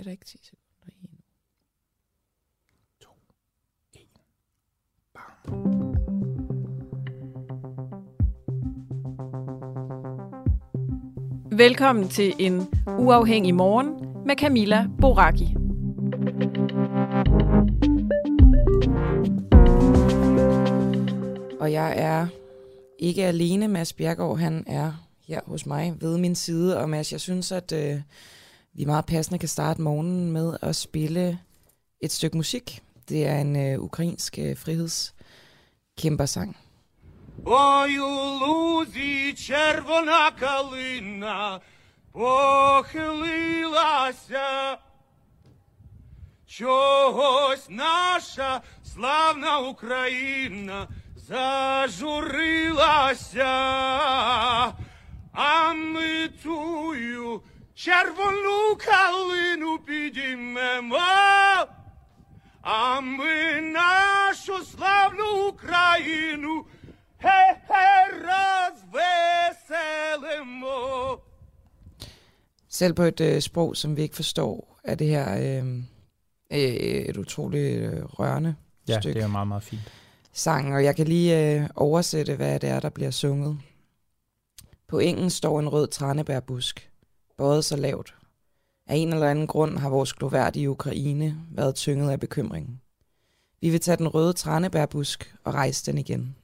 er der ikke 10 sekunder i endnu. 2, 1, bam. Velkommen til en uafhængig morgen med Camilla Boraki. Og jeg er ikke alene. Mads Bjergaard, han er her hos mig ved min side. Og Mads, jeg synes, at øh, vi meget passende kan starte morgenen med at spille et stykke musik. Det er en øh, ukrainsk øh, frihedskæmpersang. Ой, у лузі червона калина похилилася. Чогось наша славна Україна зажурилася, а ми тую червону калину підіймемо. А ми нашу славну Україну хе-хе розвеселимо. Selv på et øh, sprog, som vi ikke forstår, er det her øh, øh, et utroligt øh, rørende Ja, stykke det er meget, meget fint. sang. Og jeg kan lige øh, oversætte, hvad det er, der bliver sunget. På engen står en rød tranebærbusk, bøjet så lavt. Af en eller anden grund har vores gloværdige Ukraine været tynget af bekymringen. Vi vil tage den røde tranebærbusk og rejse den igen.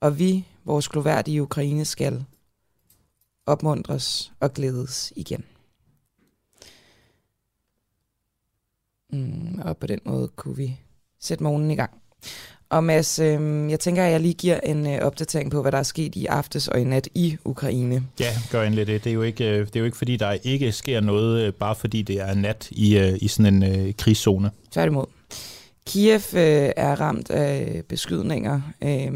Og vi, vores gloværdige Ukraine, skal opmuntres og glædes igen. Mm, og på den måde kunne vi sætte morgenen i gang. Og Mads, øh, jeg tænker, at jeg lige giver en øh, opdatering på, hvad der er sket i aftes og i nat i Ukraine. Ja, gør endelig det. Det er jo ikke, øh, det er jo ikke fordi, der ikke sker noget, øh, bare fordi det er nat i, øh, i sådan en øh, krigszone. Tværtimod. Kiev øh, er ramt af beskydninger, øh,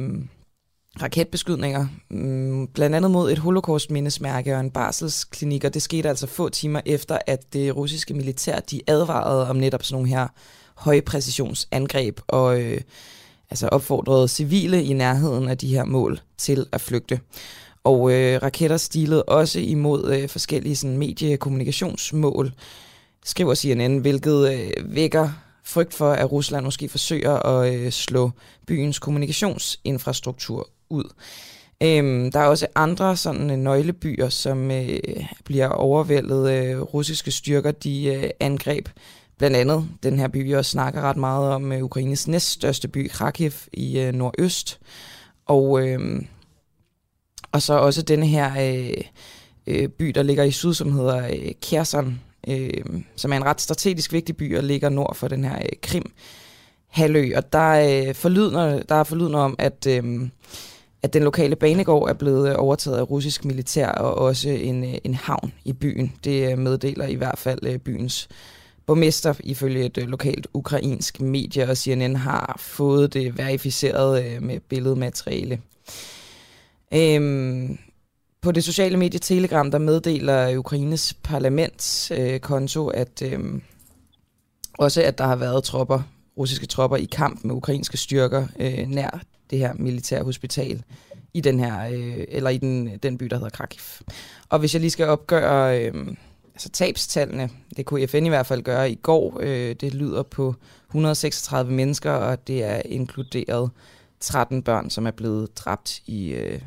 raketbeskydninger, øh, blandt andet mod et holocaust-mindesmærke og en barselsklinik, og det skete altså få timer efter, at det russiske militær de advarede om netop sådan nogle her højpræcisionsangreb og øh, altså opfordrede civile i nærheden af de her mål til at flygte. Og øh, raketter stilede også imod øh, forskellige sådan, mediekommunikationsmål, skriver CNN, hvilket øh, vækker frygt for, at Rusland måske forsøger at øh, slå byens kommunikationsinfrastruktur ud. Øhm, der er også andre sådan øh, nøglebyer, som øh, bliver overvældet. Øh, russiske styrker, de øh, angreb blandt andet den her by, vi også snakker ret meget om, øh, Ukraines næststørste by, Kharkiv i øh, nordøst. Og, øh, og så også denne her øh, øh, by, der ligger i syd, som hedder øh, Kherson, øh, som er en ret strategisk vigtig by og ligger nord for den her øh, Krim halvø. Og der, øh, forlydner, der er forlydende om, at, øh, at den lokale banegård er blevet øh, overtaget af russisk militær og også en, øh, en havn i byen. Det øh, meddeler i hvert fald øh, byens borgmester ifølge et øh, lokalt ukrainsk medie, og CNN har fået det verificeret øh, med billedmateriale. Øhm, på det sociale medie Telegram, der meddeler Ukraines parlamentskonto, øh, konto, at øh, også at der har været tropper, russiske tropper i kamp med ukrainske styrker øh, nær det her militære hospital i den her øh, eller i den, den by der hedder Kharkiv. Og hvis jeg lige skal opgøre øh, altså tabstallene, det kunne FN i hvert fald gøre i går, øh, det lyder på 136 mennesker, og det er inkluderet 13 børn, som er blevet dræbt i, øh,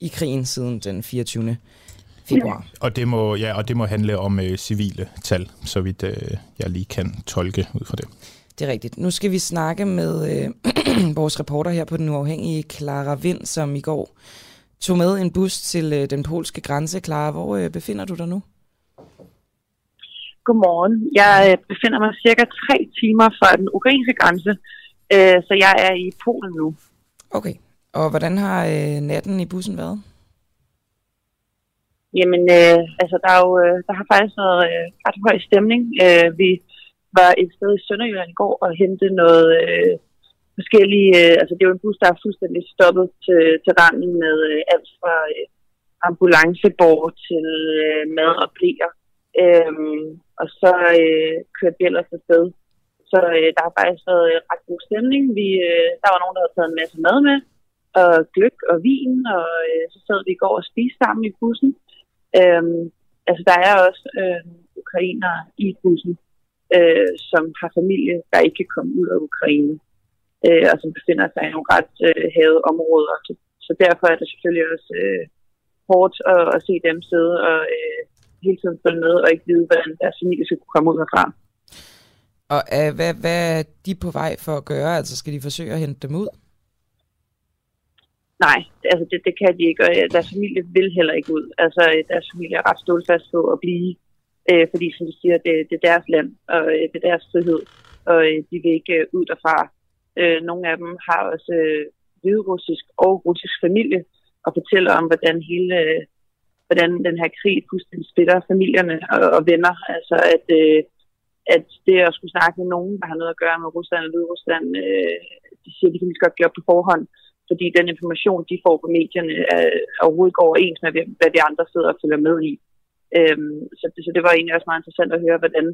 i krigen siden den 24. februar. Og det må, ja, og det må handle om øh, civile tal, så vidt øh, jeg lige kan tolke ud fra det. Det er rigtigt. Nu skal vi snakke med øh, vores reporter her på Den Uafhængige, Clara Vind, som i går tog med en bus til øh, den polske grænse. Clara, hvor øh, befinder du dig nu? Godmorgen. Jeg øh, befinder mig cirka tre timer fra den ukrainske grænse, øh, så jeg er i Polen nu. Okay. Og hvordan har øh, natten i bussen været? Jamen, øh, altså, der, er jo, øh, der har faktisk været øh, ret høj stemning. Øh, vi var et sted i Sønderjylland i går og hentede noget øh, forskellige... Øh, altså, det er jo en bus, der er fuldstændig stoppet til, til randen med øh, alt fra øh, ambulancebord til øh, mad og blæer. Øhm, og så øh, kørte vi ellers afsted. Så øh, der har faktisk været øh, ret god stemning. Vi, øh, der var nogen, der havde taget en masse mad med, og gløk og vin, og øh, så sad vi i går og spiste sammen i bussen. Øhm, altså, der er også øh, ukrainer i bussen. øh, som har familie, der ikke kan komme ud af Ukraine, øh, og som befinder sig i nogle ret øh, havede områder. Så, så derfor er det selvfølgelig også øh, hårdt at, at se dem sidde og øh, hele tiden følge med, og ikke vide, hvordan deres familie skal kunne komme ud herfra. Og uh, hvad, hvad er de på vej for at gøre? Altså skal de forsøge at hente dem ud? Nej, altså det, det kan de ikke, og deres familie vil heller ikke ud. Altså deres familie er ret stålfast på at blive, øh, fordi som du siger, det, det er deres land, og øh, det er deres frihed, og øh, de vil ikke øh, ud derfra. Øh, nogle af dem har også øh, hviderussisk og russisk familie, og fortæller om, hvordan hele øh, hvordan den her krig fuldstændig spiller familierne og, og venner. Altså at, øh, at det at skulle snakke med nogen, der har noget at gøre med Rusland og Rusland, øh, de siger, at de kan lige godt gøre på forhånd, fordi den information, de får på medierne, er overhovedet ikke overens med, hvad de andre sidder og følger med i. Øhm, så, det, så det var egentlig også meget interessant at høre, hvordan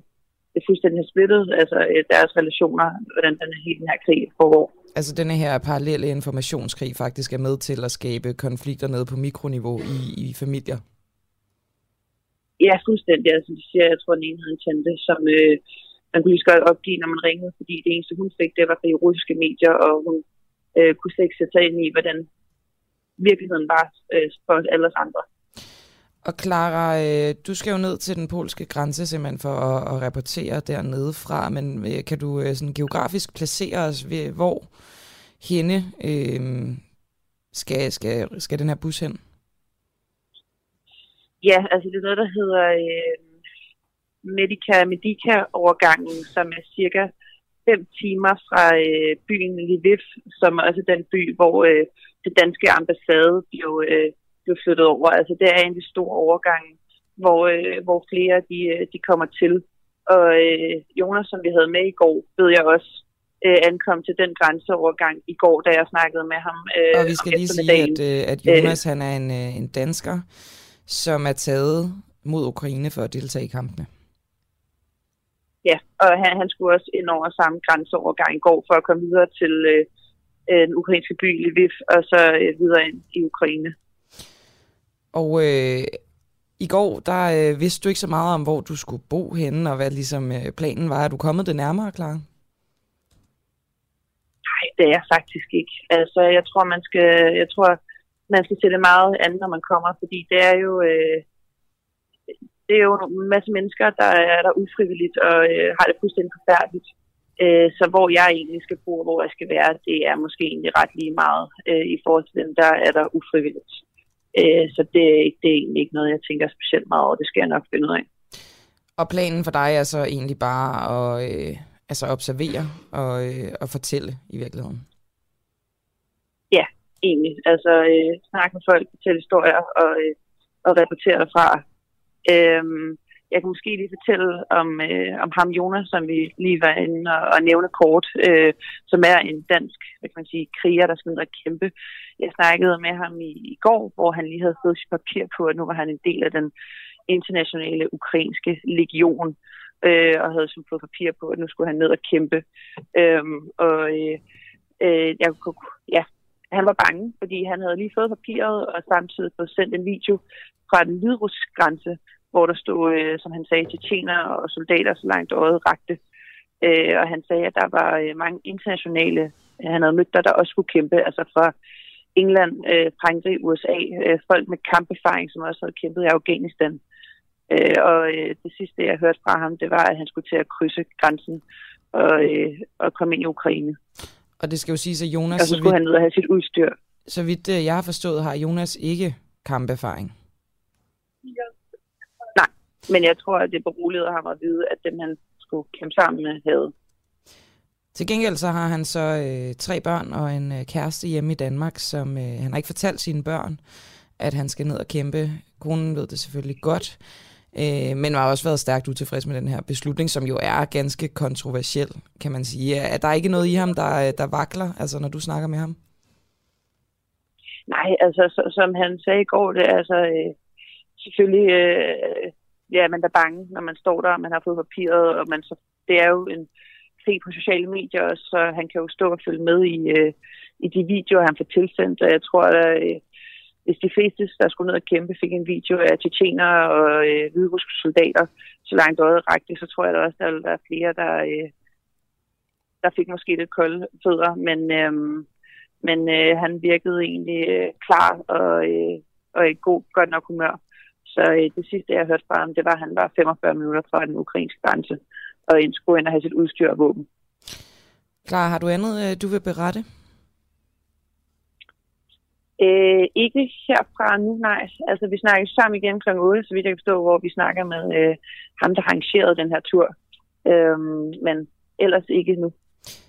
det fuldstændig har splittet, altså øh, deres relationer, hvordan den, hele den her krig foregår. Altså denne her parallelle informationskrig faktisk er med til at skabe konflikter nede på mikroniveau i, i familier? Ja, fuldstændig. Altså, det siger, jeg tror, den ene havde en tante, som øh, man kunne lige så godt opgive, når man ringede, fordi det eneste, hun fik, det var fra de russiske medier, og hun øh, kunne slet ikke sætte sig ind i, hvordan virkeligheden var øh, for alle os andre. Og Clara, øh, du skal jo ned til den polske grænse simpelthen for at, at rapportere dernede fra, men øh, kan du øh, sådan geografisk placere os ved, hvor hende øh, skal, skal, skal den her bus hen? Ja, altså det er noget, der hedder øh, Medica Medica-overgangen, som er cirka 5 timer fra øh, byen Lviv, som er også den by, hvor øh, det danske ambassade blev, øh, blev flyttet over. Altså det er en stor overgang, hvor, øh, hvor flere de, øh, de kommer til. Og øh, Jonas, som vi havde med i går, ved jeg også, øh, ankom til den grænseovergang i går, da jeg snakkede med ham. Øh, og vi skal lige sige, at, øh, at Jonas han er en, øh, en dansker, som er taget mod Ukraine for at deltage i kampene. Ja, og han, han skulle også ind over samme grænseovergang i går for at komme videre til øh, øh den ukrainske by Lviv, og så øh, videre ind i Ukraine. Og øh, i går, der øh, vidste du ikke så meget om, hvor du skulle bo henne, og hvad ligesom øh, planen var. Er du kommet det nærmere, klar? Nej, det er jeg faktisk ikke. Altså, jeg tror, man skal, jeg tror, man skal se det meget andet, når man kommer, fordi det er jo, øh, det er jo en masse mennesker, der er der ufrivilligt og øh, har det fuldstændig forfærdeligt. Øh, så hvor jeg egentlig skal bo, og hvor jeg skal være, det er måske egentlig ret lige meget øh, i forhold til dem, der er der ufrivilligt. Øh, så det, det er egentlig ikke noget, jeg tænker specielt meget over. Det skal jeg nok finde ud af. Og planen for dig er så egentlig bare at øh, altså observere og, øh, og fortælle i virkeligheden? Ja, egentlig. Altså øh, snakke med folk, fortælle historier og, øh, og rapportere derfra. Øhm, jeg kan måske lige fortælle om, øh, om ham Jonas, som vi lige var inde og, og nævne kort, øh, som er en dansk hvad kan man sige, kriger, der skal ned og kæmpe. Jeg snakkede med ham i, i går, hvor han lige havde fået sit papir på, at nu var han en del af den internationale ukrainske legion, øh, og havde som fået papir på, at nu skulle han ned og kæmpe. Øhm, og øh, øh, jeg kunne, ja, han var bange, fordi han havde lige fået papiret og samtidig fået sendt en video fra den hvidrussiske grænse, hvor der stod, øh, som han sagde, tjener og soldater så langt øjet rakte. Øh, og han sagde, at der var øh, mange internationale, han havde mødt der, der også skulle kæmpe, altså fra England, øh, Frankrig, USA, øh, folk med kamperfaring, som også havde kæmpet i Afghanistan. Øh, og øh, det sidste, jeg hørte fra ham, det var, at han skulle til at krydse grænsen og, øh, og komme ind i Ukraine. Og det skal jo sige, at Jonas... Og så skulle så vidt, han ned og have sit udstyr. Så vidt øh, jeg har forstået, har Jonas ikke kamperfaring. Nej, men jeg tror, at det beroliget ham at vide, at dem han skulle kæmpe sammen med havde. Til gengæld så har han så øh, tre børn og en øh, kæreste hjemme i Danmark, som øh, han har ikke fortalt sine børn, at han skal ned og kæmpe. Konen ved det selvfølgelig godt, øh, men har også været stærkt utilfreds med den her beslutning, som jo er ganske kontroversiel, kan man sige. Er der ikke noget i ham, der, øh, der vakler, altså når du snakker med ham? Nej, altså så, som han sagde i går, det er altså øh, selvfølgelig, øh, ja, man er bange, når man står der, og man har fået papiret, og man så, det er jo en se på sociale medier, så han kan jo stå og følge med i, øh, i de videoer, han får tilsendt, og jeg tror, at øh, hvis de fleste, der skulle ned og kæmpe, fik en video af tjetjener og øh, hviderussiske soldater, så langt øjet rakte, så tror jeg da også, der ville være flere, der, øh, der fik måske lidt kolde fødder. Men, øh, men øh, han virkede egentlig øh, klar og, øh, og i god, godt nok humør. Så øh, det sidste, jeg hørte fra ham, det var, at han var 45 minutter fra den ukrainske grænse, og skulle ind og have sit udstyr og våben. Klar, har du andet, øh, du vil berette? Øh, ikke herfra nu, nej. Altså, vi snakker sammen igen kl. 8, så vidt jeg kan forstå, hvor vi snakker med øh, ham, der har arrangeret den her tur. Øh, men ellers ikke nu.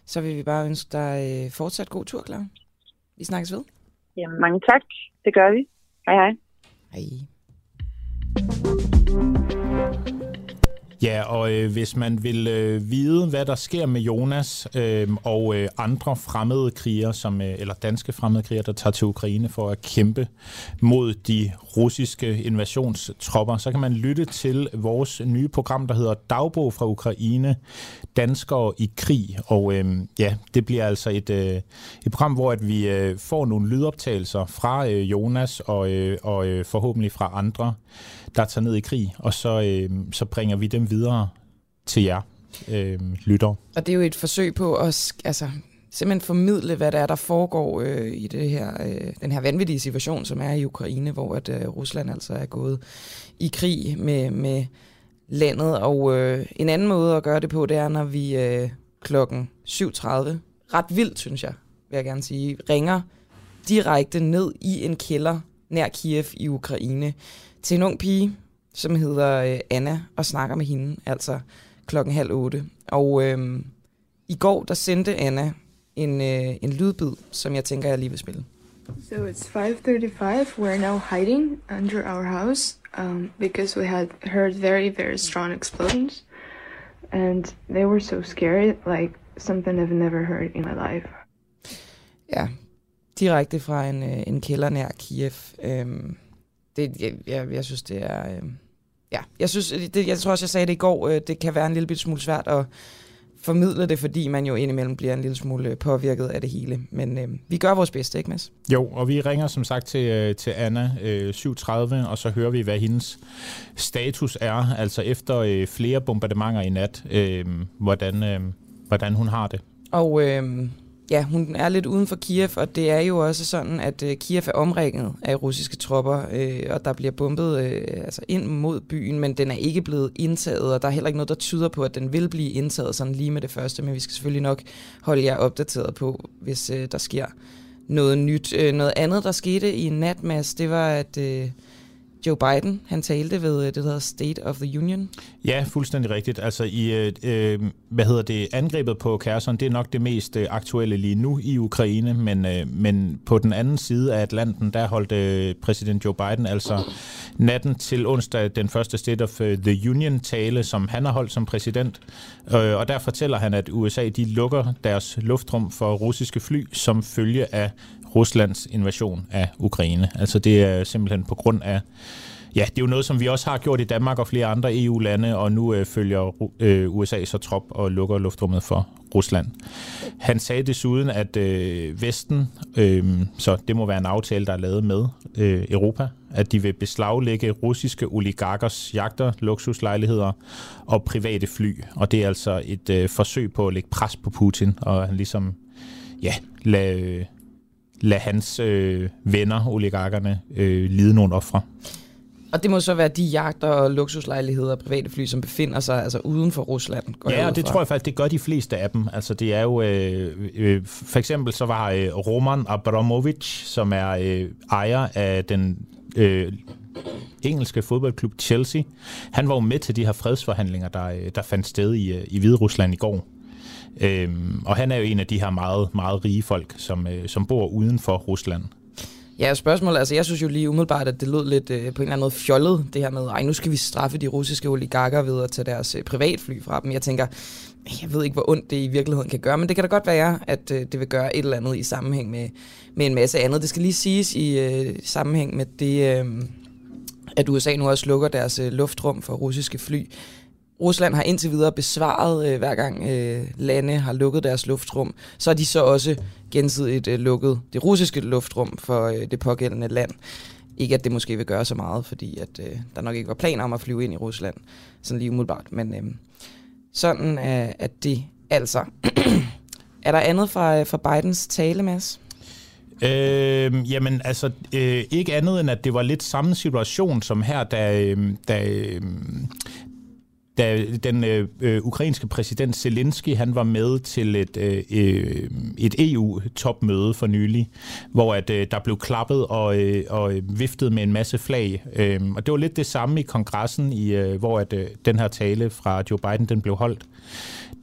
Så vil vi bare ønske dig øh, fortsat god tur, Clara. Vi snakkes ved. Jamen, mange tak. Det gør vi. Hej hej. Hej. Ja, og øh, hvis man vil øh, vide, hvad der sker med Jonas øh, og øh, andre fremmede krigere, som, øh, eller danske fremmede krigere, der tager til Ukraine for at kæmpe mod de russiske invasionstropper, så kan man lytte til vores nye program, der hedder Dagbog fra Ukraine, Danskere i krig. Og øh, ja, det bliver altså et, øh, et program, hvor at vi øh, får nogle lydoptagelser fra øh, Jonas og, øh, og øh, forhåbentlig fra andre der tager ned i krig, og så, øh, så bringer vi dem videre til jer, øh, lytter. Og det er jo et forsøg på at altså, simpelthen formidle, hvad der er, der foregår øh, i det her, øh, den her vanvittige situation, som er i Ukraine, hvor at, øh, Rusland altså er gået i krig med, med landet. Og øh, en anden måde at gøre det på, det er, når vi øh, klokken 7.30, ret vildt, synes jeg, vil jeg gerne sige, ringer direkte ned i en kælder nær Kiev i Ukraine til en ung pige, som hedder øh, Anna, og snakker med hende, altså klokken halv otte. Og øh, i går, der sendte Anna en, øh, en lydbid, som jeg tænker, jeg lige vil spille. So it's 5:35. We're now hiding under our house um, because we had heard very, very strong explosions, and they were so scary, like something I've never heard in my life. Ja, direkte fra en, øh, en kælder nær Kiev. Øhm, det, jeg, jeg, jeg synes, det er... Øh, ja, jeg, synes, det, jeg tror også, jeg sagde det i går, øh, det kan være en lille smule svært at formidle det, fordi man jo indimellem bliver en lille smule påvirket af det hele. Men øh, vi gør vores bedste, ikke Mads? Jo, og vi ringer som sagt til, øh, til Anna øh, 7.30, og så hører vi, hvad hendes status er, altså efter øh, flere bombardementer i nat, øh, hvordan, øh, hvordan hun har det. Og øh, ja, hun er lidt uden for Kiev, og det er jo også sådan, at øh, Kiev er omringet af russiske tropper, øh, og der bliver bombet øh, altså ind mod byen, men den er ikke blevet indtaget, og der er heller ikke noget, der tyder på, at den vil blive indtaget sådan lige med det første, men vi skal selvfølgelig nok holde jer opdateret på, hvis øh, der sker noget nyt. Øh, noget andet, der skete i nat, Mads, det var, at... Øh, Joe Biden, han talte ved øh, det, der hedder State of the Union. Ja, fuldstændig rigtigt. Altså i, øh, øh hvad hedder det, angrebet på Kherson, det er nok det mest øh, aktuelle lige nu i Ukraine, men, øh, men på den anden side af Atlanten, der holdt øh, præsident Joe Biden altså natten til onsdag den første State of the Union tale, som han har holdt som præsident, øh, og der fortæller han, at USA de lukker deres luftrum for russiske fly som følge af Ruslands invasion af Ukraine. Altså det er simpelthen på grund af Ja, det er jo noget, som vi også har gjort i Danmark og flere andre EU-lande, og nu øh, følger øh, USA så trop og lukker luftrummet for Rusland. Han sagde desuden, at øh, Vesten, øh, så det må være en aftale, der er lavet med øh, Europa, at de vil beslaglægge russiske oligarkers jagter, luksuslejligheder og private fly. Og det er altså et øh, forsøg på at lægge pres på Putin, og han ligesom ja, lade øh, lade hans øh, venner, oligarkerne, øh, lide nogle ofre. Og det må så være de jagter og luksuslejligheder og private fly, som befinder sig altså uden for Rusland. Går ja, og det tror jeg faktisk, det gør de fleste af dem. Altså det er jo, øh, øh, for eksempel så var øh, Roman Abramovich, som er øh, ejer af den øh, engelske fodboldklub Chelsea. Han var jo med til de her fredsforhandlinger, der, øh, der fandt sted i, øh, i Hvide Rusland i går. Øhm, og han er jo en af de her meget, meget rige folk, som, øh, som bor uden for Rusland. Ja, spørgsmålet, altså jeg synes jo lige umiddelbart, at det lød lidt øh, på en eller anden måde fjollet, det her med, ej nu skal vi straffe de russiske oligarker ved at tage deres øh, privatfly fra dem. Jeg tænker, jeg ved ikke, hvor ondt det i virkeligheden kan gøre, men det kan da godt være, at øh, det vil gøre et eller andet i sammenhæng med, med en masse andet. Det skal lige siges i øh, sammenhæng med det, øh, at USA nu også lukker deres øh, luftrum for russiske fly Rusland har indtil videre besvaret, øh, hver gang øh, lande har lukket deres luftrum, så har de så også gensidigt øh, lukket det russiske luftrum for øh, det pågældende land. Ikke at det måske vil gøre så meget, fordi at øh, der nok ikke var planer om at flyve ind i Rusland, sådan lige umiddelbart. Men øh, sådan er, at det altså. er der andet fra, øh, fra Bidens tale, Mads? Øh, jamen, altså, øh, ikke andet end, at det var lidt samme situation som her, da, øh, da, øh, da den øh, øh, ukrainske præsident Zelensky han var med til et, øh, øh et EU-topmøde for nylig, hvor at, øh, der blev klappet og, øh, og viftet med en masse flag. Øh, og det var lidt det samme i kongressen, i, øh, hvor at, øh, den her tale fra Joe Biden den blev holdt.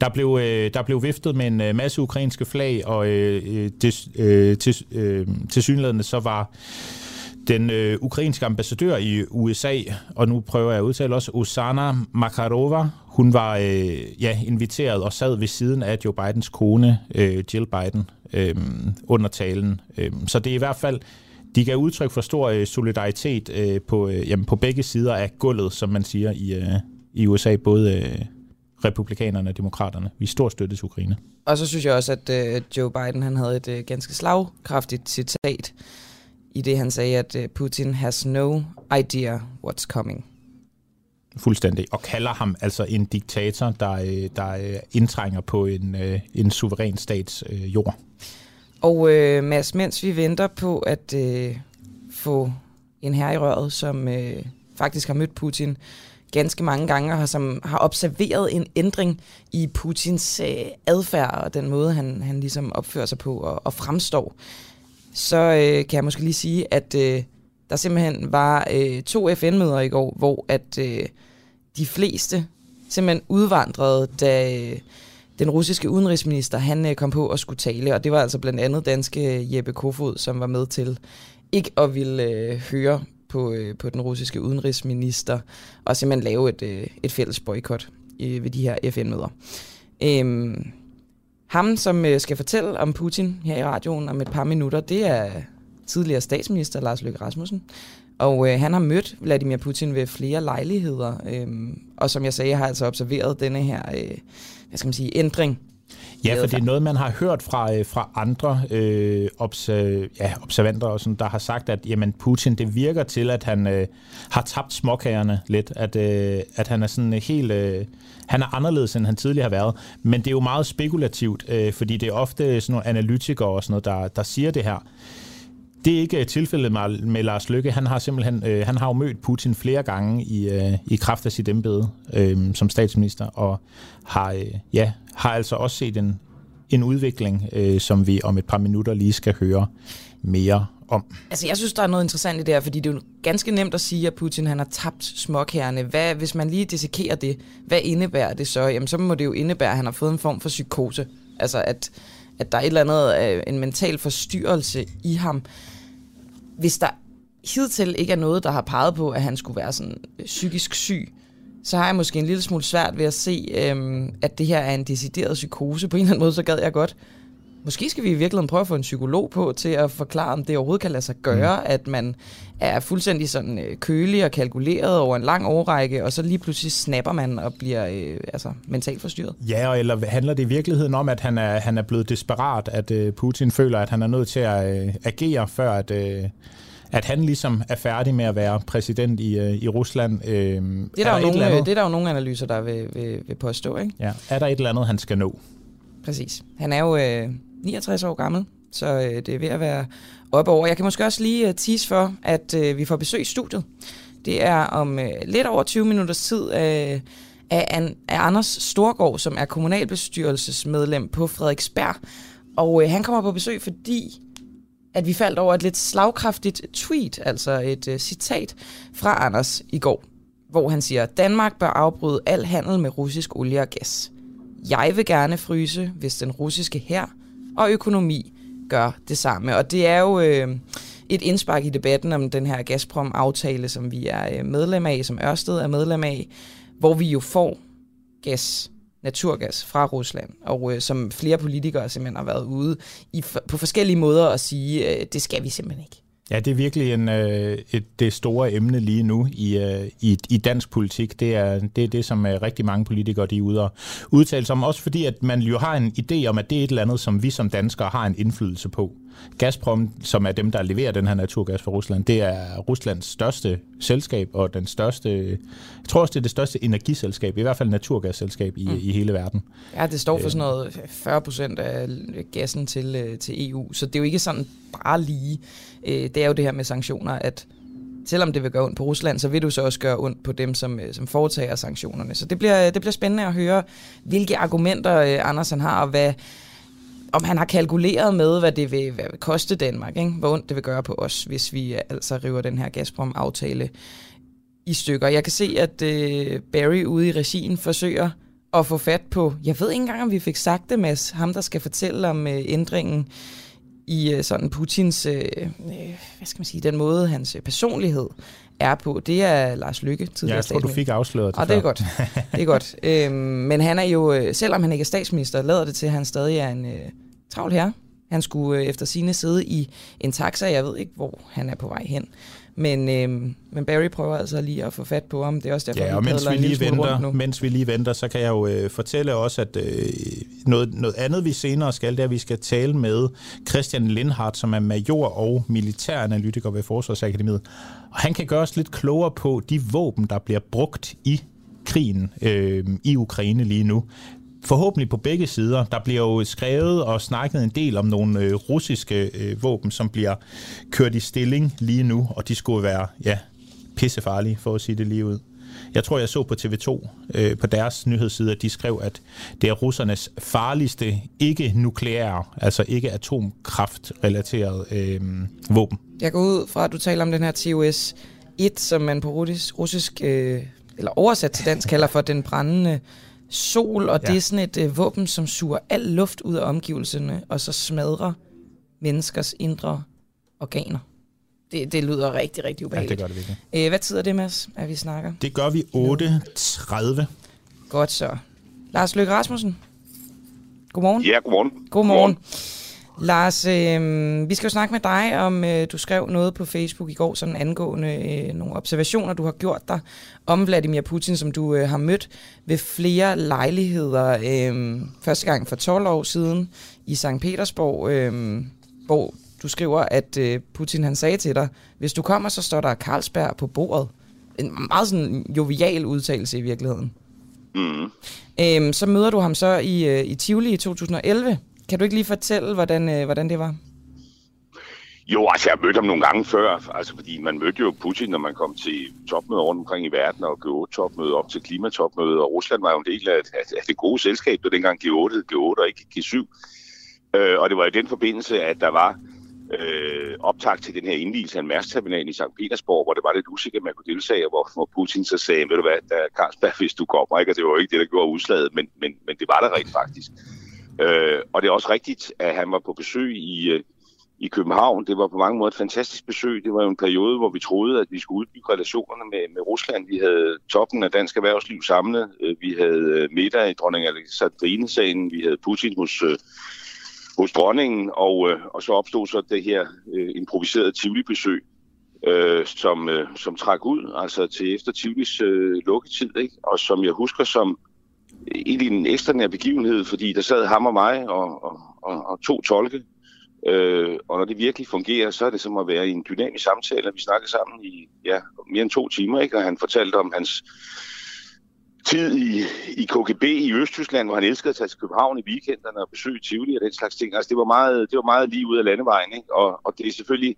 Der blev, øh, der blev viftet med en øh, masse ukrainske flag, og øh, øh det, øh, til, øh, til synligheden så var den øh, ukrainske ambassadør i USA, og nu prøver jeg at udtale også, Osana Makarova, hun var øh, ja, inviteret og sad ved siden af Joe Bidens kone, øh, Jill Biden, øh, under talen. Øh, så det er i hvert fald, de gav udtryk for stor øh, solidaritet øh, på, øh, jamen, på begge sider af gulvet, som man siger i, øh, i USA, både øh, republikanerne og demokraterne. Vi er stor støtte til Ukraine. Og så synes jeg også, at øh, Joe Biden han havde et øh, ganske slagkraftigt citat i det, han sagde, at øh, Putin has no idea what's coming. Fuldstændig. Og kalder ham altså en diktator, der, øh, der øh, indtrænger på en, en suveræn stats jord. Og øh, Mads, mens vi venter på at øh, få en her i røret, som øh, faktisk har mødt Putin ganske mange gange, og som, har observeret en ændring i Putins øh, adfærd og den måde, han, han ligesom opfører sig på og, og fremstår, så øh, kan jeg måske lige sige, at øh, der simpelthen var øh, to FN-møder i går, hvor at øh, de fleste simpelthen udvandrede, da øh, den russiske udenrigsminister han øh, kom på og skulle tale, og det var altså blandt andet danske øh, Jeppe Kofod, som var med til ikke at ville øh, høre på, øh, på den russiske udenrigsminister, og simpelthen lave et, øh, et fælles boykot øh, ved de her FN-møder. Øhm, ham, som øh, skal fortælle om Putin her i radioen om et par minutter, det er tidligere statsminister Lars Løkke Rasmussen. Og øh, han har mødt Vladimir Putin ved flere lejligheder, øh, og som jeg sagde, har altså observeret denne her, øh, hvad skal man sige, ændring Ja, for det er noget, man har hørt fra, øh, fra andre øh, obs, ja, observanter, og sådan, der har sagt, at jamen, Putin, det virker til, at han øh, har tabt småkagerne lidt. At, øh, at han er sådan helt... Øh, han er anderledes, end han tidligere har været. Men det er jo meget spekulativt, øh, fordi det er ofte sådan nogle analytikere og sådan noget, der, der siger det her. Det er ikke tilfældet med, med Lars Lykke. Han har simpelthen øh, han har jo mødt Putin flere gange i, øh, i kraft af sit embede øh, som statsminister, og har, øh, ja, har altså også set en, en udvikling, øh, som vi om et par minutter lige skal høre mere om. Altså, jeg synes, der er noget interessant i det her, fordi det er jo ganske nemt at sige, at Putin han har tabt småkærne. Hvad, hvis man lige dissekerer det, hvad indebærer det så? Jamen, så må det jo indebære, at han har fået en form for psykose. Altså, at, at der er et eller andet, øh, en mental forstyrrelse i ham. Hvis der hidtil ikke er noget, der har peget på, at han skulle være sådan øh, psykisk syg, så har jeg måske en lille smule svært ved at se, øhm, at det her er en decideret psykose. På en eller anden måde, så gad jeg godt. Måske skal vi i virkeligheden prøve at få en psykolog på til at forklare, om det overhovedet kan lade sig gøre, mm. at man er fuldstændig sådan øh, kølig og kalkuleret over en lang årrække, og så lige pludselig snapper man og bliver øh, altså, mentalt forstyrret. Ja, eller handler det i virkeligheden om, at han er, han er blevet desperat, at øh, Putin føler, at han er nødt til at øh, agere, før at... Øh at han ligesom er færdig med at være præsident i, øh, i Rusland. Øh, det, er der, er der, nogle, andet, det er der jo nogle analyser, der vil, vil, vil påstå. Ikke? Ja. Er der et eller andet, han skal nå? Præcis. Han er jo øh, 69 år gammel, så øh, det er ved at være op over. Jeg kan måske også lige uh, tease for, at øh, vi får besøg i studiet. Det er om øh, lidt over 20 minutters tid øh, af, af Anders Storgård, som er kommunalbestyrelsesmedlem på Frederiksberg. Og øh, han kommer på besøg, fordi at vi faldt over et lidt slagkraftigt tweet, altså et uh, citat fra Anders i går, hvor han siger, Danmark bør afbryde al handel med russisk olie og gas. Jeg vil gerne fryse, hvis den russiske her og økonomi gør det samme. Og det er jo øh, et indspark i debatten om den her Gazprom-aftale, som vi er øh, medlem af, som Ørsted er medlem af, hvor vi jo får gas naturgas fra Rusland, og øh, som flere politikere simpelthen har været ude i, på forskellige måder at sige, øh, det skal vi simpelthen ikke. Ja, det er virkelig en, øh, et, det store emne lige nu i, øh, i, i dansk politik. Det er, det er det, som øh, rigtig mange politikere de er ude og udtale sig om. Også fordi, at man jo har en idé om, at det er et eller andet, som vi som danskere har en indflydelse på. Gazprom, som er dem, der leverer den her naturgas for Rusland, det er Ruslands største selskab og den største, jeg tror også, det er det største energiselskab, i hvert fald naturgasselskab i, mm. i hele verden. Ja, det står for sådan noget 40 procent af gassen til, øh, til EU, så det er jo ikke sådan bare lige. Øh, det er jo det her med sanktioner, at selvom det vil gøre ondt på Rusland, så vil det så også gøre ondt på dem, som, øh, som foretager sanktionerne. Så det bliver, det bliver spændende at høre, hvilke argumenter Andersen har, og hvad, om han har kalkuleret med, hvad det vil, hvad vil koste Danmark, ikke? hvor ondt det vil gøre på os, hvis vi øh, altså river den her Gazprom-aftale i stykker. Jeg kan se, at øh, Barry ude i regien forsøger at få fat på, jeg ved ikke engang, om vi fik sagt det, Mads, ham der skal fortælle om øh, ændringen i øh, sådan Putins, øh, øh hvad skal man sige, den måde, hans øh, personlighed er på. Det er Lars Lykke, tidligere Ja, jeg tror, du fik afsløret det Og det er godt. Det er godt. Øhm, men han er jo, øh, selvom han ikke er statsminister, lader det til, at han stadig er en øh, travl herre. Han skulle øh, efter sine sidde i en taxa. Jeg ved ikke, hvor han er på vej hen. Men, øh, men Barry prøver altså lige at få fat på ham. Det er også derfor, ja, og vi mens vi, lige venter, mens vi lige venter, så kan jeg jo øh, fortælle også, at øh, noget, noget andet, vi senere skal, det er, at vi skal tale med Christian Lindhardt, som er major og militæranalytiker ved Forsvarsakademiet. Og han kan gøre os lidt klogere på de våben, der bliver brugt i krigen øh, i Ukraine lige nu forhåbentlig på begge sider. Der bliver jo skrevet og snakket en del om nogle øh, russiske øh, våben, som bliver kørt i stilling lige nu, og de skulle være ja, pissefarlige, for at sige det lige ud. Jeg tror, jeg så på TV2 øh, på deres nyhedsside, at de skrev, at det er russernes farligste ikke-nukleære, altså ikke atomkraft-relateret øh, våben. Jeg går ud fra, at du taler om den her TOS 1, som man på russisk, russisk øh, eller oversat til dansk kalder for den brændende sol, og ja. det er sådan et øh, våben, som suger al luft ud af omgivelserne, og så smadrer menneskers indre organer. Det, det lyder rigtig, rigtig ubehageligt. Ja, det gør det virkelig. Æ, hvad tid er det, Mads, at vi snakker? Det gør vi 8.30. Godt så. Lars Løkke Rasmussen. Godmorgen. Ja, godmorgen. Godmorgen. godmorgen. Lars, øh, vi skal jo snakke med dig om, øh, du skrev noget på Facebook i går, sådan angående øh, nogle observationer, du har gjort dig om Vladimir Putin, som du øh, har mødt ved flere lejligheder. Øh, første gang for 12 år siden i St. Petersborg, øh, hvor du skriver, at øh, Putin han sagde til dig, hvis du kommer, så står der Carlsberg på bordet. En meget sådan jovial udtalelse i virkeligheden. Mm. Øh, så møder du ham så i, øh, i Tivoli i 2011, kan du ikke lige fortælle, hvordan, øh, hvordan det var? Jo, altså jeg mødte ham nogle gange før, altså fordi man mødte jo Putin, når man kom til topmøder rundt omkring i verden, og G8-topmøde op til klimatopmøde, og Rusland var jo en del af, af det gode selskab, det dengang G8 G8 og ikke G7. Øh, og det var i den forbindelse, at der var øh, optag til den her indvielse af en mærksterminal i St. Petersborg, hvor det var lidt usikkert, at man kunne deltage, hvor, hvor Putin så sagde, ved du hvad, der er Carlsberg, hvis du kommer, ikke? Og det var jo ikke det, der gjorde udslaget, men, men, men det var der rent faktisk. Øh, og det er også rigtigt, at han var på besøg i, øh, i København. Det var på mange måder et fantastisk besøg. Det var jo en periode, hvor vi troede, at vi skulle udbygge relationerne med, med Rusland. Vi havde toppen af dansk erhvervsliv samlet. Øh, vi havde øh, middag i dronning Alexandrine-sagen. Vi havde Putin hos, øh, hos dronningen. Og, øh, og så opstod så det her øh, improviserede Tivoli-besøg, øh, som, øh, som trak ud, altså til efter Tivolis øh, lukketid, ikke? og som jeg husker som egentlig en ekstraordinær begivenhed, fordi der sad ham og mig og, og, og, og to tolke. Øh, og når det virkelig fungerer, så er det som at være i en dynamisk samtale. Vi snakkede sammen i ja, mere end to timer, ikke? og han fortalte om hans tid i, i KGB i Østtyskland, hvor han elskede at tage til København i weekenderne og besøge Tivoli og den slags ting. Altså, det var meget, det var meget lige ud af landevejen, ikke? Og, og det er selvfølgelig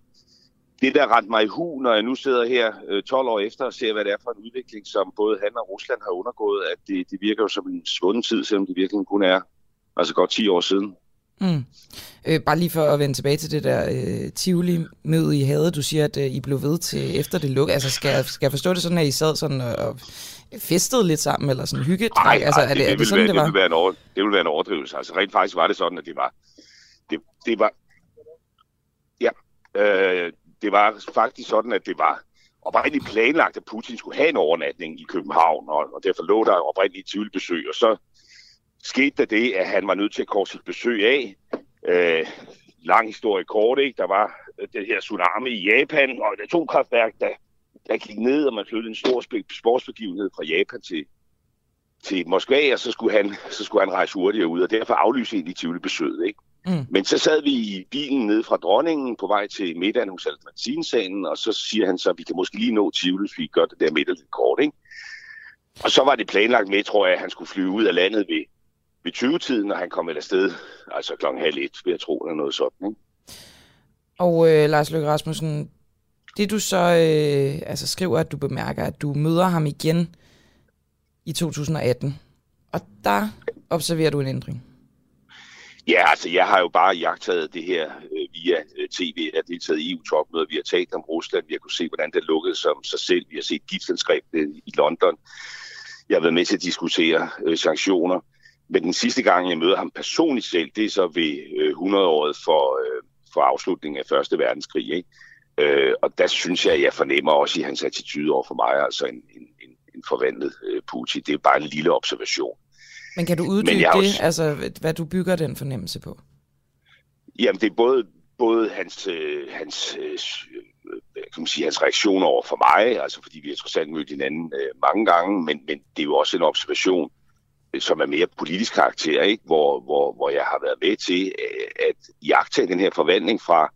det, der rent mig i hu, når jeg nu sidder her øh, 12 år efter og ser, hvad det er for en udvikling, som både han og Rusland har undergået, at det, det virker jo som en svunden tid, selvom det virkelig kun er altså godt 10 år siden. Mm. Øh, bare lige for at vende tilbage til det der øh, Tivoli-møde, I havde. Du siger, at øh, I blev ved til efter det lukkede. Altså, skal, skal jeg forstå det sådan, at I sad sådan og, og festede lidt sammen, eller sådan hygget? Nej, altså, det, er det, det, det sådan, være, det var? Det vil, være en over, det vil være en overdrivelse. Altså, rent faktisk var det sådan, at det var... Det, det var ja, øh, det var faktisk sådan, at det var oprindeligt planlagt, at Putin skulle have en overnatning i København, og, og derfor lå der oprindeligt et tvivlbesøg, og så skete der det, at han var nødt til at korte sit besøg af. Øh, lang historie kort, ikke? Der var øh, den her tsunami i Japan, og et atomkraftværk, der, der gik ned, og man flyttede en stor sportsbegivenhed fra Japan til, til Moskva, og så skulle, han, så skulle han rejse hurtigere ud, og derfor aflyste egentlig Tivoli besøget, ikke? Mm. Men så sad vi i bilen ned fra dronningen på vej til middagen hos Albertinsalen, og så siger han så, at vi kan måske lige nå Tivoli, hvis vi gør det der middag lidt kort, ikke? Og så var det planlagt med, tror jeg, at han skulle flyve ud af landet ved, ved 20-tiden, og han kom afsted, altså klokken halv et, ved jeg tro, eller noget sådan. Ikke? Og øh, Lars Løkke Rasmussen, det du så øh, altså skriver, at du bemærker, at du møder ham igen i 2018, og der observerer du en ændring. Ja, altså jeg har jo bare jagtet det her øh, via øh, tv. Jeg har deltaget i EU-topmøder, vi har talt om Rusland, vi har kunne se, hvordan det lukkede som sig selv. Vi har set giftselskabet øh, i London. Jeg har været med til at diskutere øh, sanktioner. Men den sidste gang, jeg møder ham personligt selv, det er så ved øh, 100-året for, øh, for afslutningen af Første Verdenskrig. Ikke? Øh, og der synes jeg, at jeg fornemmer også i hans attitude over for mig, altså en, en, en, en forvandlet øh, Putin. Det er bare en lille observation. Men kan du uddybe det, også... altså hvad du bygger den fornemmelse på? Jamen det er både, både hans, øh, hans, øh, kan man sige, hans reaktion over for mig, altså fordi vi har trods alt mødt hinanden øh, mange gange, men, men det er jo også en observation, øh, som er mere politisk karakter, ikke? Hvor, hvor, hvor jeg har været med til øh, at jagtage den her forvandling fra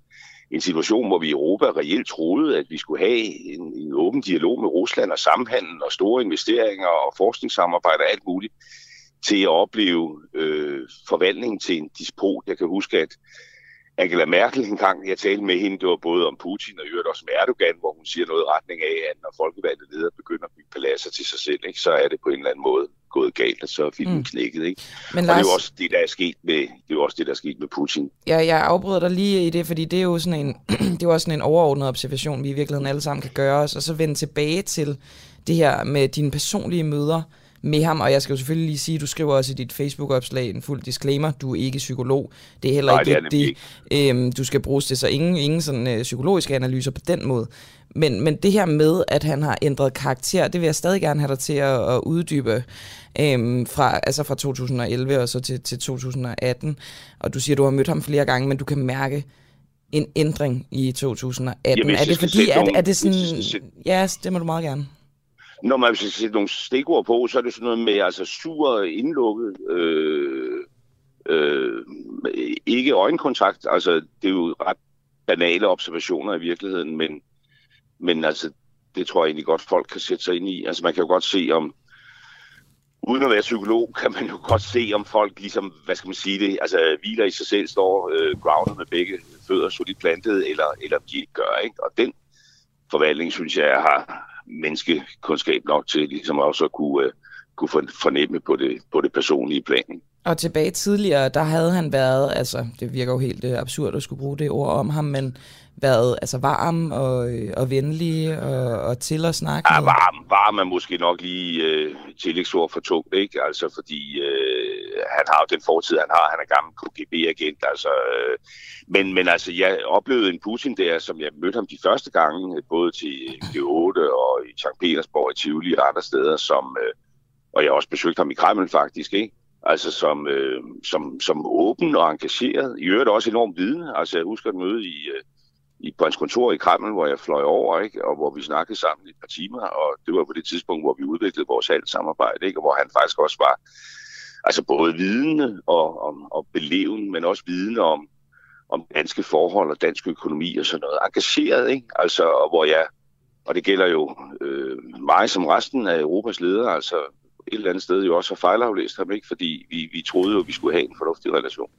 en situation, hvor vi i Europa reelt troede, at vi skulle have en, en åben dialog med Rusland og samhandel og store investeringer og forskningssamarbejde og alt muligt, til at opleve øh, forvandlingen til en dispot. Jeg kan huske, at Angela Merkel en gang, jeg talte med hende, det var både om Putin og øvrigt også med Erdogan, hvor hun siger noget i retning af, at når folkevalgte ledere begynder at bygge paladser til sig selv, ikke, så er det på en eller anden måde gået galt, og så er filmen mm. knækket. Ikke? Men Lars... Og det er jo også det, der er sket med, det er jo også det, der er sket med Putin. Ja, jeg afbryder dig lige i det, fordi det er jo sådan en, det er også sådan en overordnet observation, vi i virkeligheden alle sammen kan gøre os, og så vende tilbage til det her med dine personlige møder med ham, og jeg skal jo selvfølgelig lige sige, du skriver også i dit Facebook-opslag en fuld disclaimer, du er ikke psykolog, det er heller Nej, ikke det, det øhm, du skal bruges til, så ingen, ingen sådan, øh, psykologiske analyser på den måde. Men, men det her med, at han har ændret karakter, det vil jeg stadig gerne have dig til at, at uddybe øhm, fra, altså fra 2011 og så til, til 2018. Og du siger, du har mødt ham flere gange, men du kan mærke en ændring i 2018. Jamen, er det fordi, at, er det sådan... Ja, det må du meget gerne. Når man skal sætte nogle stikord på, så er det sådan noget med altså sur, indlukket, øh, øh, ikke øjenkontakt. Altså, det er jo ret banale observationer i virkeligheden, men, men altså, det tror jeg egentlig godt, folk kan sætte sig ind i. Altså, man kan jo godt se, om uden at være psykolog, kan man jo godt se, om folk ligesom, hvad skal man sige det, altså hviler i sig selv, står øh, grounded med begge fødder solidt plantet, eller, eller de ikke gør, ikke? Og den forvaltning, synes jeg, har, menneskekundskab nok til ligesom også at kunne, uh, kunne fornemme på det, på det personlige plan. Og tilbage tidligere, der havde han været, altså det virker jo helt uh, absurd at skulle bruge det ord om ham, men været altså varm og, øh, og venlig og, og til at snakke ja, varm, varm er måske nok lige uh, tillægsord for tungt, ikke? Altså fordi uh, han har jo den fortid, han har. Han er gammel KGB-agent, altså. øh, men, men altså, jeg oplevede en Putin der, som jeg mødte ham de første gange, øh, både til G8 og i St. Petersborg, i Tivoli og andre steder, som, øh, og jeg har også besøgt ham i Kreml faktisk, ikke? Altså som, øh, som, som åben og engageret. I øvrigt også enormt viden. Altså jeg husker et møde i, øh, i, på hans kontor i Kreml, hvor jeg fløj over, ikke? og hvor vi snakkede sammen i et par timer, og det var på det tidspunkt, hvor vi udviklede vores samarbejde, ikke? og hvor han faktisk også var altså både vidende og, om, og beleven, men også vidende om, om danske forhold og dansk økonomi og sådan noget. Engageret, ikke? Altså, og hvor jeg, og det gælder jo øh, mig som resten af Europas ledere, altså et eller andet sted jo også har fejlaflæst ham, ikke? fordi vi, vi troede jo, at vi skulle have en fornuftig relation.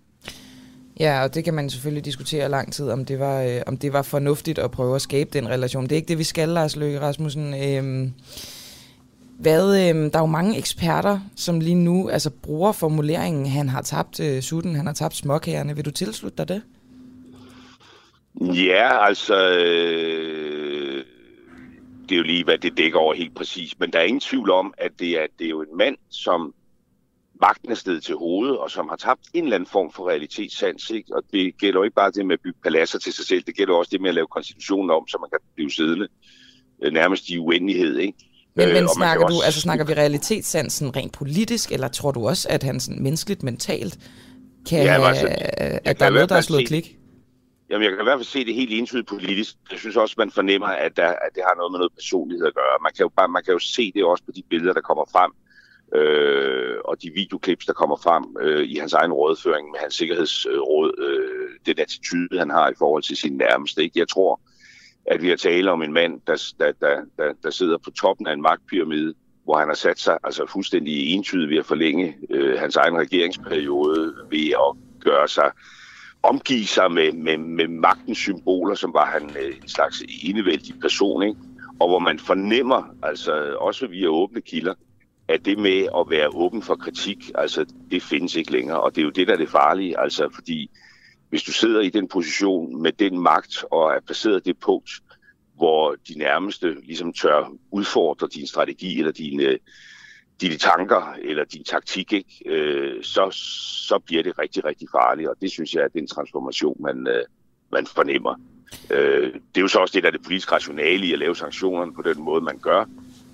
Ja, og det kan man selvfølgelig diskutere lang tid, om det var, øh, om det var fornuftigt at prøve at skabe den relation. Det er ikke det, vi skal, Lars Løkke Rasmussen. Øh, hvad, øh, der er jo mange eksperter, som lige nu altså, bruger formuleringen, han har tabt øh, sutten, han har tabt småkagerne. Vil du tilslutte dig det? Ja, altså... Øh, det er jo lige, hvad det dækker over helt præcis. Men der er ingen tvivl om, at det er, det er jo en mand, som magten er stedet til hovedet, og som har tabt en eller anden form for realitetssans. Ikke? Og det gælder jo ikke bare det med at bygge paladser til sig selv, det gælder også det med at lave konstitutionen om, så man kan blive siddende øh, nærmest i uendelighed. Ikke? Men, men øh, snakker du, også... altså snakker vi realitetssansen rent politisk, eller tror du også, at han sådan menneskeligt, mentalt, kan, ja, altså, at der er noget, der er slået klik? Jamen, jeg kan i hvert fald se det helt entydigt politisk. Jeg synes også, man fornemmer, at, der, at det har noget med noget personlighed at gøre. Man kan jo, bare, man kan jo se det også på de billeder, der kommer frem, øh, og de videoklips, der kommer frem øh, i hans egen rådføring med hans sikkerhedsråd, øh, den attitude, han har i forhold til sin nærmeste. Ikke? Jeg tror, at vi har tale om en mand, der, der, der, der, der sidder på toppen af en magtpyramide, hvor han har sat sig altså fuldstændig entydigt ved at forlænge øh, hans egen regeringsperiode, ved at gøre sig omgive sig med, med, med magtens symboler, som var han øh, en slags enevældig person, ikke? og hvor man fornemmer, altså også via åbne kilder, at det med at være åben for kritik, altså det findes ikke længere, og det er jo det, der er det farlige, altså fordi hvis du sidder i den position med den magt og er placeret det punkt, hvor de nærmeste ligesom tør udfordre din strategi eller dine, dine tanker eller din taktik, ikke? Øh, så, så bliver det rigtig, rigtig farligt, og det synes jeg er den transformation, man, øh, man fornemmer. Øh, det er jo så også det, der er det politiske rationale i at lave sanktionerne på den måde, man gør,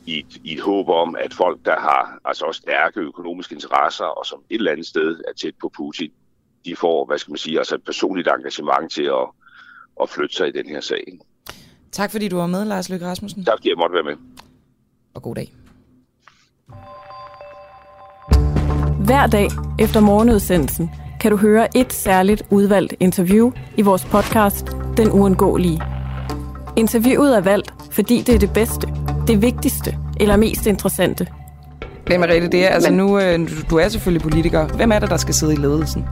i et, i et håb om, at folk, der har altså også stærke økonomiske interesser, og som et eller andet sted er tæt på Putin, de får, hvad skal man sige, altså et personligt engagement til at, at flytte sig i den her sag. Tak fordi du var med, Lars Løkke Rasmussen. Tak fordi jeg måtte være med. Og god dag. Hver dag efter morgenudsendelsen kan du høre et særligt udvalgt interview i vores podcast Den Uundgåelige. Interviewet er valgt, fordi det er det bedste, det vigtigste eller mest interessante. Er det? Det er, altså nu, øh, du er selvfølgelig politiker. Hvem er det, der skal sidde i ledelsen?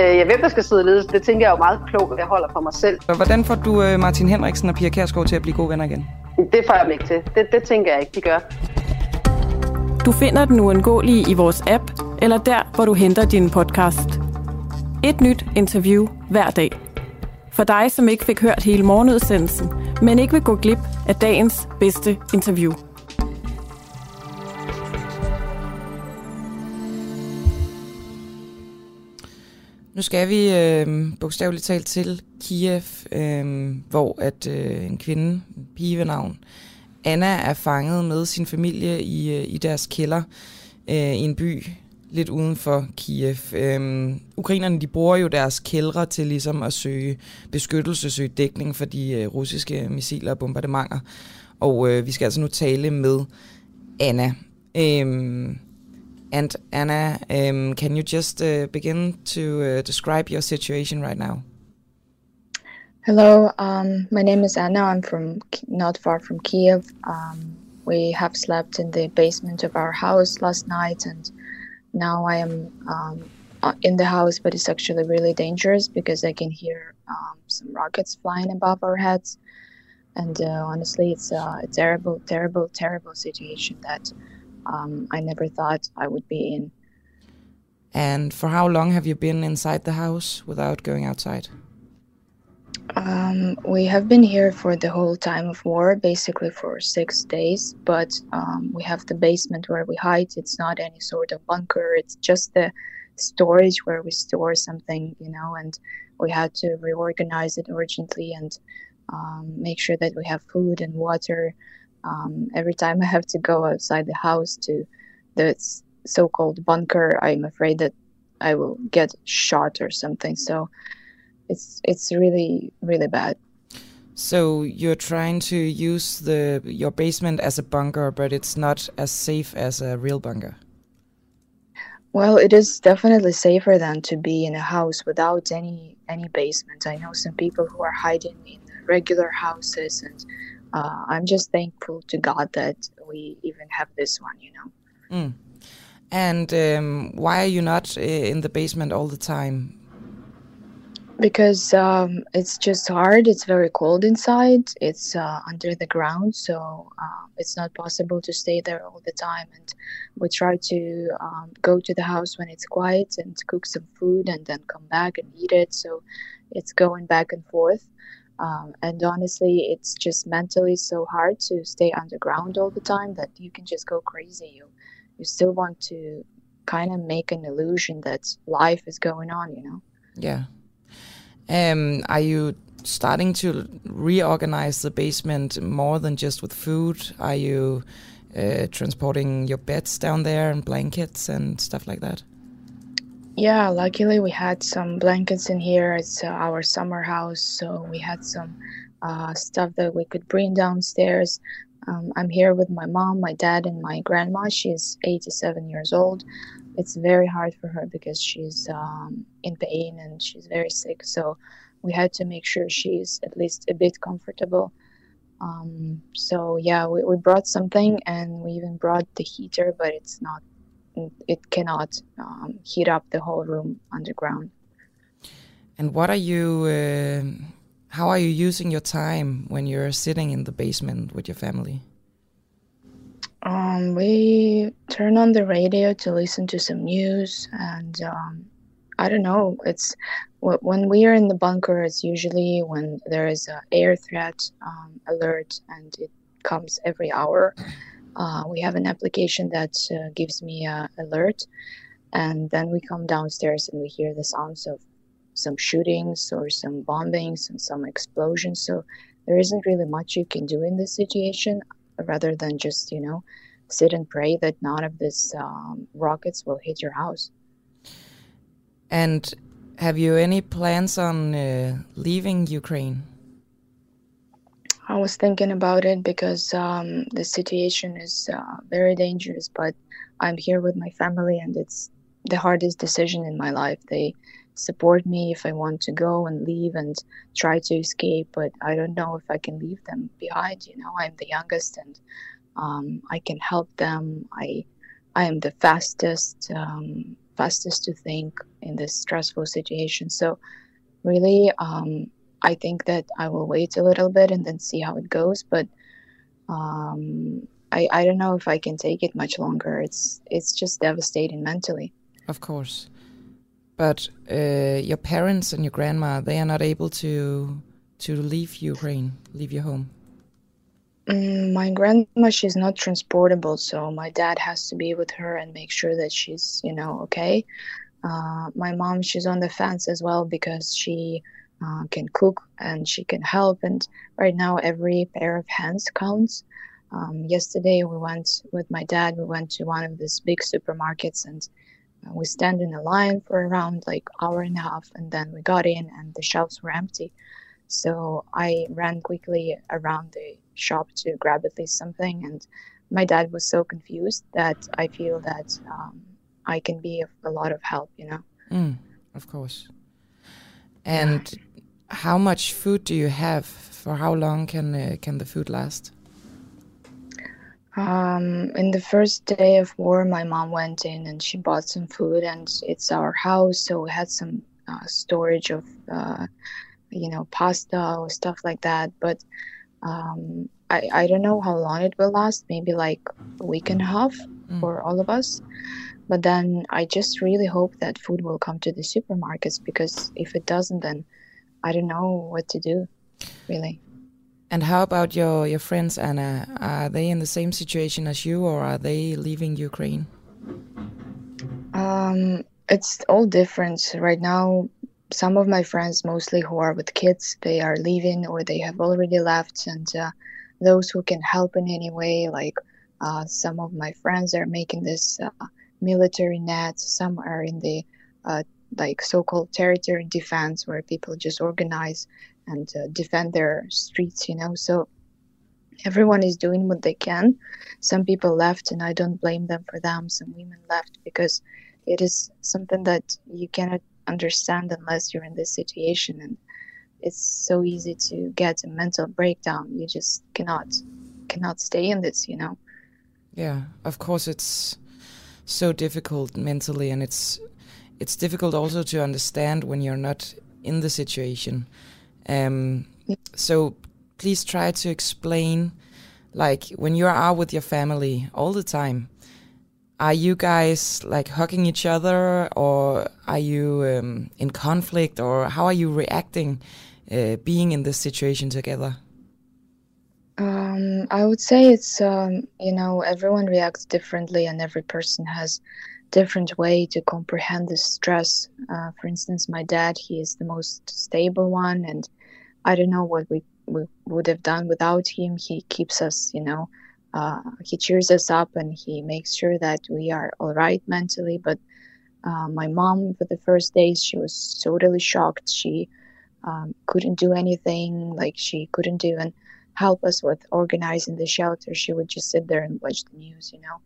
Øh, ja, hvem der skal sidde i ledelsen, det tænker jeg jo meget klogt, at jeg holder for mig selv. Hvordan får du øh, Martin Henriksen og Pia Kærsgaard til at blive gode venner igen? Det får jeg dem ikke til. Det, det tænker jeg ikke, de gør. Du finder den uundgåelige i vores app, eller der, hvor du henter din podcast. Et nyt interview hver dag. For dig, som ikke fik hørt hele morgenudsendelsen, men ikke vil gå glip af dagens bedste interview. Nu skal vi øh, bogstaveligt talt til Kiev, øh, hvor at øh, en kvinde, en pige ved navn, Anna er fanget med sin familie i, øh, i deres kælder øh, i en by lidt uden for Kiev. Øhm, ukrainerne de bruger jo deres kældre til ligesom at søge beskyttelse, søge dækning for de øh, russiske missiler og bombardementer. Og øh, vi skal altså nu tale med Anna. Um, and Anna, um, can you just uh, begin to uh, describe your situation right now? Hello, um, my name is Anna. I'm from not far from Kiev. Um, we have slept in the basement of our house last night, and now I am um, uh, in the house, but it's actually really dangerous because I can hear um, some rockets flying above our heads. And uh, honestly, it's a terrible, terrible, terrible situation that um, I never thought I would be in. And for how long have you been inside the house without going outside? Um, we have been here for the whole time of war, basically for six days. But um, we have the basement where we hide. It's not any sort of bunker. It's just the storage where we store something, you know. And we had to reorganize it urgently and um, make sure that we have food and water. Um, every time I have to go outside the house to the so-called bunker, I'm afraid that I will get shot or something. So it's it's really really bad. So you're trying to use the your basement as a bunker, but it's not as safe as a real bunker. Well, it is definitely safer than to be in a house without any any basement. I know some people who are hiding in regular houses, and uh, I'm just thankful to God that we even have this one. You know. Mm. And um, why are you not uh, in the basement all the time? because um, it's just hard. It's very cold inside. It's uh, under the ground, so uh, it's not possible to stay there all the time. And we try to um, go to the house when it's quiet and cook some food, and then come back and eat it. So it's going back and forth. Um, and honestly, it's just mentally so hard to stay underground all the time that you can just go crazy. You you still want to kind of make an illusion that life is going on, you know. Yeah. Um, are you starting to reorganize the basement more than just with food? Are you uh, transporting your beds down there and blankets and stuff like that? Yeah, luckily we had some blankets in here. It's uh, our summer house, so we had some uh, stuff that we could bring downstairs. Um, I'm here with my mom, my dad, and my grandma. She's 87 years old. It's very hard for her because she's um, in pain and she's very sick. So we had to make sure she's at least a bit comfortable. Um, so yeah, we, we brought something and we even brought the heater, but it's not, it cannot um, heat up the whole room underground. And what are you? Uh, how are you using your time when you're sitting in the basement with your family? Um, we turn on the radio to listen to some news, and um, I don't know. It's when we are in the bunker. It's usually when there is a air threat um, alert, and it comes every hour. Uh, we have an application that uh, gives me a alert, and then we come downstairs and we hear the sounds of some shootings or some bombings and some explosions. So there isn't really much you can do in this situation rather than just, you know, sit and pray that none of these um, rockets will hit your house. And have you any plans on uh, leaving Ukraine? I was thinking about it because um, the situation is uh, very dangerous, but I'm here with my family and it's the hardest decision in my life. They support me if I want to go and leave and try to escape, but I don't know if I can leave them behind. You know, I'm the youngest and um, I can help them. I I am the fastest um, fastest to think in this stressful situation. So really, um, I think that I will wait a little bit and then see how it goes. But um, I I don't know if I can take it much longer. It's it's just devastating mentally. Of course but uh, your parents and your grandma they are not able to to leave Ukraine, leave your home. Mm, my grandma, she's not transportable, so my dad has to be with her and make sure that she's, you know, okay. Uh, my mom, she's on the fence as well because she uh, can cook and she can help. And right now, every pair of hands counts. Um, yesterday, we went with my dad. We went to one of these big supermarkets, and we stand in a line for around like hour and a half and then we got in and the shelves were empty so i ran quickly around the shop to grab at least something and my dad was so confused that i feel that um, i can be of a lot of help you know mm, of course and how much food do you have for how long can uh, can the food last um, in the first day of war, my mom went in and she bought some food, and it's our house, so we had some uh, storage of, uh, you know, pasta or stuff like that. But um, I, I don't know how long it will last, maybe like a week and a half mm. for all of us. But then I just really hope that food will come to the supermarkets because if it doesn't, then I don't know what to do, really. And how about your, your friends, Anna? Are they in the same situation as you, or are they leaving Ukraine? Um, it's all different. Right now, some of my friends, mostly who are with kids, they are leaving or they have already left. And uh, those who can help in any way, like uh, some of my friends are making this uh, military net. Some are in the uh, like so-called territory defense, where people just organize and uh, defend their streets you know? So everyone is doing what they can. Some people left and i don't blame them for them. Some women left because it is something that you cannot understand unless you're in this situation and it's so easy to get a mental breakdown. You just cannot cannot stay in this you know? Yeah of course it's so difficult mentally and it's it's difficult also to understand when you're not in the situation um, so please try to explain, like when you are out with your family all the time, are you guys like hugging each other or are you um, in conflict or how are you reacting uh, being in this situation together? Um, I would say it's um, you know everyone reacts differently and every person has different way to comprehend the stress. Uh, for instance, my dad he is the most stable one and I don't know what we, we would have done without him. He keeps us, you know, uh, he cheers us up and he makes sure that we are all right mentally. But Uh, my mom, for the first days, she was totally shocked. She um, couldn't do anything. Like she couldn't even help us with organizing the shelter. She would just sit there and watch the news. You know,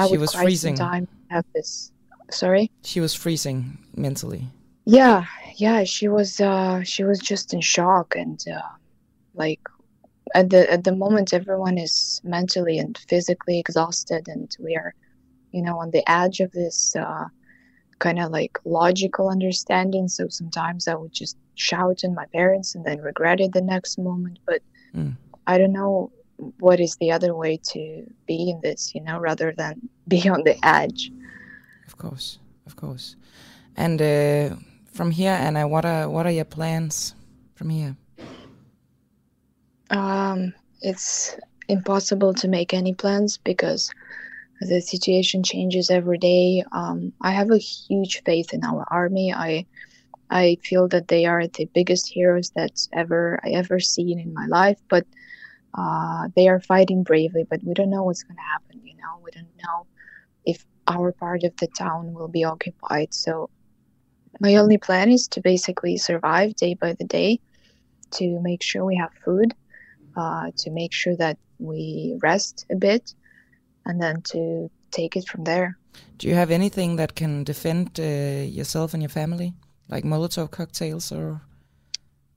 I She was freezing. Time have this. Sorry. She was freezing mentally. Yeah, yeah. She was. Uh, she was just in shock and uh, like at the at the moment, everyone is mentally and physically exhausted, and we are, you know, on the edge of this. Uh, kind of like logical understanding. So sometimes I would just shout at my parents and then regret it the next moment. But Mm. I don't know what is the other way to be in this, you know, rather than be on the edge. Of course, of course. And uh, from here, Anna, what are what are your plans from here? Um, it's impossible to make any plans because the situation changes every day. Um, I have a huge faith in our army. I I feel that they are the biggest heroes that ever I ever seen in my life. But uh, they are fighting bravely. But we don't know what's going to happen. You know, we don't know if our part of the town will be occupied. So my only plan is to basically survive day by the day, to make sure we have food uh, to make sure that we rest a bit and then to take it from there. Do you have anything that can defend uh, yourself and your family, like Molotov cocktails or?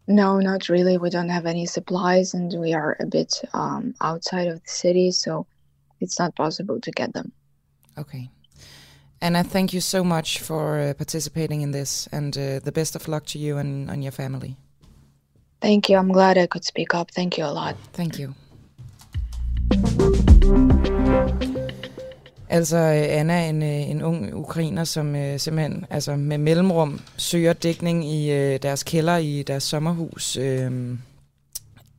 No, not really. We don't have any supplies and we are a bit um, outside of the city, so it's not possible to get them. Okay. Anna, thank you so much for uh, participating in this, and uh, the best of luck to you and, and your family. Thank you. I'm glad I could speak up. Thank you a lot. Thank you. Altså, øh, Anna er en, øh, en ung ukrainer, som øh, simpelthen altså, med mellemrum søger dækning i øh, deres kælder i deres sommerhus, øh,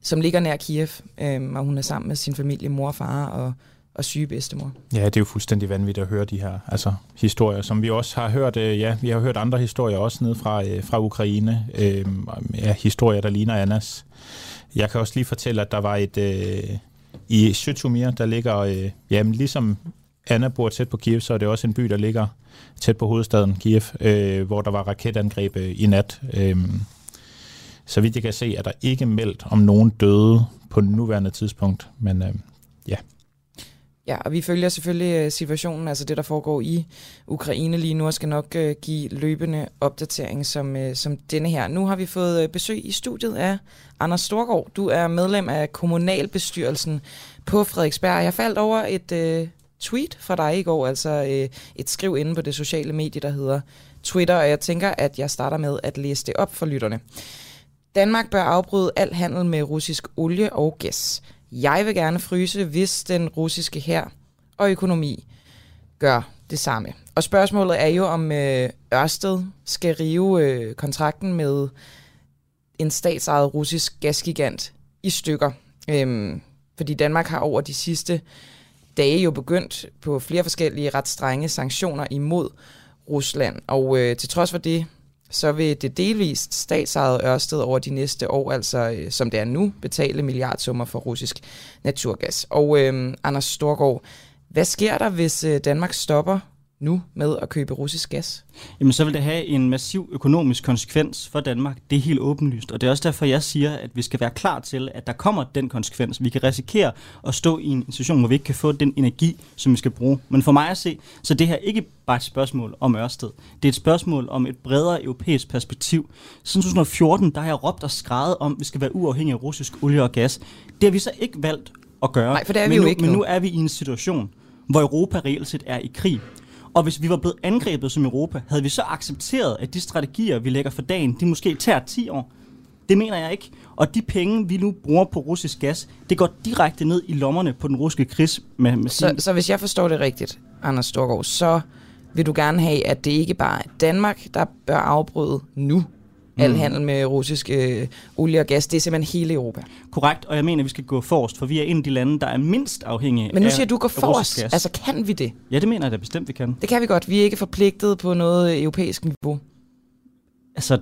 som ligger nær Kiev, øh, og hun er sammen med sin familie, mor og far og, og syge bedstemor. Ja, det er jo fuldstændig vanvittigt at høre de her altså, historier, som vi også har hørt. Øh, ja, vi har hørt andre historier også ned fra, øh, fra Ukraine. Øh, ja, historier, der ligner Annas. Jeg kan også lige fortælle, at der var et... Øh, I Sjøtumir, der ligger... Øh, jamen, ligesom Anna bor tæt på Kiev, så er det også en by, der ligger tæt på hovedstaden Kiev, øh, hvor der var raketangreb øh, i nat. Øh, så vidt jeg kan se, er der ikke meldt om nogen døde på nuværende tidspunkt, men øh, ja. Ja, og vi følger selvfølgelig øh, situationen, altså det, der foregår i Ukraine lige nu, og skal nok øh, give løbende opdatering som, øh, som denne her. Nu har vi fået øh, besøg i studiet af Anders Storgård. Du er medlem af kommunalbestyrelsen på Frederiksberg. Jeg faldt over et øh, tweet fra dig i går, altså øh, et skriv inde på det sociale medie, der hedder Twitter, og jeg tænker, at jeg starter med at læse det op for lytterne. Danmark bør afbryde al handel med russisk olie og gas. Jeg vil gerne fryse, hvis den russiske her og økonomi gør det samme. Og spørgsmålet er jo, om øh, Ørsted skal rive øh, kontrakten med en statsejet russisk gasgigant i stykker. Øhm, fordi Danmark har over de sidste dage jo begyndt på flere forskellige ret strenge sanktioner imod Rusland. Og øh, til trods for det, så vil det delvist statsejede Ørsted over de næste år, altså øh, som det er nu, betale milliardsummer for russisk naturgas. Og øh, Anders Storgård, hvad sker der, hvis øh, Danmark stopper nu med at købe russisk gas? Jamen så vil det have en massiv økonomisk konsekvens for Danmark. Det er helt åbenlyst, og det er også derfor, jeg siger, at vi skal være klar til, at der kommer den konsekvens. Vi kan risikere at stå i en situation, hvor vi ikke kan få den energi, som vi skal bruge. Men for mig at se, så det her ikke bare et spørgsmål om Ørsted. Det er et spørgsmål om et bredere europæisk perspektiv. Siden 2014, der har jeg råbt og skrevet om, at vi skal være uafhængige af russisk olie og gas. Det har vi så ikke valgt at gøre. Nej, for det er vi men jo nu, ikke Men nu er vi i en situation, hvor Europa reelt set er i krig. Og hvis vi var blevet angrebet som Europa, havde vi så accepteret, at de strategier, vi lægger for dagen, de måske tager 10 år? Det mener jeg ikke. Og de penge, vi nu bruger på russisk gas, det går direkte ned i lommerne på den russiske krigs med, med Så, så hvis jeg forstår det rigtigt, Anders Storgård, så vil du gerne have, at det ikke bare er Danmark, der bør afbryde nu al Mm. handel med russisk øh, olie og gas. Det er simpelthen hele Europa. Korrekt, og jeg mener, at vi skal gå forrest, for vi er en af de lande, der er mindst afhængige Men nu af siger du, gå af russisk forrest. Altså, kan vi det? Ja, det mener jeg da bestemt, vi kan. Det kan vi godt. Vi er ikke forpligtet på noget europæisk niveau altså,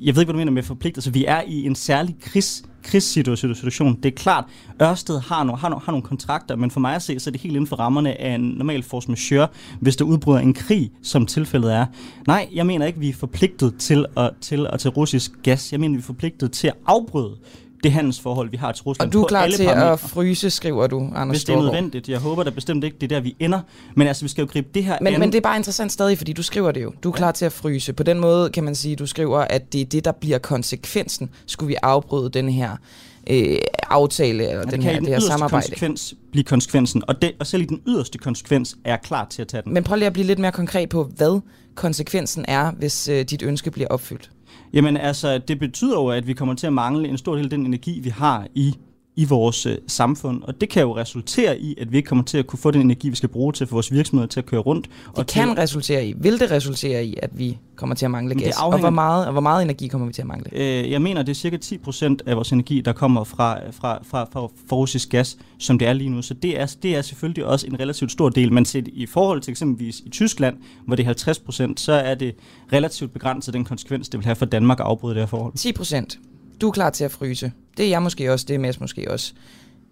jeg ved ikke, hvad du mener med forpligtet. Altså, vi er i en særlig krigs, krigssituation. Det er klart, Ørsted har no, har, no, har nogle kontrakter, men for mig at se, så er det helt inden for rammerne af en normal force majeure, hvis der udbryder en krig, som tilfældet er. Nej, jeg mener ikke, vi er forpligtet til at, til at tage russisk gas. Jeg mener, vi er forpligtet til at afbryde det handelsforhold, vi har til Rusland. Og du er klar til parametre. at fryse, skriver du, Anders Hvis det er nødvendigt. Jeg håber da bestemt ikke, det er der, vi ender. Men altså, vi skal jo gribe det her Men, an. men det er bare interessant stadig, fordi du skriver det jo. Du er klar til at fryse. På den måde kan man sige, du skriver, at det er det, der bliver konsekvensen. Skulle vi afbryde den her øh, aftale, eller Og den her, i den det her samarbejde. konsekvens blive konsekvensen. Og, det, og selv i den yderste konsekvens er jeg klar til at tage den. Men prøv lige at blive lidt mere konkret på, hvad konsekvensen er, hvis øh, dit ønske bliver opfyldt. Jamen altså, det betyder jo, at vi kommer til at mangle en stor del af den energi, vi har i i vores øh, samfund, og det kan jo resultere i, at vi ikke kommer til at kunne få den energi, vi skal bruge til for vores virksomheder til at køre rundt. Det og kan til, resultere i, vil det resultere i, at vi kommer til at mangle gas? Og afhænger- hvor meget, og hvor meget energi kommer vi til at mangle? øh, jeg mener, det er cirka 10% af vores energi, der kommer fra, fra, fra, fra, fra russisk gas, som det er lige nu. Så det er, det er selvfølgelig også en relativt stor del, men set i forhold til eksempelvis i Tyskland, hvor det er 50%, så er det relativt begrænset den konsekvens, det vil have for Danmark at afbryde det her forhold. 10 procent. Du er klar til at fryse. Det er jeg måske også, det er Mads måske også.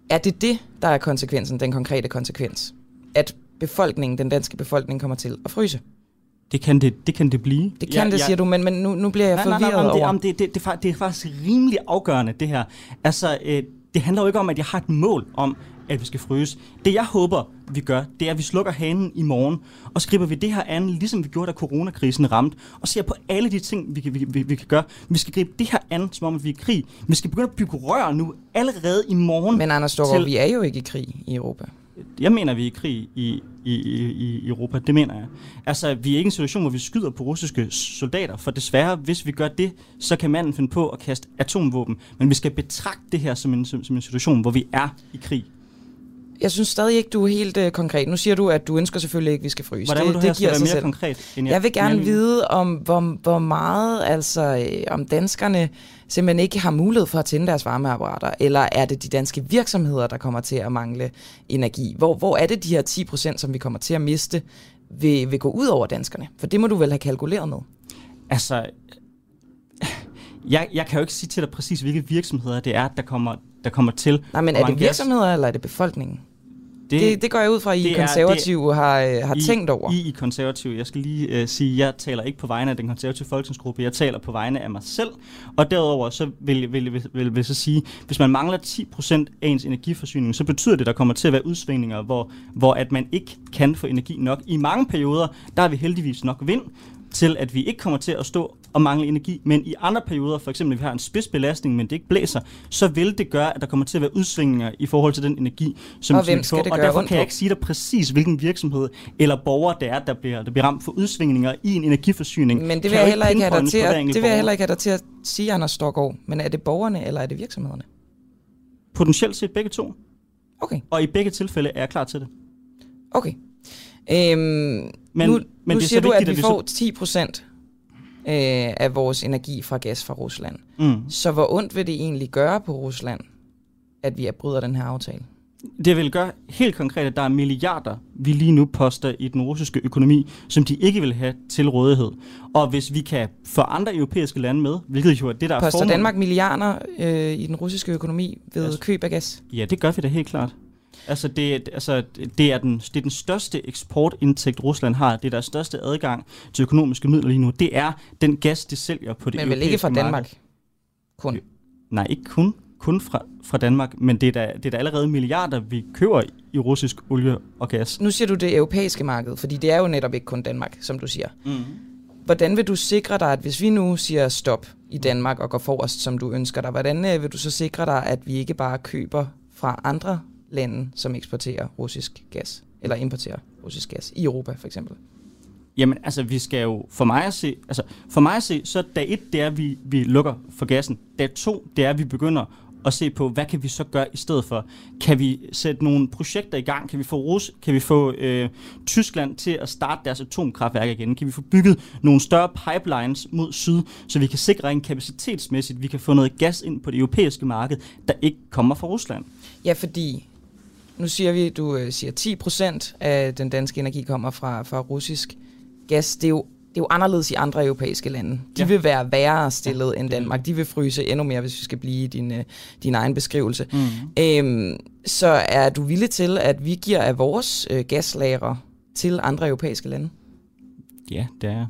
Er det det, der er konsekvensen, den konkrete konsekvens? At befolkningen, den danske befolkning, kommer til at fryse? Det kan det, det, kan det blive. Det kan det, siger du, men, men nu, nu bliver jeg nej, nej, forvirret nej, nej, over... det, om det, det, det, er det er faktisk rimelig afgørende, det her. Altså, øh, det handler jo ikke om, at jeg har et mål om, at vi skal fryse. Det jeg håber, vi gør, det er, at vi slukker hanen i morgen, og skriver vi det her an, ligesom vi gjorde, da coronakrisen ramte, og ser på alle de ting, vi kan, vi, vi, vi kan gøre. Vi skal gribe det her an, som om at vi er i krig. Vi skal begynde at bygge rør nu, allerede i morgen. Men Anders Storgård, til- vi er jo ikke i krig i Europa. Jeg mener, vi er i krig i, i, i, i Europa. Det mener jeg. Altså, vi er ikke i en situation, hvor vi skyder på russiske soldater, for desværre, hvis vi gør det, så kan manden finde på at kaste atomvåben. Men vi skal betragte det her som en, som, som en situation, hvor vi er i krig. Jeg synes stadig ikke, du er helt øh, konkret. Nu siger du, at du ønsker selvfølgelig ikke, at vi skal fryse. Hvordan det, vil du have, det giver sig mere selv. konkret? End Jeg vil end gerne lige- vide, om hvor, hvor meget, altså øh, om danskerne simpelthen ikke har mulighed for at tænde deres varmeapparater, eller er det de danske virksomheder, der kommer til at mangle energi? Hvor, hvor er det de her 10 procent, som vi kommer til at miste, vil, vil gå ud over danskerne? For det må du vel have kalkuleret med. Altså, jeg, jeg kan jo ikke sige til dig præcis, hvilke virksomheder det er, der kommer, der kommer til. Nej, men er det virksomheder, eller er det befolkningen? Det, Det, det går jeg ud fra, at I det er- konservative har, øh, har I, tænkt over. I, I konservative. Jeg skal lige øh, sige, at jeg taler ikke på vegne af den konservative folketingsgruppe. Jeg taler på vegne af mig selv. Og derudover så vil, vil, vil, vil, vil så sige, hvis man mangler 10% af ens energiforsyning, så betyder det, at der kommer til at være udsvingninger, hvor, hvor at man ikke kan få energi nok. I mange perioder, der har vi heldigvis nok vind til, at vi ikke kommer til at stå og mangle energi, men i andre perioder, for eksempel, at vi har en spidsbelastning, men det ikke blæser, så vil det gøre, at der kommer til at være udsvingninger i forhold til den energi, som Og hvem vi skal får. det og derfor kan jeg ikke sige dig præcis, hvilken virksomhed eller borger det er, der bliver, der bliver ramt for udsvingninger i en energiforsyning. Men det vil, jeg heller ikke have dig til at, det vil jeg heller ikke have dig til at sige, Anders Storgård. Men er det borgerne, eller er det virksomhederne? Potentielt set begge to. Okay. Og i begge tilfælde er jeg klar til det. Okay. Øhm, Men- nu, men nu det er siger så du, at vi får så- 10 procent øh, af vores energi fra gas fra Rusland. Mm. Så hvor ondt vil det egentlig gøre på Rusland, at vi bryder den her aftale? Det vil gøre helt konkret, at der er milliarder, vi lige nu poster i den russiske økonomi, som de ikke vil have til rådighed. Og hvis vi kan få andre europæiske lande med, hvilket jo er det, der er Poster Danmark milliarder øh, i den russiske økonomi ved Altså- køb af gas? Ja, det gør vi da helt klart. Altså, det, altså, det, er den, det er den største eksportindtægt, Rusland har. Det er deres største adgang til økonomiske midler lige nu. Det er den gas, de sælger på det Men vel ikke fra Danmark? marked. Kun. Nej, ikke kun, kun fra, fra Danmark, men det er, da, det er da allerede milliarder, vi køber i russisk olie og gas. Nu siger du det europæiske marked, fordi det er jo netop ikke kun Danmark, som du siger. Mm. Hvordan vil du sikre dig, at hvis vi nu siger stop i Danmark og går forrest, som du ønsker dig, hvordan øh, vil du så sikre dig, at vi ikke bare køber fra andre lande, som eksporterer russisk gas, eller importerer russisk gas, i Europa for eksempel? Jamen, altså, vi skal jo, for mig at se, altså, for mig at se, så dag et, det er, at vi, vi lukker for gassen. Dag to, det er, at vi begynder at se på, hvad kan vi så gøre i stedet for? Kan vi sætte nogle projekter i gang? Kan vi få, Rus, kan vi få øh, Tyskland til at starte deres atomkraftværk igen? Kan vi få bygget nogle større pipelines mod syd, så vi kan sikre en kapacitetsmæssigt, vi kan få noget gas ind på det europæiske marked, der ikke kommer fra Rusland? Ja, fordi nu siger vi, du øh, siger 10 procent af den danske energi kommer fra, fra russisk gas. Det er jo det er jo anderledes i andre europæiske lande. De Ja. vil være værre stillet ja, end Danmark. De vil fryse endnu mere, hvis vi skal blive i din, øh, din egen beskrivelse. Mm. Øhm, så er du villig til, at vi giver af vores øh, gaslager til andre europæiske lande? Ja, det er.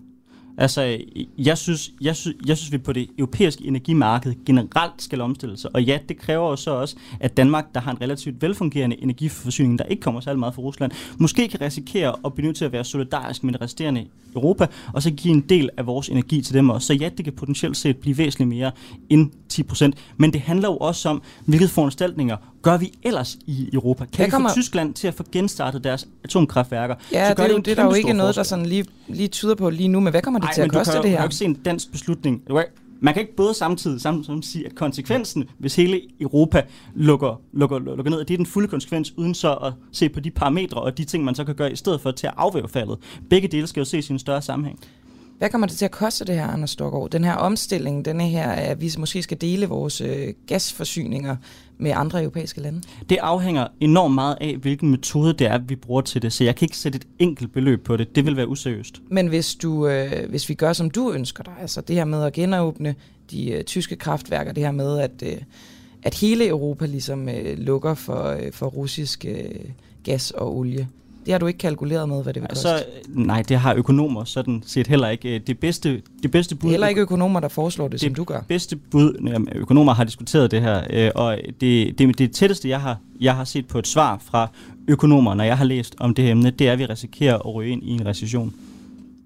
Altså, jeg synes, jeg, synes, jeg synes, vi på det europæiske energimarked generelt skal omstille sig. Og ja, det kræver jo så også, at Danmark, der har en relativt velfungerende energiforsyning, der ikke kommer særlig meget fra Rusland, måske kan risikere at blive nødt til at være solidarisk med det resterende Europa, og så give en del af vores energi til dem også. Så ja, det kan potentielt set blive væsentligt mere end 10 procent. Men det handler jo også om, hvilke foranstaltninger gør vi ellers i Europa? Kan Hvad vi kommer- få Tyskland til at få genstartet deres atomkraftværker? Ja, så det gør er jo en det, er der jo ikke noget, der forskel. sådan lige, lige tyder på lige nu. Men hvad kommer det Ej, til at koste kan, jo- det Du kan jo her? ikke se en dansk beslutning. Man kan ikke både samtidig som sige, at konsekvensen, hvis hele Europa lukker, lukker, lukker ned, det er den fulde konsekvens, uden så at se på de parametre og de ting, man så kan gøre i stedet for til at afvæve faldet. Begge dele skal jo ses i en større sammenhæng. Hvad kommer det til at koste det her, Anders Storgård? Den her omstilling, denne her, at vi måske skal dele vores øh, gasforsyninger med andre europæiske lande? Det afhænger enormt meget af, hvilken metode det er, vi bruger til det, så jeg kan ikke sætte et enkelt beløb på det. Det vil være useriøst. Men hvis, du, øh, hvis vi gør, som du ønsker dig, altså det her med at genåbne de øh, tyske kraftværker, det her med, at, øh, at hele Europa ligesom øh, lukker for, øh, for russisk øh, gas og olie, det har du ikke kalkuleret med, hvad det vil koste? Så, nej, det har økonomer sådan set heller ikke. Det bedste, det bedste bud... Heller ikke økonomer, der foreslår det, som du gør. bedste bud, jamen, økonomer har diskuteret det her, øh, og det, det, det tætteste, jeg har, jeg har set på et svar fra økonomer, når jeg har læst om det her emne, det er, at vi risikerer at ryge ind i en recession.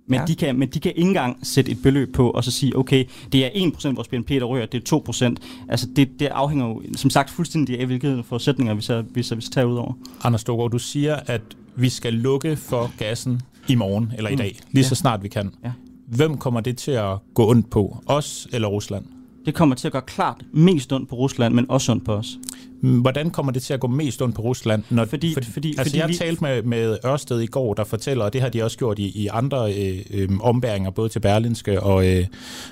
Men, Ja. de kan, men de kan ikke engang sætte et beløb på, og så sige, okay, det er 1% af vores BNP, der ryger, det er 2%. Altså, det, det afhænger jo, som sagt, fuldstændig af, hvilke forudsætninger vi så, vi så, vi så tager ud over. Anders Storgård, du siger, at vi skal lukke for gassen i morgen eller i Mm. dag, lige så Ja. snart vi kan. Ja. Hvem kommer det til at gå ondt på? Os eller Rusland? Det kommer til at gøre klart mest ondt på Rusland, men også ondt på os. Mm, Hvordan kommer det til at gå mest ondt på Rusland? Når, Fordi- fordi, fordi- altså fordi jeg vi- talte med, med Ørsted i går, der fortæller, og det har de også gjort i, i andre øh, øh, ombæringer, både til Berlinske og, øh,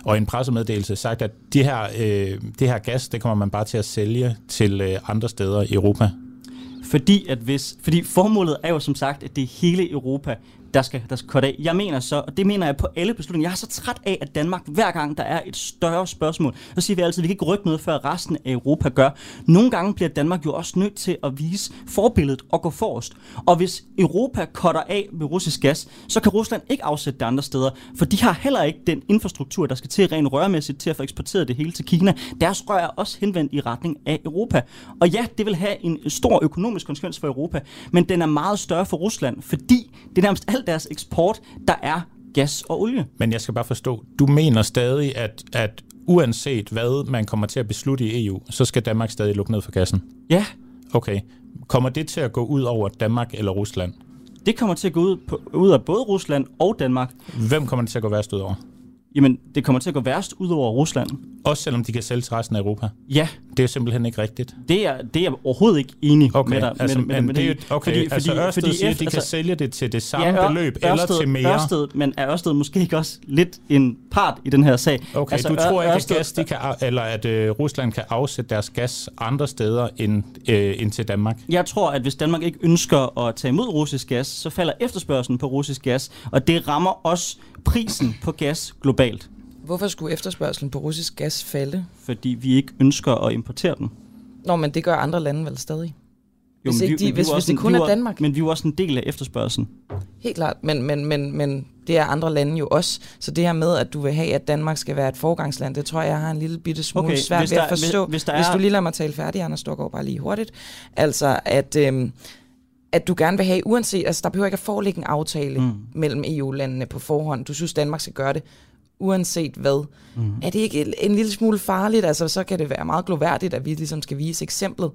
og en pressemeddelelse, sagt, at de her, øh, det her gas, det kommer man bare til at sælge til øh, andre steder i Europa. Fordi, at hvis, fordi formålet er jo som sagt, at det er hele Europa, der skal, der skal korte af. Jeg mener så, og det mener jeg på alle beslutninger, jeg er så træt af, at Danmark hver gang der er et større spørgsmål, så siger vi altid, at vi kan ikke rykke noget, før resten af Europa gør. Nogle gange bliver Danmark jo også nødt til at vise forbilledet og gå forrest. Og hvis Europa cutter af med russisk gas, så kan Rusland ikke afsætte det andre steder, for de har heller ikke den infrastruktur, der skal til rent rørmæssigt til at få eksporteret det hele til Kina. Deres rør er også henvendt i retning af Europa. Og ja, det vil have en stor økonomisk konsekvens for Europa, men den er meget større for Rusland, fordi det er nærmest al deres eksport, der er gas og olie. Men jeg skal bare forstå, du mener stadig, at, at uanset hvad man kommer til at beslutte i EU, så skal Danmark stadig lukke ned for gassen? Ja, Okay. Kommer det til at gå ud over Danmark eller Rusland? det kommer til at gå ud, på, ud af både Rusland og Danmark. Hvem kommer det til at gå værst ud over? Jamen, det kommer til at gå værst ud over Rusland. Også selvom de kan sælge til resten af Europa. Ja, Det er simpelthen ikke rigtigt. det er, det er jeg overhovedet ikke enig Okay, med dig. altså, med, med, men med det er jo, okay, fordi, altså Ørsted fordi siger, at de altså, kan sælge det til det samme Ør- beløb, eller til mere. Ørsted, men er Ørsted måske ikke også lidt en part i den her sag? Okay, altså, du tror ikke, at, Ørsted- gas, de kan, eller at øh, Rusland kan afsætte deres gas andre steder end, øh, end til Danmark? Jeg tror, at hvis Danmark ikke ønsker at tage imod russisk gas, så falder efterspørgselen på russisk gas, og det rammer også prisen på gas globalt, Hvorfor skulle efterspørgselen på russisk gas falde? fordi vi ikke ønsker at importere den. Nå, men det gør andre lande vel stadig. Hvis men ikke vi- de- hvis- jo hvis det kun er jo- Danmark. Men vi er jo også en del af efterspørgselen. Helt klart, men, men, men, men det er andre lande jo også. Så det her med, at du vil have, at Danmark skal være et forgangsland, det tror jeg, jeg har en lille bitte smule Okay, svært hvis ved at der- forstå. hvis- hvis der hvis er- du lige lader mig tale færdig, Anders Storgård, bare lige hurtigt. Altså, at, øhm, at du gerne vil have, uanset, altså der behøver ikke at foreligge en aftale mm. mellem EU-landene på forhånd. Du synes, Danmark skal gøre det uanset hvad. Mm. Er det ikke en- lille smule farligt? Altså, så kan det være meget gloværdigt, at vi ligesom skal vise eksemplet.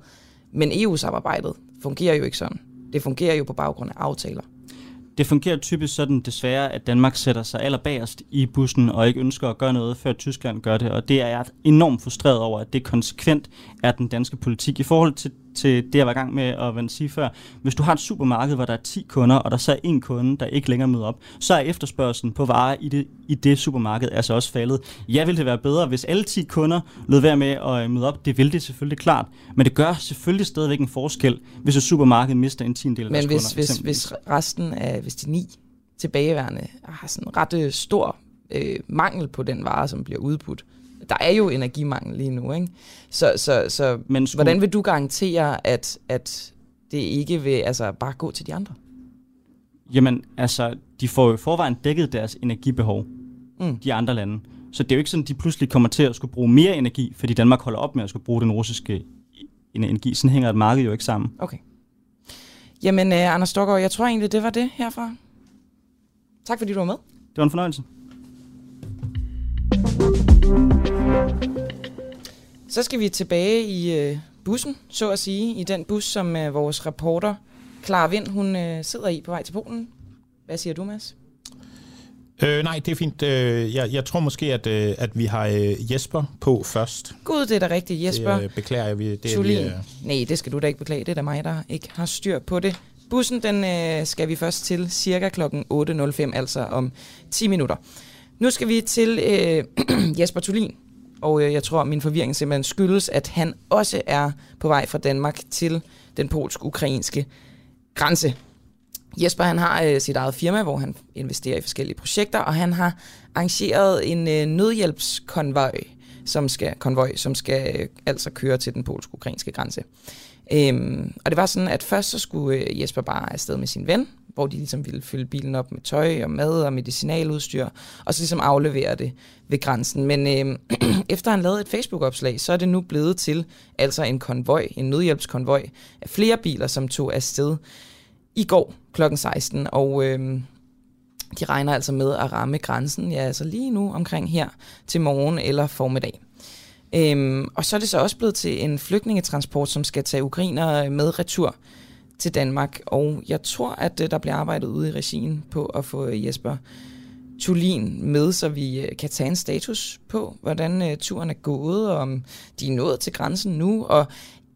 Men EU-samarbejdet fungerer jo ikke sådan. Det fungerer jo på baggrund af aftaler. Det fungerer typisk sådan desværre, at Danmark sætter sig allerbagerst i bussen og ikke ønsker at gøre noget, før Tyskland gør det. Og det er jeg enormt frustreret over, at det konsekvent er den danske politik. I forhold til, til det, jeg var i gang med at vende sige før. Hvis du har et supermarked, hvor der er 10 kunder, og der så er en kunde, der ikke længere møder op, så er efterspørgselen på varer i det, i det supermarked altså også faldet. Ja, ville det være bedre, hvis alle 10 kunder lød være med at øh, møde op. Det vil det selvfølgelig klart. Men det gør selvfølgelig stadigvæk en forskel, hvis et supermarked mister en tiendel af deres Men kunder. hvis, hvis, hvis resten af, hvis de ni tilbageværende har sådan ret øh, stor øh, mangel på den vare, som bliver udbudt. Der er jo energimangel lige nu, ikke? Så, så, så Men skulle- hvordan vil du garantere, at, at det ikke vil altså, bare gå til de andre? Jamen, altså, de får jo forvejen dækket deres energibehov, Mm. de andre lande. Så det er jo ikke sådan, at de pludselig kommer til at skulle bruge mere energi, fordi Danmark holder op med at skulle bruge den russiske energi. Sådan hænger et marked jo ikke sammen. Okay. Jamen, øh, Anders Storgård, jeg tror egentlig, det var det herfra. Tak fordi du var med. Det var en fornøjelse. Så skal vi tilbage i øh, bussen, så at sige, i den bus, som øh, vores reporter Clara Vind, hun øh, sidder i på vej til Polen. Hvad siger du, Mads? Øh, nej, det er fint. Øh, jeg, jeg tror måske, at, øh, at vi har øh, Jesper på først. Gud, det er da rigtigt, Jesper. Det øh, beklager jeg. Det er lige, øh, Nej, det skal du da ikke beklage. Det er da mig, der ikke har styr på det. Bussen, den øh, skal vi først til cirka kl. 8.05, altså om 10 minutter. Nu skal vi til øh, Jesper Tulin, og øh, jeg tror, min forvirring simpelthen skyldes, at han også er på vej fra Danmark til den polsk-ukrainske grænse. Jesper han har øh, sit eget firma, hvor han investerer i forskellige projekter, og han har arrangeret en øh, nødhjælpskonvoj, som skal, konvoj, som skal øh, altså køre til den polsk-ukrainske grænse. Øhm, og det var sådan, at først så skulle øh, Jesper bare afsted med sin ven, hvor de ligesom ville fylde bilen op med tøj og mad og medicinaludstyr, og så ligesom aflevere det ved grænsen. Men øh, efter han lavede et Facebook-opslag, så er det nu blevet til altså en konvoj, en nødhjælpskonvoj af flere biler, som tog afsted i går kl. 16, og øh, de regner altså med at ramme grænsen, ja altså lige nu omkring her til morgen eller formiddag. Øhm, og så er det så også blevet til en flygtningetransport, som skal tage ukrainer med retur til Danmark. Og jeg tror, at øh, der bliver arbejdet ude i regien på at få øh, Jesper Tulin med, så vi øh, kan tage en status på, hvordan turen er gået, og om de er nået til grænsen nu. Og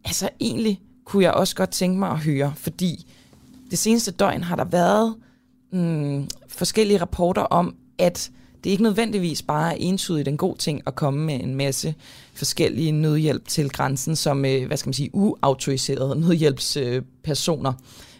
altså egentlig kunne jeg også godt tænke mig at høre, fordi det seneste døgn har der været mm, forskellige rapporter om, at det er ikke nødvendigvis bare entydigt en god ting at komme med en masse forskellige nødhjælp til grænsen som, øh, hvad skal man sige, uautoriserede nødhjælpspersoner,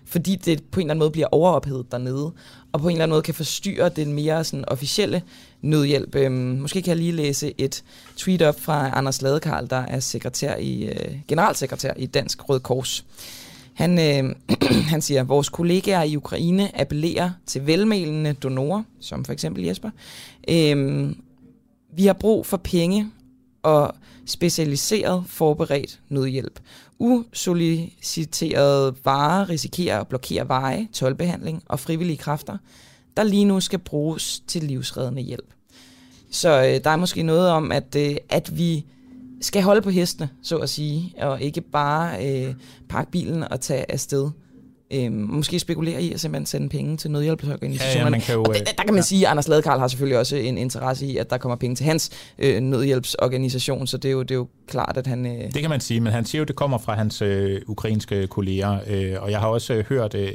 fordi det på en eller anden måde bliver overophedet dernede, og på en eller anden måde kan forstyrre den mere sådan, officielle nødhjælp. Øhm, måske kan jeg lige læse et tweet op fra Anders Ladekarl, der er sekretær i, øh, generalsekretær i Dansk Røde Kors. Han, øh, han siger, at vores kollegaer i Ukraine appellerer til velmelende donorer, som for eksempel Jesper. Øh, vi har brug for penge og specialiseret forberedt nødhjælp. Usoliciterede varer risikerer at blokere veje, tolvbehandling og frivillige kræfter, der lige nu skal bruges til livsreddende hjælp. Så øh, der er måske noget om, at, øh, at vi skal holde på hestene, så at sige, og ikke bare øh, pakke bilen og tage afsted. Øhm, måske spekulere i at simpelthen sende penge til nødhjælpsorganisationerne. Ja, ja, jo, og øh, der, kan man sige, at Anders Ladekarl har selvfølgelig også en interesse i, at der kommer penge til hans øh, nødhjælpsorganisation, så det er, jo, det er jo klart, at han... Øh, Det kan man sige, men han siger jo, at det kommer fra hans øh, ukrainske kolleger, øh, og jeg har også øh, hørt øh,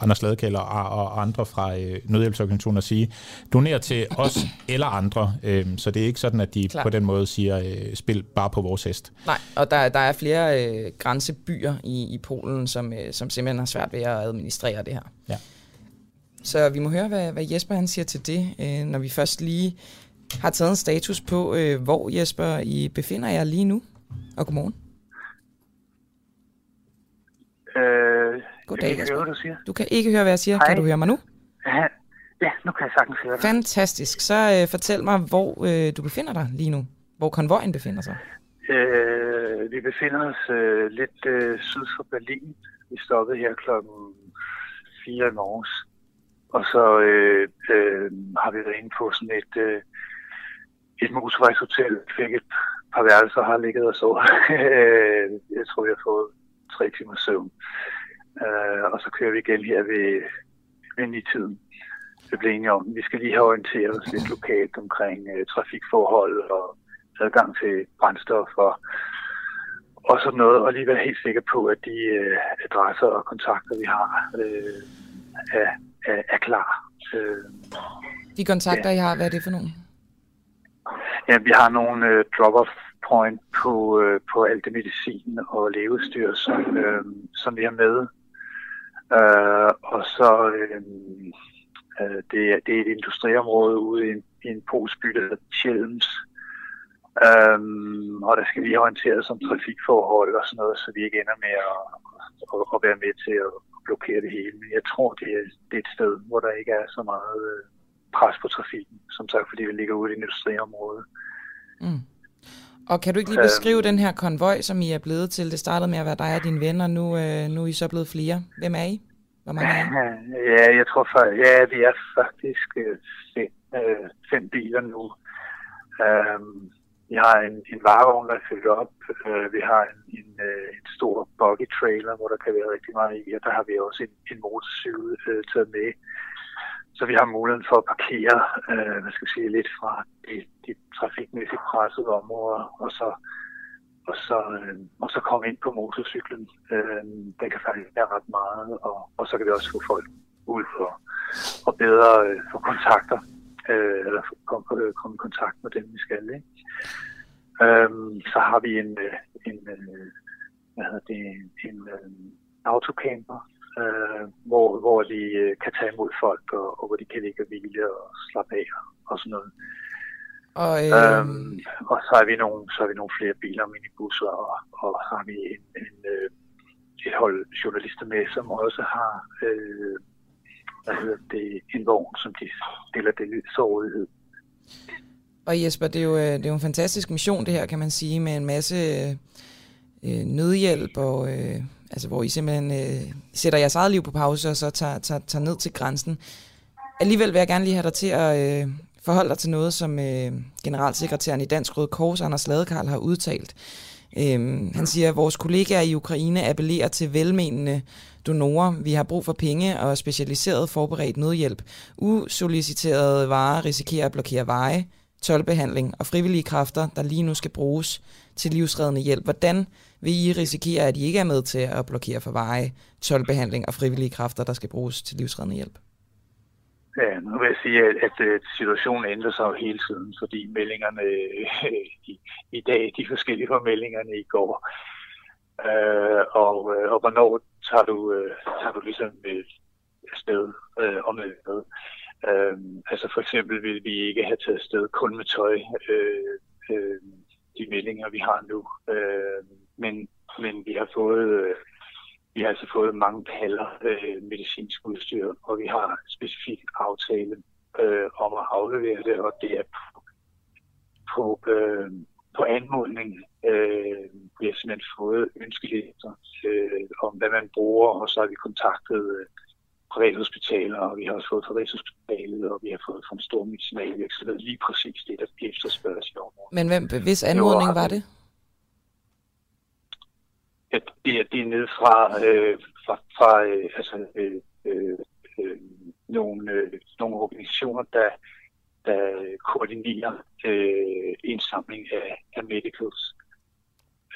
Anders Ladekælder og, og andre fra øh, nødhjælpsorganisationer sige, doner til os eller andre, øh, så det er ikke sådan, at de. Klar. på den måde siger, øh, spil bare på vores hest. Nej, og der, der er flere øh, grænsebyer i, i Polen, som, øh, som simpelthen har svært ved at administrere det her. Ja. Så vi må høre, hvad, hvad Jesper han siger til det, øh, når vi først lige har taget en status på, øh, hvor Jesper I befinder jer lige nu. Og godmorgen. Øh, Goddag, jeg kan Jesper. høre, hvad du siger. Du kan ikke høre, hvad jeg siger. Hej. Kan du høre mig nu? Ja, ja, nu kan jeg sagtens høre dig. Fantastisk. Så øh, fortæl mig, hvor øh, du befinder dig lige nu. Hvor konvojen befinder sig. Øh, vi befinder os øh, lidt øh, syd for Berlin. Vi stoppede her klokken 4 i morges. Og så øh, øh, har vi været inde på sådan et, øh, et motorvejshotel. Fik et par værelser har ligget og så. Jeg tror, vi har fået tre timer søvn. Øh, og så kører vi igen her ved, ved i tiden. Vi blev enige om, vi skal lige have orienteret os lidt lokalt omkring øh, trafikforhold og adgang til brændstof og, og sådan noget, og lige være helt sikker på, at de øh, adresser og kontakter, vi har, øh, er, er, er klar. Øh, De kontakter, I har, hvad er det for nogen? ja, vi har nogle øh, drop-off point på, øh, på alt det medicin og levestyr, som, øh, som vi har med. Øh, og så øh, Øh, det, er, det er et industriområde ude i en, i en polsk by, der hedder Chelms. Øhm, og der skal vi orientere os om trafikforhold og sådan noget, så vi ikke ender med at, at, at være med til at blokere det hele. Men jeg tror, det er, det er et sted, hvor der ikke er så meget øh, pres på trafikken, som sagt, fordi vi ligger ude i et industriområde. Mm. Og kan du ikke lige beskrive øhm, den her konvoj, som I er blevet til? Det startede med at være dig og dine venner, nu, øh, nu er I så blevet flere. Hvem er I? Hvor mange er I? Ja, jeg tror faktisk, ja, vi er faktisk øh, fem, øh, fem biler nu. Um, vi har en, en varevogn, der er fyldt op. Øh, vi har en, en, øh, en stor buggy trailer, hvor der kan være rigtig meget i, og der har vi også en, en motorcykel øh, taget med. Så vi har muligheden for at parkere, øh, hvad skal jeg sige, lidt fra de, de trafikmæssigt pressede områder, og så, og så, øh, og så komme ind på motorcyklen. Øh, den kan faktisk være ret meget, og, og så kan vi også få folk ud for, og bedre øh, få kontakter eller komme kom i kontakt med dem, vi skal. Ikke? Øhm, så har vi en, øh, en, øh, hvad hedder det, en, en autocamper, øh, hvor, hvor de kan tage imod folk, og, og hvor de kan ligge og hvile og slappe af og sådan noget. Og, øh... øhm, og så har vi nogle, så har vi nogle flere biler, minibusser, og, og så har vi en, en, et hold journalister med, som også har øh, hvad hedder det, en vogn, som de stiller det så rådighed. Og Jesper, det er, jo, øh, det er jo en fantastisk mission, det her, kan man sige, med en masse øh, øh, nødhjælp, og, øh, altså, hvor I simpelthen øh, sætter jeres eget liv på pause, og så tager, tager, tager ned til grænsen. Alligevel vil jeg gerne lige have dig til at øh, forholde dig til noget, som øh, generalsekretæren i Dansk Røde Kors, Anders Ladekarl, har udtalt. Øh, han siger, at vores kollegaer i Ukraine appellerer til velmenende donorer. Vi har brug for penge og specialiseret forberedt nødhjælp. Usoliciterede varer risikerer at blokere veje, tolvbehandling og frivillige kræfter, der lige nu skal bruges til livsreddende hjælp. Hvordan vil I risikere, at I ikke er med til at blokere for veje, tolvbehandling og frivillige kræfter, der skal bruges til livsreddende hjælp? Ja, nu vil jeg sige, at, at øh, situationen ændrer sig jo hele tiden, fordi meldingerne i, i dag, de forskellige fra meldingerne i går. Øh, og, øh, og hvornår tager du, øh, tager du ligesom øh, afsted øh, om med øh, Altså for eksempel vil vi ikke have taget afsted kun med tøj, øh, øh, de meldinger vi har nu. Øh, men, men vi har fået øh, vi har altså fået mange paller øh, medicinsk udstyr, og vi har specifikt aftale øh, om at aflevere det, og det er på, på, øh, på anmodning øh, vi har simpelthen fået ønskelister øh, om, hvad man bruger, og så har vi kontaktet øh, privathospitaler, og vi har også fået fra Rigshospitalet, og vi har fået fra en stor medicinalvirksomhed lige præcis det, der efterspørges i området. Men hvem, hvis anmodning var det? Ja, det, er, det er ned fra, øh, fra, fra øh, altså, øh, øh, øh, nogle, øh, nogle organisationer, der, der koordinerer øh, indsamling af, af medicals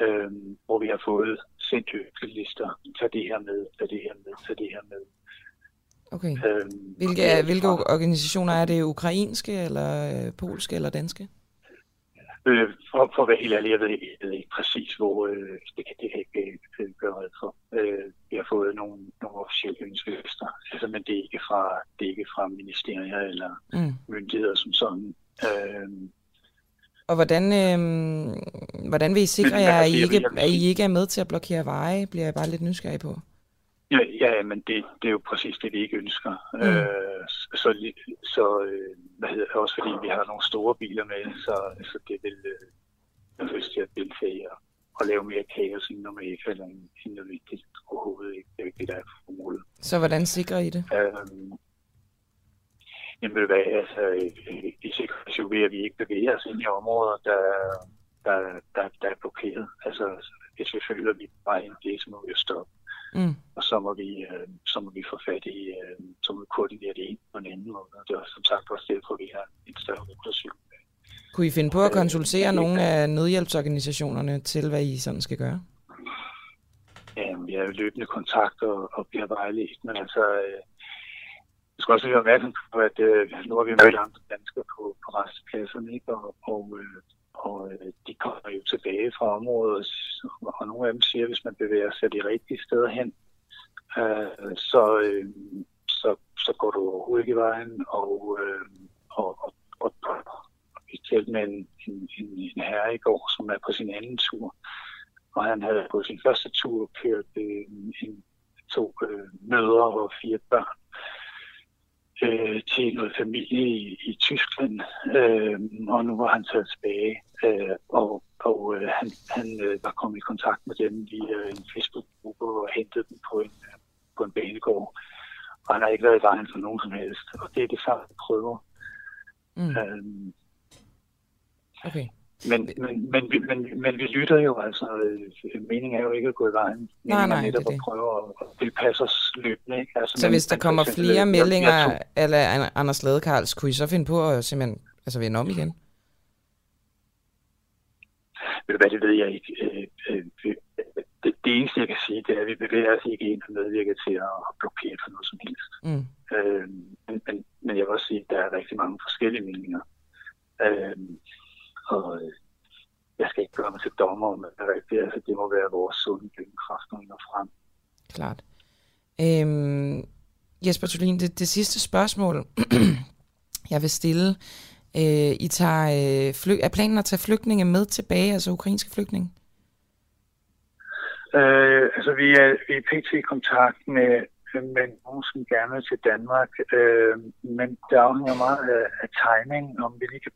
øh, hvor vi har fået sendt lister. Tag det her med, tag det her med, tag det her med. Okay. Øhm, hvilke, er, hvilke organisationer er det? Ukrainske, eller øh, polske, eller danske? Øh, for, for at være helt ærlig, jeg ved, jeg ved ikke præcis, hvor øh, det kan det kan ikke øh, gøre red for. Øh, vi har fået nogle, nogle officielle ønskelister, altså, men det er ikke fra, det er ikke fra ministerier eller mm. myndigheder som sådan. Øh, og hvordan, øh, hvordan vil I sikre jer, at I, ikke, at I ikke er med til at blokere veje? Bliver jeg bare lidt nysgerrig på. Ja, ja men det, det er jo præcis det, vi ikke ønsker. Mm. Øh, så så øh, hvad hedder det, også fordi vi har nogle store biler med, så, så det vil øh, jeg har lyst til at deltage og, og lave mere kaos end normalt, eller end nødvendigt overhovedet ikke. Det er ikke det, der er formålet. Så hvordan sikrer I det? Øh, Jamen ved hvad, altså, i sikkerhed ved, at vi ikke bevæger os ind i områder, der, der, der, der er blokeret. Altså, hvis vi føler, at vi er bare ind det, så må vi jo stoppe. Mm. Og så må, vi, øh, så må vi få fat i, øh, så må vi koordinere det ind på en anden måde. Og det er som sagt også derfor, at vi har en større motorcykel. Kunne I finde på at konsultere øh, nogle af nødhjælpsorganisationerne til, hvad I sådan skal gøre? Ja, vi har jo løbende kontakt og, og bliver vejledt, men altså, øh, jeg skal også være opmærksom på, at øh, nu har vi mødt andre danskere på, på restepladserne, ikke? og, og, øh, og øh, de kommer jo tilbage fra området, og nogle af dem siger, at hvis man bevæger sig de rigtige steder hen, øh, så, øh, så, så går du overhovedet ikke i vejen, og, øh, og, og, og, og vi talte med en, en, en, en herre i går, som er på sin anden tur, og han havde på sin første tur kørt øh, en, to øh, mødre og fire børn øh, til noget familie i, i Tyskland, øh, og nu var han taget tilbage, øh, og, og øh, han, han øh, var kommet i kontakt med dem via en Facebook-gruppe og hentede dem på en, på en banegård. Og han har ikke været i vejen for nogen som helst, og det er det samme, jeg prøver. Mm. Øhm, Okay. Men, men, men, vi- men, men vi lytter jo, altså øh, meningen er jo ikke at gå i vejen. Nej, nej, netop det er det. at prøve at, tilpasse os løbende. Ikke? Altså, Så men- hvis der kommer flere jeg- meldinger Jeg, tog, eller Anders Ladekarls, kunne I så finde på at simpelthen altså vende om igen? ved hvad, det ved jeg ikke. Øh, øh, det, det eneste, jeg kan sige, det er, at vi bevæger os ikke ind og medvirker til at blokere for noget som helst. Mm. Øh, men, men, men jeg vil også sige, at der er rigtig mange forskellige meninger. Øh, og øh, jeg skal ikke gøre mig til dommer om, at det er rigtigt. Altså, det må være vores sunde vi når frem. Klart. Øhm, Jesper Tulin, det, det sidste spørgsmål, jeg vil stille. Øh, I tager, øh, fly, er planen at tage flygtninge med tilbage, altså ukrainske flygtninge? Øh, altså, vi er, vi er pt. i kontakt med, med nogen, som gerne vil til Danmark, øh, men det afhænger meget af, af timing, om vi lige kan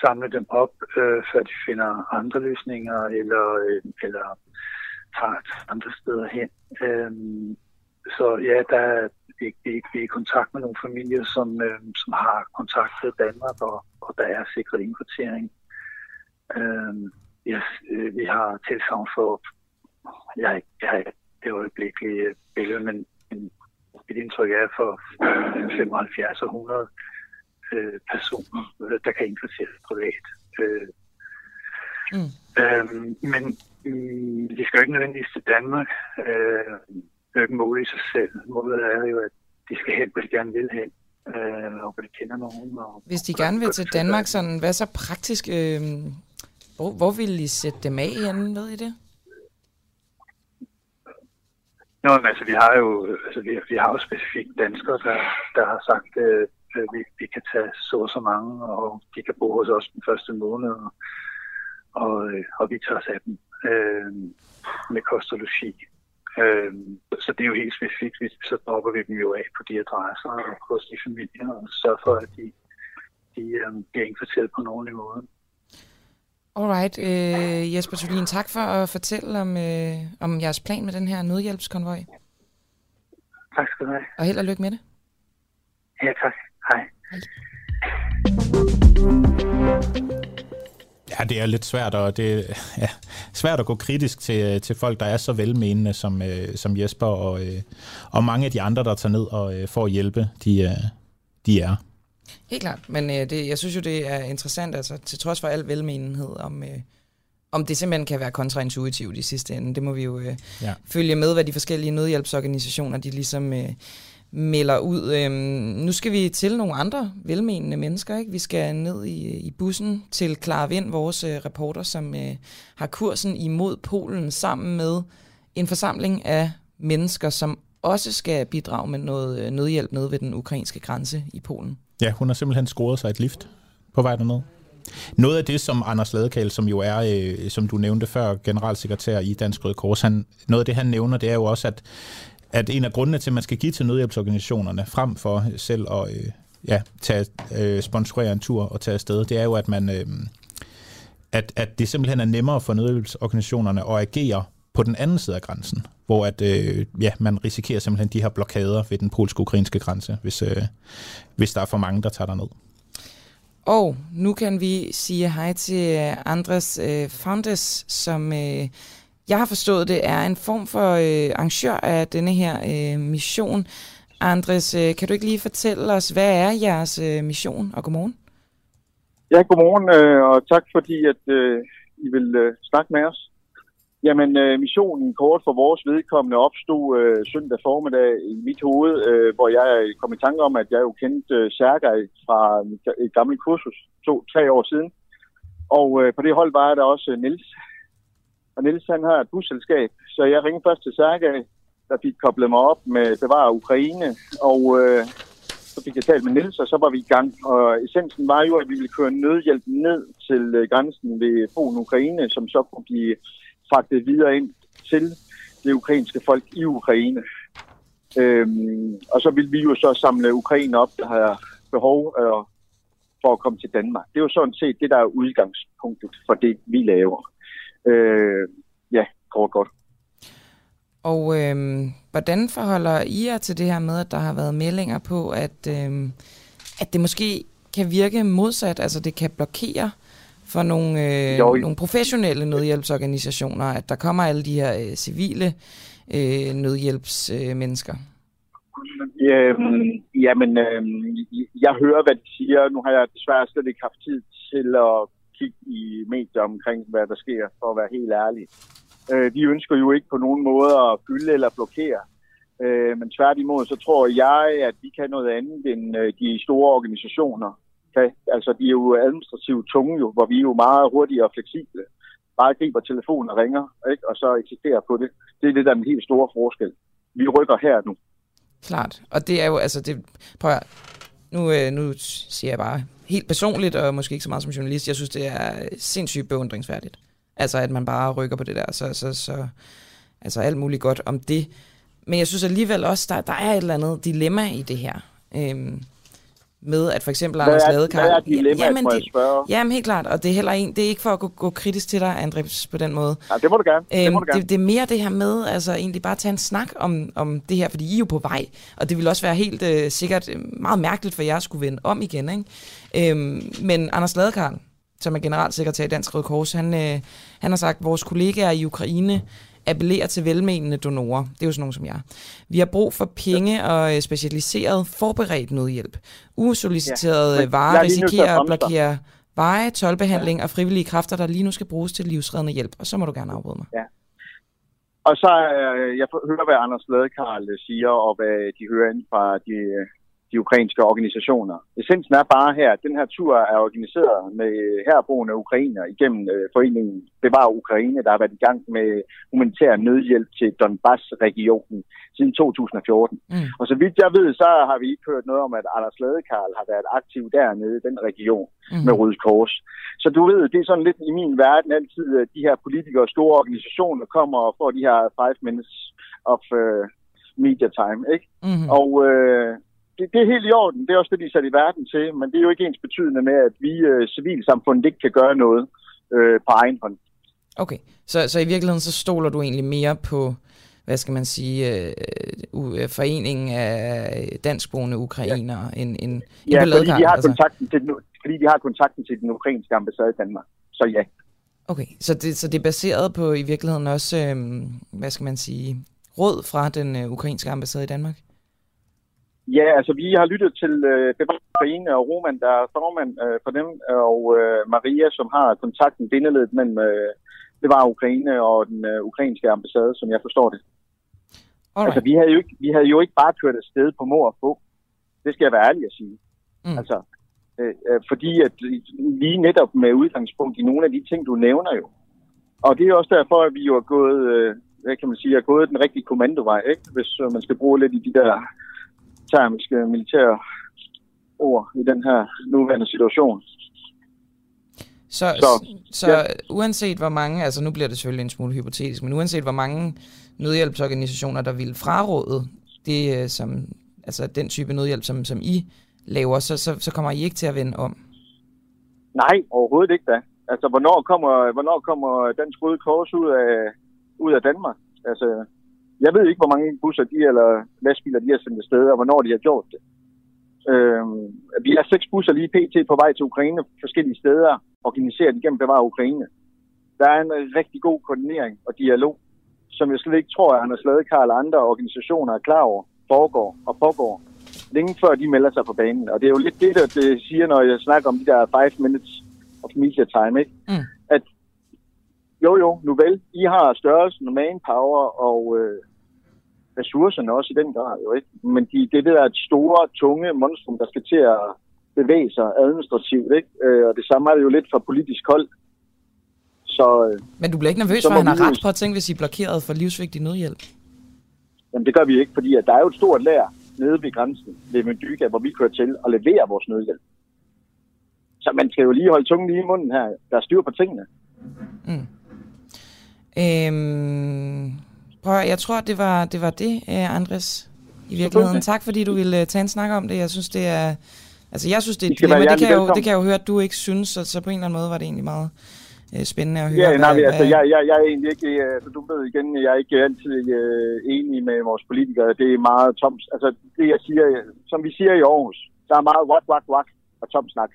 samle dem op, øh, før de finder andre løsninger, eller, øh, eller tager andre steder hen. Øh, så ja, der er, vi, vi, vi er i kontakt med nogle familier, som, øh, som har kontakt til Danmark, og, og der er sikret indkvartering. Øh, yes, øh, vi har tilsavn for jeg, jeg har det øjeblikkelige billede, men, men mit indtryk er for 75 og 100 øh, personer, øh, der kan indkvarteres privat. Øh, Mm. øh, men mm, de skal jo ikke nødvendigvis til Danmark. Øh, det er jo ikke målet i sig selv. Målet er jo, at de skal hen, hvor de gerne vil hen, øh, og hvor de kender nogen. Og, Hvis de gerne vil til Danmark, sådan, hvad så praktisk? Øh, hvor, hvor vil I sætte dem af henne, ved I det? Nå, men altså, vi har jo, altså, vi, vi har jo specifikt danskere, der, der har sagt, øh, øh, vi, vi kan tage så og så mange, og de kan bo hos os den første måned, og, og, øh, og vi tager os af dem øh, med kost og logi. Øh, så det er jo helt specifikt, vi, så dropper vi dem jo af på de adresser og hos de familier, og sørger for, at de, de øh, bliver indkvarteret på en ordentlig måde. Alright, øh, Jesper Tulin, tak for at fortælle om, øh, om jeres plan med den her nødhjælpskonvoj. Tak skal du have. Og held og lykke med det. Ja, tak. Hej. Ja, det er lidt svært, og det er ja, svært at gå kritisk til, til folk, der er så velmenende som, øh, som Jesper, og, øh, og mange af de andre, der tager ned og øh, får hjælpe, de, øh, de er. Helt klart, men øh, det, jeg synes jo, det er interessant, altså til trods for al velmenenhed, om, øh, om det simpelthen kan være kontraintuitivt i sidste ende. Det må vi jo øh, Ja. følge med, hvad de forskellige nødhjælpsorganisationer, de ligesom øh, melder ud. Øhm, nu skal vi til nogle andre velmenende mennesker, ikke? Vi skal ned i, i bussen til Clara Vind, vores øh, reporter, som øh, har kursen imod Polen sammen med en forsamling af mennesker, som også skal bidrage med noget øh, nødhjælp nede ved den ukrainske grænse i Polen. Ja, hun har simpelthen scoret sig et lift på vej derned. Noget af det, som Anders Ladekal, som jo er, øh, som du nævnte før, generalsekretær i Dansk Røde Kors, han, noget af det, han nævner, det er jo også, at, at en af grundene til, at man skal give til nødhjælpsorganisationerne, frem for selv at øh, ja, tage, øh, sponsorere en tur og tage afsted, det er jo, at man... Øh, at, at det simpelthen er nemmere for nødhjælpsorganisationerne at agere på den anden side af grænsen, hvor at, øh, ja, man risikerer simpelthen de her blokader ved den polsk-ukrainske grænse, hvis, øh, hvis der er for mange, der tager derned. Og nu kan vi sige hej til Andres øh, Foundes, som øh, jeg har forstået det er en form for øh, arrangør af denne her øh, mission. Andres, øh, kan du ikke lige fortælle os, hvad er jeres øh, mission? Og godmorgen. Ja, godmorgen, øh, og tak fordi, at øh, I vil øh, snakke med os. Jamen, øh, missionen kort for vores vedkommende opstod øh, søndag formiddag i mit hoved, øh, hvor jeg kom i tanke om, at jeg jo kendte øh, Sergej fra et gammelt kursus to-tre år siden. Og øh, på det hold var der også øh, Niels. Og Niels han har et busselskab, så jeg ringede først til Sergej der fik koblet mig op med Bevar Ukraine, og øh, så fik jeg talt med Niels, og så var vi i gang. Og essensen var jo, at vi ville køre nødhjælp ned til øh, grænsen ved Polen Ukraine, som så kunne blive fragtet videre ind til det ukrainske folk i Ukraine. Øhm, og så ville vi jo så samle Ukraine op, der har behov øh, for at komme til Danmark. Det er jo sådan set det, der er udgangspunktet for det, vi laver. Øh, ja, kort godt. Og øhm, hvordan forholder I jer til det her med, at der har været meldinger på, at, øhm, at det måske kan virke modsat, altså det kan blokere for nogle, øh, Jo, nogle professionelle nødhjælpsorganisationer, at der kommer alle de her øh, civile øh, nødhjælpsmennesker? Øh, mennesker? Øhm, jamen, øhm, jeg hører, hvad de siger. Nu har jeg desværre slet ikke haft tid til at kigge i medier omkring, hvad der sker, for at være helt ærlig. Øh, de ønsker jo ikke på nogen måde at fylde eller blokere. Øh, men tværtimod, så tror jeg, at vi kan noget andet end øh, de store organisationer. Kan. Altså, de er jo administrativt tunge, jo, hvor vi er jo meget hurtige og fleksible. Bare griber telefonen og ringer, ikke? og så eksisterer på det. Det er det, der er den helt store forskel. Vi rykker her nu. Klart. Og det er jo, altså, det, prøv at, nu, øh, nu siger jeg bare helt personligt, og måske ikke så meget som journalist, jeg synes, det er sindssygt beundringsværdigt. Altså, at man bare rykker på det der, så, så, så altså alt muligt godt om det. Men jeg synes alligevel også, der, der er et eller andet dilemma i det her. Øhm, med at for eksempel Anders Ladekarl... Hvad er dilemmaet, jamen, må jeg spørge? Jamen helt klart, og det er heller en, det er ikke for at gå, gå kritisk til dig, Andreas, på den måde. Ja, det må du gerne. det, Øhm, må du gerne. det, det er mere det her med, altså egentlig bare tage en snak om, om det her, fordi I er jo på vej, og det vil også være helt øh, sikkert øh, meget mærkeligt for jer at skulle vende om igen, ikke? Øhm, men Anders Ladekarl, som er generalsekretær i Dansk Røde Kors, han, øh, han har sagt, at vores kollegaer i Ukraine appellerer til velmenende donorer. Det er jo sådan nogen som jeg. Vi har brug for penge og øh, specialiseret forberedt nødhjælp. Usolliciterede Ja, ja, men varer er risikerer at blokere veje, tolbehandling ja. og frivillige kræfter, der lige nu skal bruges til livsreddende hjælp. Og så må du gerne afbryde mig. Ja. Og så øh, jeg hører, hvad Anders Ladekarl siger, og hvad de hører inden fra de, de ukrainske organisationer. Essensen er bare her, at den her tur er organiseret med herboende ukrainer igennem øh, foreningen Bevar Ukraine, der har været i gang med humanitær nødhjælp til Donbass-regionen siden 2014. Mm. Og så vidt jeg ved, så har vi ikke hørt noget om, at Anders Ladekarl har været aktiv dernede i den region Mhm. med Røde Kors. Så du ved, det er sådan lidt i min verden altid, at de her politikere og store organisationer kommer og får de her five minutes of uh, media time, ikke? Mm-hmm. Og øh, det, det er helt i orden. Det er også det, de er sat i verden til. Men det er jo ikke ens betydende med, at vi øh, civilsamfundet ikke kan gøre noget øh, på egen hånd. Okay, så, så i virkeligheden så stoler du egentlig mere på, hvad skal man sige, øh, øh, foreningen af danskboende ukrainere, ja. end, end, Ja, på fordi de, har altså. kontakten til den, fordi de har kontakten til den ukrainske ambassade i Danmark. Så ja. Okay, så det, så det er baseret på i virkeligheden også, øh, hvad skal man sige, råd fra den øh, ukrainske ambassade i Danmark? Ja, altså vi har lyttet til øh, Bevar Ukraine og Roman, der er formand øh, for dem, og øh, Maria, som har kontakten bindeledet mellem øh, Bevar Ukraine og den øh, ukrainske ambassade, som jeg forstår det. Alright. Altså vi havde, jo ikke, vi havde jo ikke bare kørt afsted på mor og få. Det skal jeg være ærlig at sige. Mm. Altså, øh, øh, fordi at lige netop med udgangspunkt i nogle af de ting, du nævner jo. Og det er også derfor, at vi jo er gået, øh, hvad kan man sige, er gået den rigtige kommandovej, ikke? hvis øh, man skal bruge lidt i de der termiske militære ord i den her nuværende situation. Så, så, Så, ja. uanset hvor mange, altså nu bliver det selvfølgelig en smule hypotetisk, men uanset hvor mange nødhjælpsorganisationer, der vil fraråde det, øh, som, altså den type nødhjælp, som, som I laver, så, så, så kommer I ikke til at vende om. Nej, overhovedet ikke da. Altså, hvornår kommer, hvornår kommer Dansk Røde Kors ud af, ud af Danmark? Altså, jeg ved ikke, hvor mange busser de eller lastbiler de har sendt afsted, og hvornår de har gjort det. Øhm, vi har seks busser lige pt. på vej til Ukraine forskellige steder, organiseret igennem Bevar Ukraine. Der er en rigtig god koordinering og dialog, som jeg slet ikke tror, at Anders Ladekarl og andre organisationer er klar over, foregår og pågår, længe før de melder sig på banen. Og det er jo lidt det, der det siger, når jeg snakker om de der five minutes of media time, ikke? Mm. At jo jo, nu vel, I har størrelsen og manpower og øh, ressourcerne også i den grad, jo ikke? Men de, det der er et store, tunge monstrum, der skal til at bevæge sig administrativt, ikke? Øh, og det samme er det jo lidt fra politisk hold. Så øh, Men du bliver ikke nervøs for, at han har ret på at tænke, hvis I er blokeret for livsvigtig nødhjælp? Jamen det gør vi ikke, fordi at der er jo et stort lær nede ved grænsen ved Mendyka, hvor vi kører til og leverer vores nødhjælp. Så man skal jo lige holde tungen lige i munden her. Der er styr på tingene. Mm. Øhm, prøv, at- jeg tror, det var det, var det øh, Andres, i virkeligheden. Tak, fordi du ville øh, tage en snak om det. Jeg synes, det er... Altså, jeg synes, det er et dilemma. Det kan, jo, det kan jeg jo høre, at du ikke synes, så, så på en eller anden måde var det egentlig meget øh, spændende at høre. Ja, nej, altså, hvad- jeg, jeg, jeg er egentlig ikke, øh, altså, du ved igen, jeg er ikke altid øh, enig med vores politikere. Det er meget tomt. Altså, det jeg siger, som vi siger i Aarhus, der er meget wak, wak, wak og tom snak.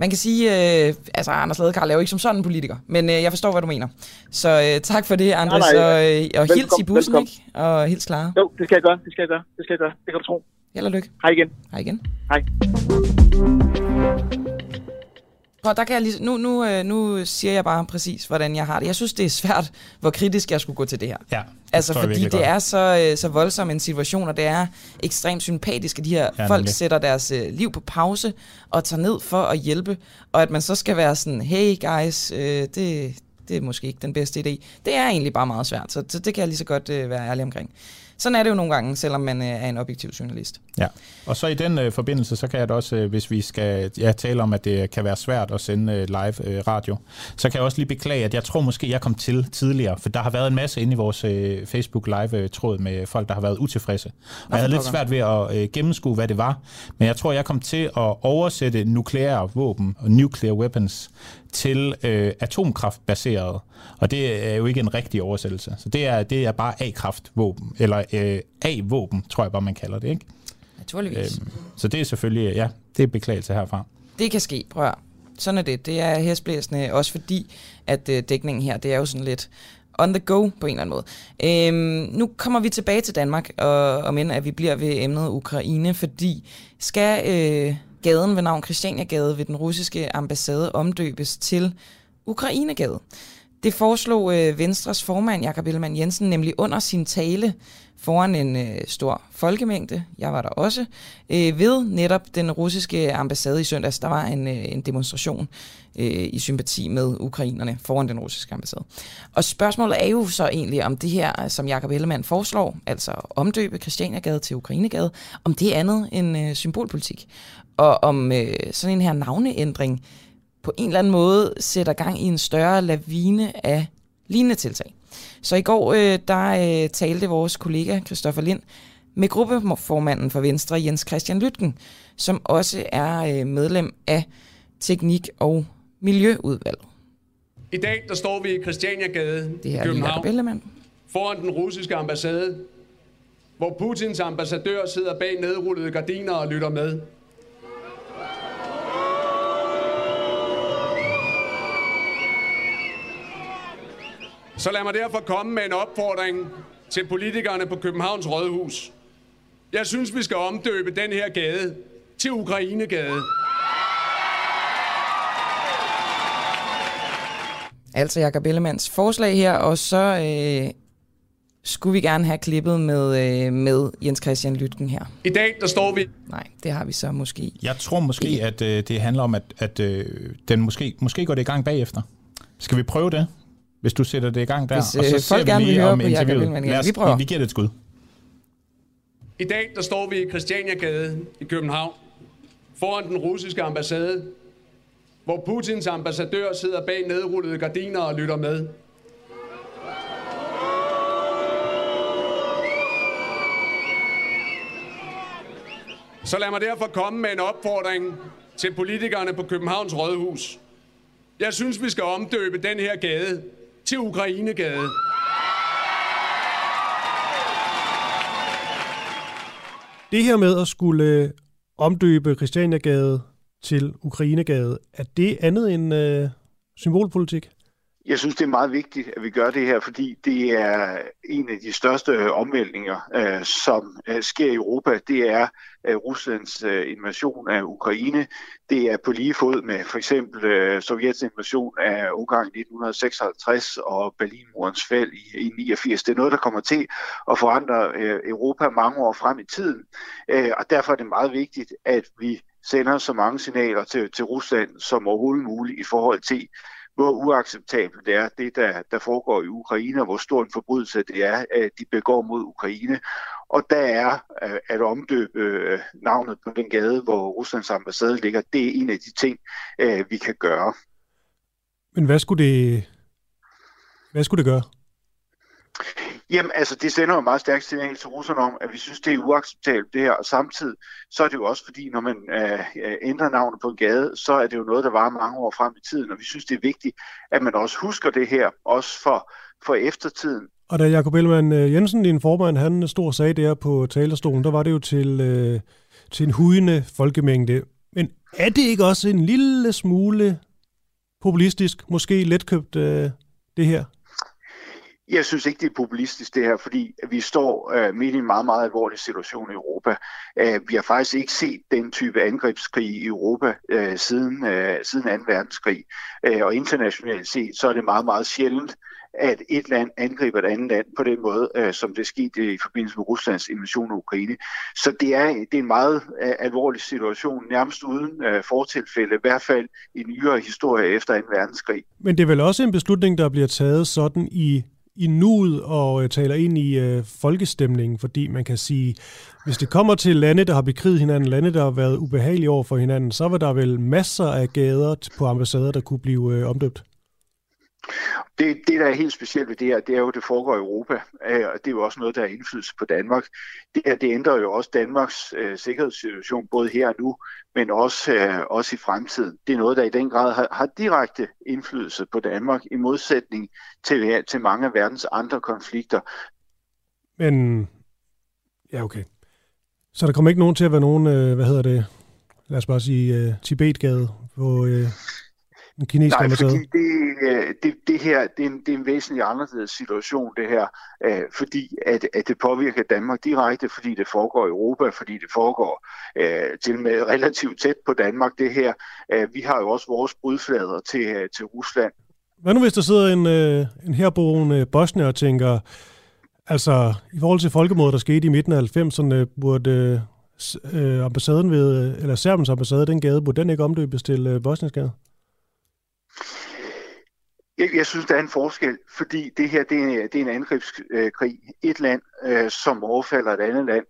Man kan sige, øh, altså Anders Ladekarl er jo ikke som sådan en politiker, men øh, jeg forstår, hvad du mener. Så øh, tak for det, Andres, nej, og, øh, og hils i bussen, velkommen. ikke? Og hils Clara. Jo, det skal jeg gøre, det skal jeg gøre, det skal jeg gøre. Det kan du tro. Held og lykke. Hej igen. Hej igen. Hej. Prøv, der kan jeg lige, nu, nu, øh, nu siger jeg bare præcis, hvordan jeg har det. Jeg synes, det er svært, hvor kritisk jeg skulle gå til det her. Ja, Altså, fordi det godt. er så, øh, så voldsom en situation, og det er ekstremt sympatisk, at de her Ja, ja, folk nemlig. sætter deres øh, liv på pause og tager ned for at hjælpe, og at man så skal være sådan, hey guys, øh, det, det er måske ikke den bedste idé. Det er egentlig bare meget svært, så, så det kan jeg lige så godt øh, være ærlig omkring. Sådan er det jo nogle gange, selvom man øh, er en objektiv journalist. Ja, og så i den øh, forbindelse, så kan jeg da også, øh, hvis vi skal ja, tale om, at det kan være svært at sende øh, live øh, radio, så kan jeg også lige beklage, at jeg tror måske, jeg kom til tidligere, for der har været en masse inde i vores øh, Facebook live-tråd med folk, der har været utilfredse. Og jeg havde lidt svært ved at øh, gennemskue, hvad det var, men jeg tror, jeg kom til at oversætte nukleære våben og nuclear weapons til øh, atomkraftbaseret. Og det er jo ikke en rigtig oversættelse. Så det er, det er bare A-kraftvåben, eller øh, A-våben, tror jeg bare, man kalder det, ikke? Naturligvis. Øhm, så det er selvfølgelig, ja, det er beklagelse herfra. Det kan ske, prøv at. Sådan er det. Det er hæsblæsende, også fordi, at øh, dækningen her, det er jo sådan lidt on the go på en eller anden måde. Øhm, nu kommer vi tilbage til Danmark, og, og men at vi bliver ved emnet Ukraine, fordi skal øh, gaden ved navn Christianiagade ved den russiske ambassade omdøbes til Ukrainegade? Det foreslog øh, Venstres formand, Jakob Ellemann Jensen, nemlig under sin tale foran en øh, stor folkemængde. Jeg var der også. Øh, ved netop den russiske ambassade i søndags, der var en, øh, en demonstration øh, i sympati med ukrainerne foran den russiske ambassade. Og spørgsmålet er jo så egentlig, om det her, som Jakob Ellemann foreslår, altså omdøbe Christianiagade til Ukrainegade, om det er andet end øh, symbolpolitik. Og om øh, sådan en her navneændring på en eller anden måde sætter gang i en større lavine af lignende tiltag. Så i går, øh, der øh, talte vores kollega Christoffer Lind med gruppeformanden for Venstre, Jens Christian Lytken, som også er øh, medlem af Teknik- og Miljøudvalget. I dag der står vi i Christianiagade Det i København foran den russiske ambassade, hvor Putins ambassadør sidder bag nedrullede gardiner og lytter med. Så lad mig derfor komme med en opfordring til politikerne på Københavns Rådhus. Jeg synes, vi skal omdøbe den her gade til Ukrainegade. Altså Jacob Ellemanns forslag her, og så øh, skulle vi gerne have klippet med, øh, med Jens Christian Lytken her. I dag der står vi Nej, det har vi så måske. Jeg tror måske, at øh, det handler om, at, at øh, den måske, måske går det i gang bagefter. Skal vi prøve det? Hvis du sætter det i gang der, Hvis, og så øh, ser folk vi gerne vil lige høre om Jacob interviewet. Igen. Lad os, Vi prøver. Vi giver det et skud. I dag der står vi i Christianiagade i København foran den russiske ambassade, hvor Putins ambassadør sidder bag nedrullede gardiner og lytter med. Så lad mig derfor komme med en opfordring til politikerne på Københavns Rådhus. Jeg synes, vi skal omdøbe den her gade til Ukrainegade. Det her med at skulle øh, omdøbe Christianiagade til Ukrainegade, er det andet end øh, symbolpolitik? Jeg synes, det er meget vigtigt, at vi gør det her, fordi det er en af de største øh, omvæltninger, øh, som øh, sker i Europa. Det er øh, Ruslands øh, invasion af Ukraine. Det er på lige fod med for eksempel øh, Sovjets invasion af Ungarn i 1956 og Berlinmurens fald i, i 89. Det er noget, der kommer til at forandre øh, Europa mange år frem i tiden. Øh, og derfor er det meget vigtigt, at vi sender så mange signaler til, til Rusland som overhovedet muligt i forhold til, hvor uacceptabelt det er, det der, der foregår i Ukraine, og hvor stor en forbrydelse det er, at de begår mod Ukraine. Og der er øh, at omdøbe øh, navnet på den gade, hvor Ruslands ambassade ligger, det er en af de ting, vi kan gøre. Men hvad skulle det, hvad skulle det gøre? Jamen, altså, det sender jo meget stærkt signal til russerne om, at vi synes, det er uacceptabelt det her, og samtidig, så er det jo også fordi, når man øh, øh ændrer navnet på en gade, så er det jo noget, der var mange år frem i tiden, og vi synes, det er vigtigt, at man også husker det her, også for, for eftertiden. Og da Jakob Ellemann øh, Jensen, din formand, han stod og sagde der på talerstolen, der var det jo til, øh, til en hujende folkemængde. Men er det ikke også en lille smule populistisk, måske letkøbt, øh, det her? Jeg synes ikke, det er populistisk det her, fordi vi står øh, midt i en meget, meget alvorlig situation i Europa. Øh, vi har faktisk ikke set den type angrebskrig i Europa øh, siden, øh, siden 2. verdenskrig. Øh, og internationalt set, så er det meget, meget sjældent, at et land angriber et andet land på den måde, øh, som det skete i forbindelse med Ruslands invasion af Ukraine. Så det er, det er en meget øh, alvorlig situation, nærmest uden øh, fortilfælde, i hvert fald i nyere historie efter 2. verdenskrig. Men det er vel også en beslutning, der bliver taget sådan i i nuet og øh, taler ind i øh, folkestemningen, fordi man kan sige, hvis det kommer til lande, der har bekriget hinanden, lande, der har været ubehagelige over for hinanden, så var der vel masser af gader på ambassader, der kunne blive øh, omdøbt. Det, det, der er helt specielt ved det her, det er jo, at det foregår i Europa, øh, og det er jo også noget, der har indflydelse på Danmark. Det her, det ændrer jo også Danmarks øh, sikkerhedssituation, både her og nu, men også, øh, også i fremtiden. Det er noget, der i den grad har, har direkte indflydelse på Danmark, i modsætning til, til mange af verdens andre konflikter. Men, ja okay. Så der kommer ikke nogen til at være nogen, øh, hvad hedder det, lad os bare sige, øh, Tibetgade, hvor... Øh den kinesiske Nej, fordi det, øh, det, det her det er, en, det er en væsentlig anderledes situation, det her, øh, fordi at, at det påvirker Danmark direkte, fordi det foregår i Europa, fordi det foregår øh, til med relativt tæt på Danmark, det her. Øh, vi har jo også vores brudflader til, øh, til Rusland. Hvad nu hvis der sidder en, øh, en herboende bosnier og tænker, altså i forhold til folkemordet, der skete i midten af 90'erne, burde øh, ambassaden ved, eller Serbiens ambassade, den gade, burde den ikke omdøbes til øh, Bosniensgade? Jeg, jeg synes, der er en forskel, fordi det her det er, det er en angrebskrig. Et land, øh, som overfalder et andet land,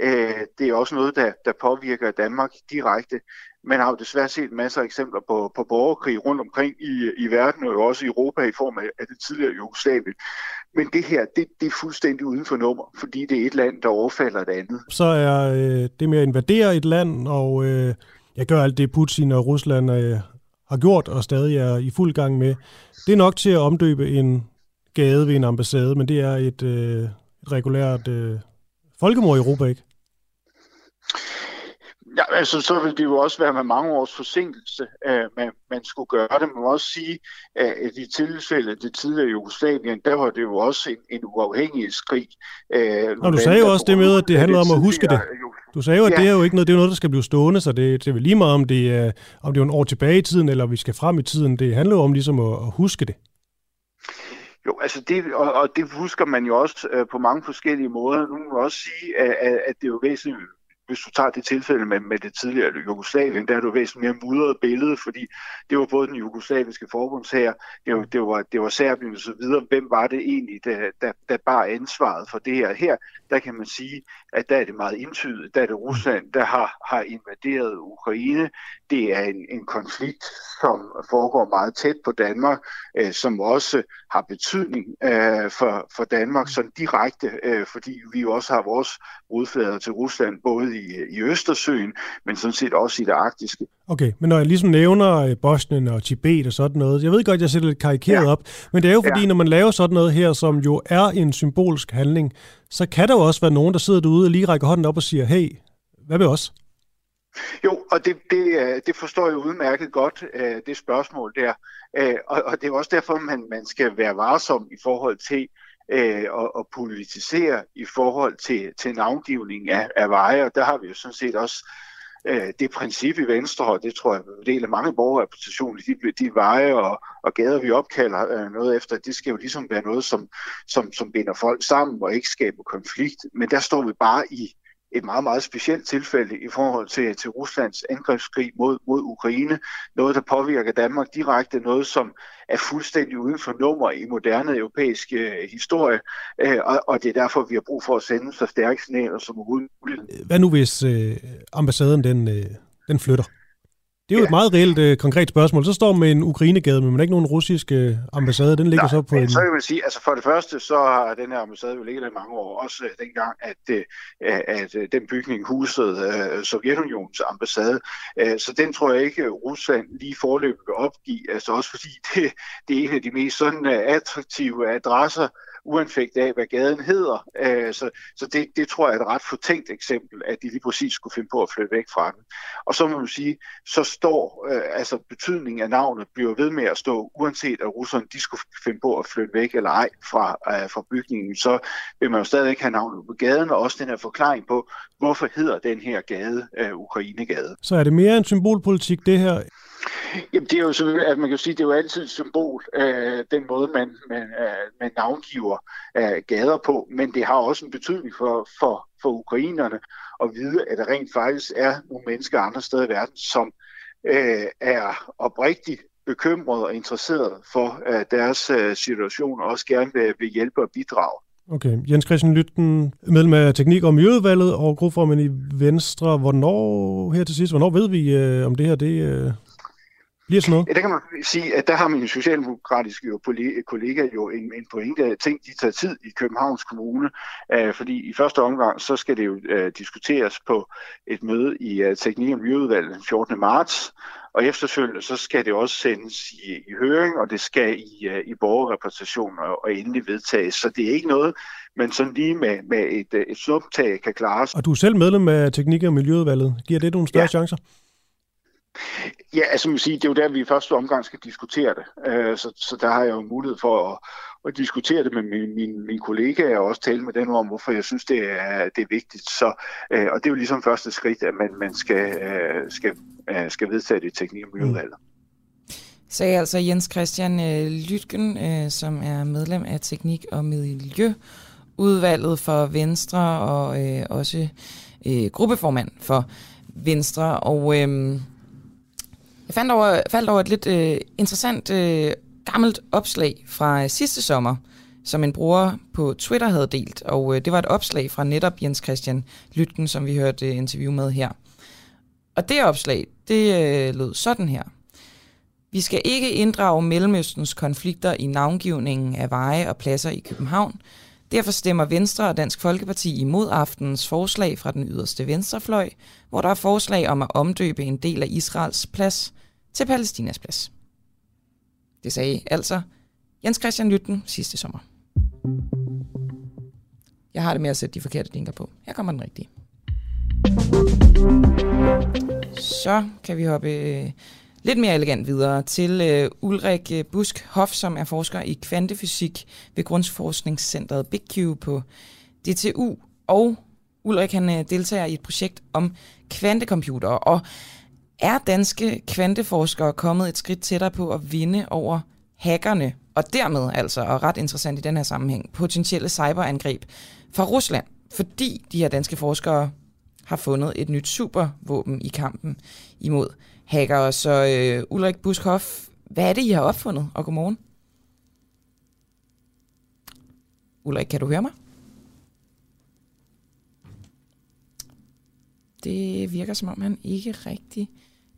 øh, det er også noget, der, der påvirker Danmark direkte. Man har jo desværre set masser af eksempler på, på borgerkrig rundt omkring i, i verden, og jo også i Europa i form af, af det tidligere Jugoslavien. Men det her, det, det er fuldstændig uden for nummer, fordi det er et land, der overfalder et andet. Så er øh, det med at invadere et land, og øh, jeg gør alt det, Putin og Rusland øh, har gjort og stadig er i fuld gang med. Det er nok til at omdøbe en gade ved en ambassade, men det er et, øh, et regulært øh, folkemord i Europa, ikke? Ja, altså så vil det jo også være med mange års forsinkelse, at man, man skulle gøre det. Man må også sige, at i tilfælde det tidligere Jugoslavien, der var det jo også en, en uafhængighedskrig. Og du sagde jo også det med, at det handler om at huske det. Du sagde jo, at ja. det er jo ikke noget, det er noget, der skal blive stående, så det, det er vel lige meget, om det, er, om det er en år tilbage i tiden, eller vi skal frem i tiden. Det handler jo om ligesom at, at huske det. Jo, altså det, og, og det husker man jo også øh, på mange forskellige måder. Nu må man også sige, at, at det er jo væsentligt hvis du tager det tilfælde med, med det tidligere Jugoslavien, der er du væsentligt mere mudret billede, fordi det var både den jugoslaviske forbundshær, det var, det var, det var Serbien og så videre. Hvem var det egentlig, der, der, der bar ansvaret for det her? Her, der kan man sige, at der er det meget indtydet. Der er det Rusland, der har, har invaderet Ukraine. Det er en, en konflikt, som foregår meget tæt på Danmark, øh, som også har betydning øh, for, for Danmark sådan direkte, øh, fordi vi også har vores rodflader til Rusland, både i, i Østersøen, men sådan set også i det arktiske. Okay, men når jeg ligesom nævner øh, Bosnien og Tibet og sådan noget, jeg ved godt, jeg sætter lidt karikeret ja. op, men det er jo fordi, ja. når man laver sådan noget her, som jo er en symbolsk handling, så kan der jo også være nogen, der sidder derude og lige rækker hånden op og siger, hey, hvad med os? Jo, og det, det, øh, det forstår jeg udmærket godt, øh, det spørgsmål der. Og det er også derfor, man, man skal være varsom i forhold til, øh, og, og politisere i forhold til, til navngivning af, af veje, og der har vi jo sådan set også øh, det princip i Venstre, og det tror jeg en del af mange borgerrepræsentationer, de, de veje og, og gader, vi opkalder øh, noget efter, det skal jo ligesom være noget, som, som, som binder folk sammen og ikke skaber konflikt. Men der står vi bare i et meget, meget specielt tilfælde i forhold til, til Ruslands angrebskrig mod, mod Ukraine. Noget, der påvirker Danmark direkte, noget som er fuldstændig uden for nummer i moderne europæisk øh, historie, øh, og, og det er derfor, vi har brug for at sende så stærke signaler som muligt. Hvad nu, hvis øh, ambassaden den, øh, den flytter? Det er jo ja. et meget reelt øh, konkret spørgsmål. Så står man med en Ukrainegade, men man er ikke nogen russisk øh, ambassade. Den ligger Nej, så på en... Så kan man sige, altså for det første, så har den her ambassade jo ligget der i mange år. Også øh, dengang, at, øh, at øh, den bygning husede øh, Sovjetunionens ambassade. Øh, så den tror jeg ikke, Rusland lige forløbet vil opgive. Altså også fordi det, det er en af de mest sådan øh, attraktive adresser, uanfægtet af, hvad gaden hedder. Øh, så så det, det tror jeg er et ret fortænkt eksempel, at de lige præcis skulle finde på at flytte væk fra den. Og så må man sige, så står øh, altså betydningen af navnet bliver ved med at stå, uanset at russerne de skulle finde på at flytte væk eller ej fra, øh, fra bygningen, så vil man jo stadig have navnet på gaden, og også den her forklaring på, hvorfor hedder den her gade øh, Ukrainegade. Så er det mere en symbolpolitik, det her? Jamen, det er jo så, at man kan sige, det er jo altid et symbol, øh, den måde, man, man, øh, man navngiver øh, gader på, men det har også en betydning for, for, for ukrainerne at vide, at der rent faktisk er nogle mennesker andre steder i verden, som øh, er oprigtigt bekymrede og interesserede for øh, deres øh, situation, og også gerne vil, vil hjælpe og bidrage. Okay. Jens Christian Lytten, medlem af Teknik- og Miljøudvalget og gruppeformand i Venstre. Hvornår, her til sidst, hvornår ved vi, øh, om det her det, øh, bliver sådan noget? Ja, der kan man sige, at der har min socialdemokratiske kollega jo en, en pointe af ting, de tager tid i Københavns Kommune, øh, fordi i første omgang, så skal det jo øh, diskuteres på et møde i øh, Teknik- og Miljøudvalget den 14. marts, og efterfølgende så skal det også sendes i, i høring, og det skal i, uh, i borgerrepræsentation og, og endelig vedtages. Så det er ikke noget, men sådan lige med, med et, et snuptag kan klares. Og du er selv medlem af Teknik- og Miljøudvalget. Giver det nogle større ja. chancer? Ja, altså man siger, det er jo der, vi i første omgang skal diskutere det. Øh, så, så der har jeg jo mulighed for at, at diskutere det med min, min, min kollega og også tale med dem om, hvorfor jeg synes, det er, det er vigtigt. Så, øh, og det er jo ligesom første skridt, at man, man skal, øh, skal, øh, skal vedtage det i teknik- og miljøudvalget. Mm. Sagde altså Jens Christian uh, Lytgen, øh, som er medlem af Teknik- og Miljøudvalget for Venstre og øh, også øh, gruppeformand for Venstre. Og øh, jeg fandt over, faldt over et lidt øh, interessant øh, gammelt opslag fra øh, sidste sommer, som en bruger på Twitter havde delt, og øh, det var et opslag fra netop Jens Christian Lytken, som vi hørte øh, interview med her. Og det opslag, det øh, lød sådan her. Vi skal ikke inddrage Mellemøstens konflikter i navngivningen af veje og pladser i København. Derfor stemmer Venstre og Dansk Folkeparti imod aftenens forslag fra den yderste venstrefløj, hvor der er forslag om at omdøbe en del af Israels plads til Palæstinas plads. Det sagde altså Jens Christian Lytten sidste sommer. Jeg har det med at sætte de forkerte linker på. Her kommer den rigtige. Så kan vi hoppe øh, lidt mere elegant videre til øh, Ulrik øh, Busk Hoff, som er forsker i kvantefysik ved Grundforskningscentret Big Q på DTU. Og Ulrik han øh, deltager i et projekt om kvantecomputere. Og er danske kvanteforskere kommet et skridt tættere på at vinde over hackerne, og dermed altså, og ret interessant i den her sammenhæng, potentielle cyberangreb fra Rusland, fordi de her danske forskere har fundet et nyt supervåben i kampen imod hackere. Så øh, Ulrik Buskhoff, hvad er det, I har opfundet? Og godmorgen. Ulrik, kan du høre mig? Det virker som om, han ikke rigtig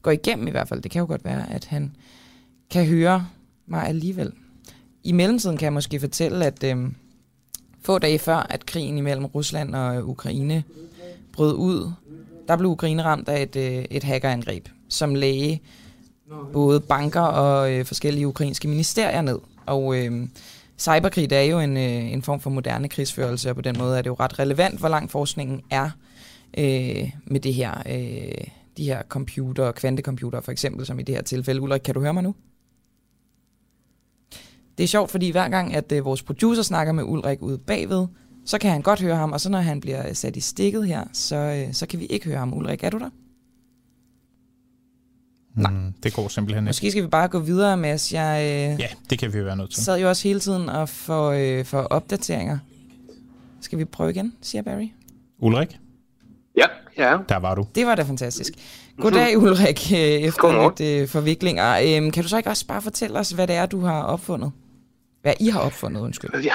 går igennem i hvert fald. Det kan jo godt være, at han kan høre mig alligevel. I mellemtiden kan jeg måske fortælle, at øh, få dage før, at krigen imellem Rusland og Ukraine brød ud, der blev Ukraine ramt af et, øh, et hackerangreb, som lagde både banker og øh, forskellige ukrainske ministerier ned. Og øh, cyberkrig er jo en, øh, en form for moderne krigsførelse, og på den måde er det jo ret relevant, hvor lang forskningen er øh, med det her, øh, de her computer, kvantecomputer for eksempel, som i det her tilfælde. Ulrik, kan du høre mig nu? Det er sjovt, fordi hver gang, at øh, vores producer snakker med Ulrik ude bagved, så kan han godt høre ham, og så når han bliver sat i stikket her, så, øh, så kan vi ikke høre ham. Ulrik, er du der? Nej. Mm, det går simpelthen ikke. Måske skal vi bare gå videre, Mads. Jeg, øh, ja, det kan vi være nødt til. sad jo også hele tiden og få, øh, for opdateringer. Skal vi prøve igen, siger Barry? Ulrik? Ja, ja. Der var du. Det var da fantastisk. Goddag Ulrik, øh, efter Godmorgen. lidt øh, forviklinger. Øhm, kan du så ikke også bare fortælle os, hvad det er, du har opfundet? Hvad I har opfundet, undskyld. Ja,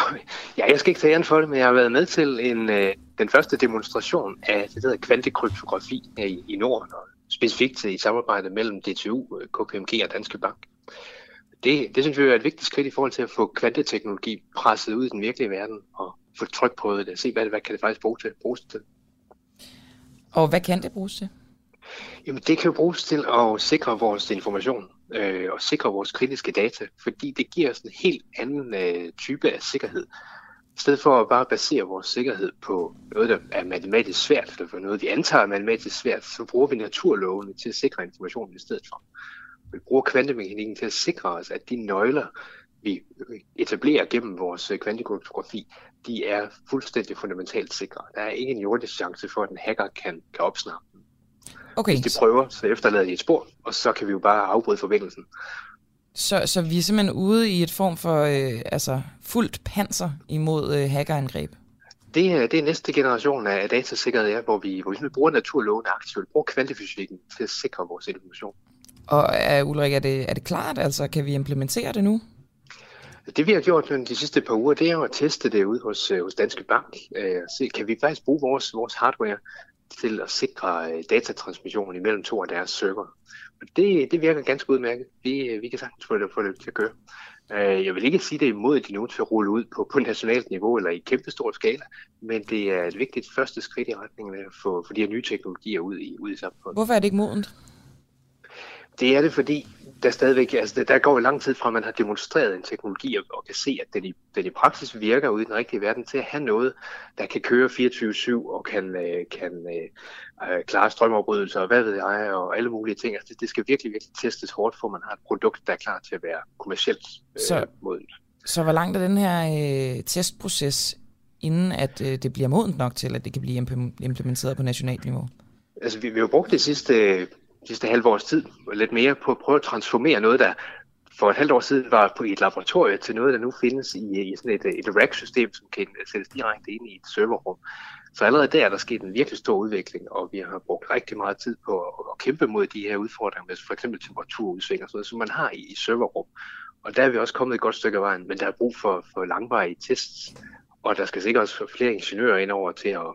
ja, jeg skal ikke tage æren for det, men jeg har været med til en, øh, den første demonstration af det, der hedder kvantekryptografi her i, i Norden, og specifikt i samarbejde mellem DTU, øh, KPMG og Danske Bank. Det, det synes vi er et vigtigt skridt i forhold til at få kvanteteknologi presset ud i den virkelige verden og få tryk på det, se hvad, hvad kan det faktisk bruge til, bruges til. Og hvad kan det bruges til? Jamen, det kan jo bruges til at sikre vores information øh, og sikre vores kritiske data, fordi det giver os en helt anden øh, type af sikkerhed. I stedet for at bare basere vores sikkerhed på noget, der er matematisk svært, eller for noget, vi antager er matematisk svært, så bruger vi naturlovene til at sikre informationen i stedet for. Vi bruger kvantemekanikken til at sikre os, at de nøgler, vi etablerer gennem vores øh, kvantekryptografi, de er fuldstændig fundamentalt sikre. Der er ikke en jordisk chance for, at en hacker kan, kan opsnappe dem. Okay, Hvis de prøver, så efterlader de et spor, og så kan vi jo bare afbryde forbindelsen. Så, så vi er simpelthen ude i et form for øh, altså fuldt panser imod øh, hackerangreb. Det er, det er næste generation af datasikkerhed, ja, hvor vi, hvor vi bruger naturlovene aktivt, bruger kvantefysikken til at sikre vores information. Og er, Ulrik, er det, er det klart? Altså, kan vi implementere det nu? Det vi har gjort de sidste par uger, det er jo at teste det ud hos, øh, hos Danske Bank. Øh, se, kan vi faktisk bruge vores, vores hardware til at sikre øh, datatransmission imellem to af deres server? Det, det virker ganske udmærket. Vi, øh, vi kan sagtens få det, få det til at køre. Øh, Jeg vil ikke sige, det er imod, at de nu til at rulle ud på, på nationalt niveau eller i kæmpestor skala, men det er et vigtigt første skridt i retning af at få, få de her nye teknologier ud i, ud i samfundet. Hvorfor er det ikke modent? Det er det, fordi der stadigvæk, altså der, der går jo lang tid fra, at man har demonstreret en teknologi og, og kan se, at den i, den i praksis virker ude i den rigtige verden til at have noget, der kan køre 24-7 og kan, øh, kan øh, øh, klare strømafbrydelser og hvad ved jeg, og alle mulige ting. Altså det, det skal virkelig, virkelig testes hårdt, for man har et produkt, der er klar til at være kommercielt øh, Så- modent. Så hvor langt er den her øh, testproces, inden at øh, det bliver modent nok til, at det kan blive imp- implementeret på nationalt niveau? Altså, vi, vi har brugt det sidste, sidste halve års tid, lidt mere, på at prøve at transformere noget, der for et halvt år siden var på et laboratorium til noget, der nu findes i, i sådan et, et rack-system, som kan sættes direkte ind i et serverrum. Så allerede der er der sket en virkelig stor udvikling, og vi har brugt rigtig meget tid på at, at kæmpe mod de her udfordringer med for eksempel temperaturudsving og sådan noget, som man har i, i serverrum. Og der er vi også kommet et godt stykke af vejen, men der er brug for, for langvarige tests, og der skal sikkert også flere ingeniører ind over til at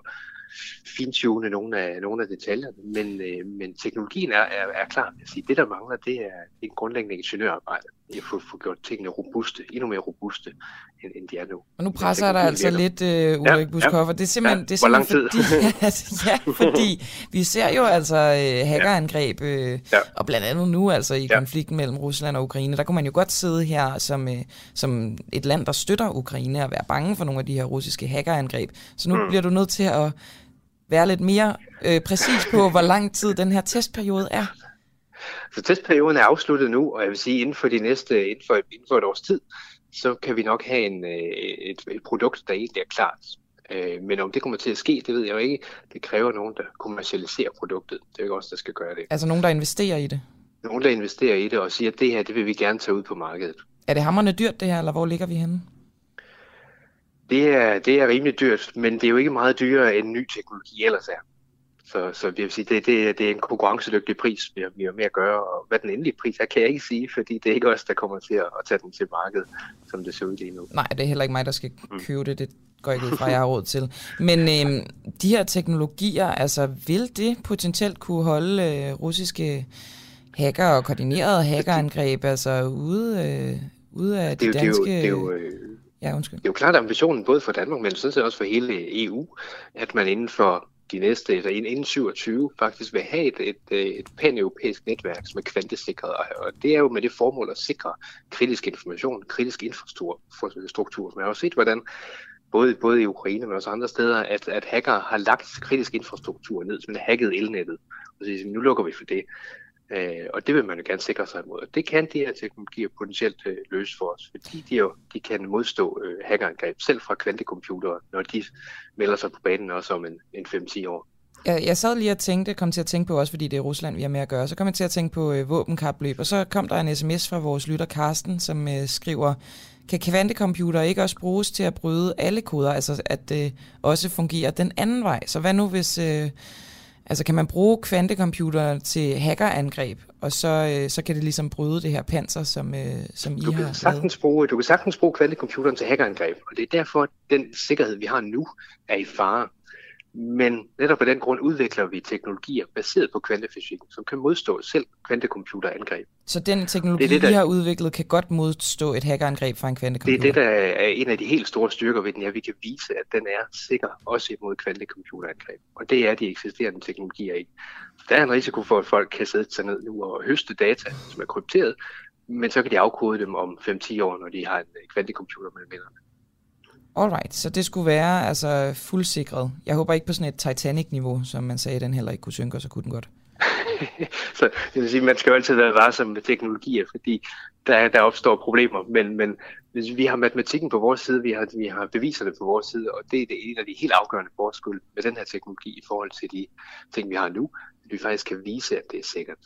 fintune nogle af, nogle af detaljerne, men, øh, men teknologien er, er, er klar. Jeg siger, det, der mangler, det er, det er en grundlæggende ingeniørarbejde. At få, få gjort tingene robuste, endnu mere robuste, end, end de er nu. Og nu presser jeg dig altså lidt, øh, Ulrik ja, Buskoffer. Det er simpelthen, ja. det er Hvor lang simpelthen tid? fordi, at, ja, fordi vi ser jo altså øh, hackerangreb, øh, Ja. og blandt andet nu altså i Ja. konflikten mellem Rusland og Ukraine, der kunne man jo godt sidde her som, øh, som et land, der støtter Ukraine og være bange for nogle af de her russiske hackerangreb. Så nu mm. bliver du nødt til at være lidt mere øh, præcis på, hvor lang tid den her testperiode er. Så testperioden er afsluttet nu, og jeg vil sige, inden for, de næste, inden for, inden for et års tid, så kan vi nok have en, øh, et, et produkt, der egentlig er klart. Øh, Men om det kommer til at ske, det ved jeg jo ikke. Det kræver nogen, der kommercialiserer produktet. Det er jo ikke os, der skal gøre det. Altså nogen, der investerer i det. Nogen, der investerer i det og siger, at det her, det vil vi gerne tage ud på markedet. Er det hammerne dyrt det her, eller hvor ligger vi henne? Det er, det er rimelig dyrt, men det er jo ikke meget dyrere end ny teknologi ellers er. Så, så jeg vil sige, det, det, det er en konkurrencedygtig pris, vi har, vi har med at gøre. Og hvad den endelige pris er, kan jeg ikke sige, fordi det er ikke os, der kommer til at, at tage den til markedet, som det ser ud lige nu. Nej, det er heller ikke mig, der skal købe det. Det går ikke ud fra, jeg har råd til. Men øh, de her teknologier, altså vil det potentielt kunne holde øh, russiske hacker og koordinerede hackerangreb altså ude, øh, ude af Det de danske... det er jo, det er jo, øh, Ja, undskyld. Det er jo klart ambitionen både for Danmark, men sådan set også for hele EU, at man inden for de næste, altså inden 27 faktisk vil have et, et, øh, et pan-europæisk netværk, som er kvantesikret. Og- det er jo med det formål at sikre kritisk information, kritisk infrastruktur. Man har jo set, hvordan både, både i Ukraine, men også andre steder, at, at hacker har lagt kritisk infrastruktur ned, som er hacket elnettet. Og så siger, nu lukker vi for det. Øh, og det vil man jo gerne sikre sig imod. Og det kan de her teknologier potentielt øh, løse for os, fordi de, jo, de kan modstå øh, hackerangreb, selv fra kvantecomputere, når de melder sig på banen også om en, en 5-10 år. Jeg, jeg sad lige og tænkte, kom til at tænke på også, fordi det er Rusland, vi har med at gøre, så kom jeg til at tænke på øh, våbenkapløb, og så kom der en sms fra vores lytter Karsten, som øh, skriver, kan kvantecomputere ikke også bruges til at bryde alle koder, altså at det også fungerer den anden vej? Så hvad nu, hvis, øh, Altså kan man bruge kvantecomputere til hackerangreb, og så, øh, så kan det ligesom bryde det her panser, som, øh, som I Du har kan, sagtens bruge, du kan sagtens bruge kvantecomputeren til hackerangreb, og det er derfor, at den sikkerhed, vi har nu, er i fare. Men netop på den grund udvikler vi teknologier baseret på kvantefysik, som kan modstå selv kvantecomputerangreb. Så den teknologi, Det det, der- I har udviklet, kan godt modstå et hackerangreb fra en Det er kvantecomputer? det, der er en af de helt store styrker ved den, at vi kan vise, at den er sikker også imod kvantecomputerangreb. Og det er de eksisterende teknologier ikke. Der er en risiko for, at folk kan sætte sig ned nu og høste data, som er krypteret, men så kan de afkode dem om 5-10 år, når de har en kvantecomputer mellem hænderne. Alright, så det skulle være altså fuldsikret. Jeg håber ikke på sådan et Titanic-niveau, som man sagde, den heller ikke kunne synke, og så kunne den godt. Så det vil sige, man skal jo altid være varsom med teknologier, fordi der, der opstår problemer. Men, men hvis vi har matematikken på vores side, vi har, vi har beviserne på vores side, og det er det en af de helt afgørende forskelle med den her teknologi i forhold til de ting, vi har nu, at vi faktisk kan vise, at det er sikkert.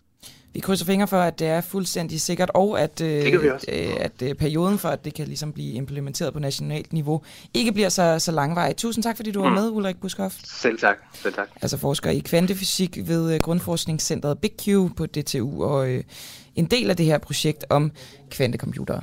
Vi krydser fingre for, at det er fuldstændig sikkert, og at, øh, øh, at øh, perioden for, at det kan ligesom blive implementeret på nationalt niveau, ikke bliver så, så langvarig. Tusind tak, fordi du var Mm. med, Ulrik Buskhoff. Selv tak. Selv tak. Altså forsker i kvantefysik ved øh, Grundforskningscentret Big Q på DTU, og øh, en del af det her projekt om kvantecomputere.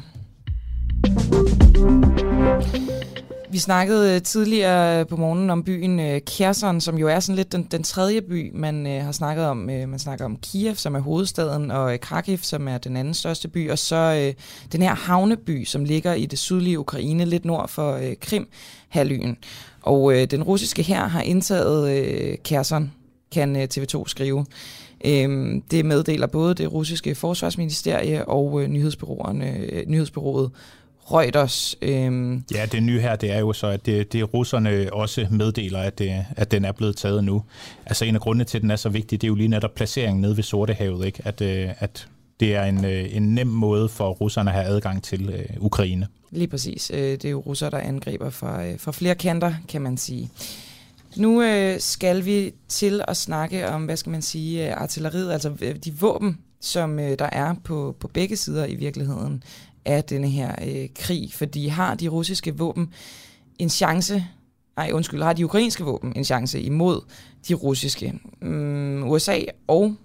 Vi snakkede øh, tidligere på morgenen om byen øh, Kherson, som jo er sådan lidt den, den tredje by, man øh, har snakket om. Øh, man snakker om Kiev, som er hovedstaden, og øh, Kharkiv, som er den anden største by, og så øh, den her havneby, som ligger i det sydlige Ukraine, lidt nord for øh, Krim-halvøen. Og øh, den russiske her har indtaget øh, Kherson, kan øh, TV2 skrive. Øh, det meddeler både det russiske forsvarsministerie og øh, nyhedsbyråerne, øh, nyhedsbyrået Reuters. Øhm, Ja, det nye her, det er jo så, at det, det russerne også meddeler, at, det, at den er blevet taget nu. Altså en af grundene til, at den er så vigtig, det er jo lige netop placeringen nede ved Sortehavet, ikke? At, øh, at det er en, øh, en nem måde for russerne at have adgang til øh, Ukraine. Lige præcis. Øh, Det er jo russere, der angriber fra, øh, fra flere kanter, kan man sige. Nu øh, skal vi til at snakke om, hvad skal man sige, øh, artilleriet, altså øh, de våben, som øh, der er på, på begge sider i virkeligheden af denne her øh, krig. Fordi har de russiske våben en chance, nej undskyld, har de ukrainske våben en chance imod de russiske? Mm, USA og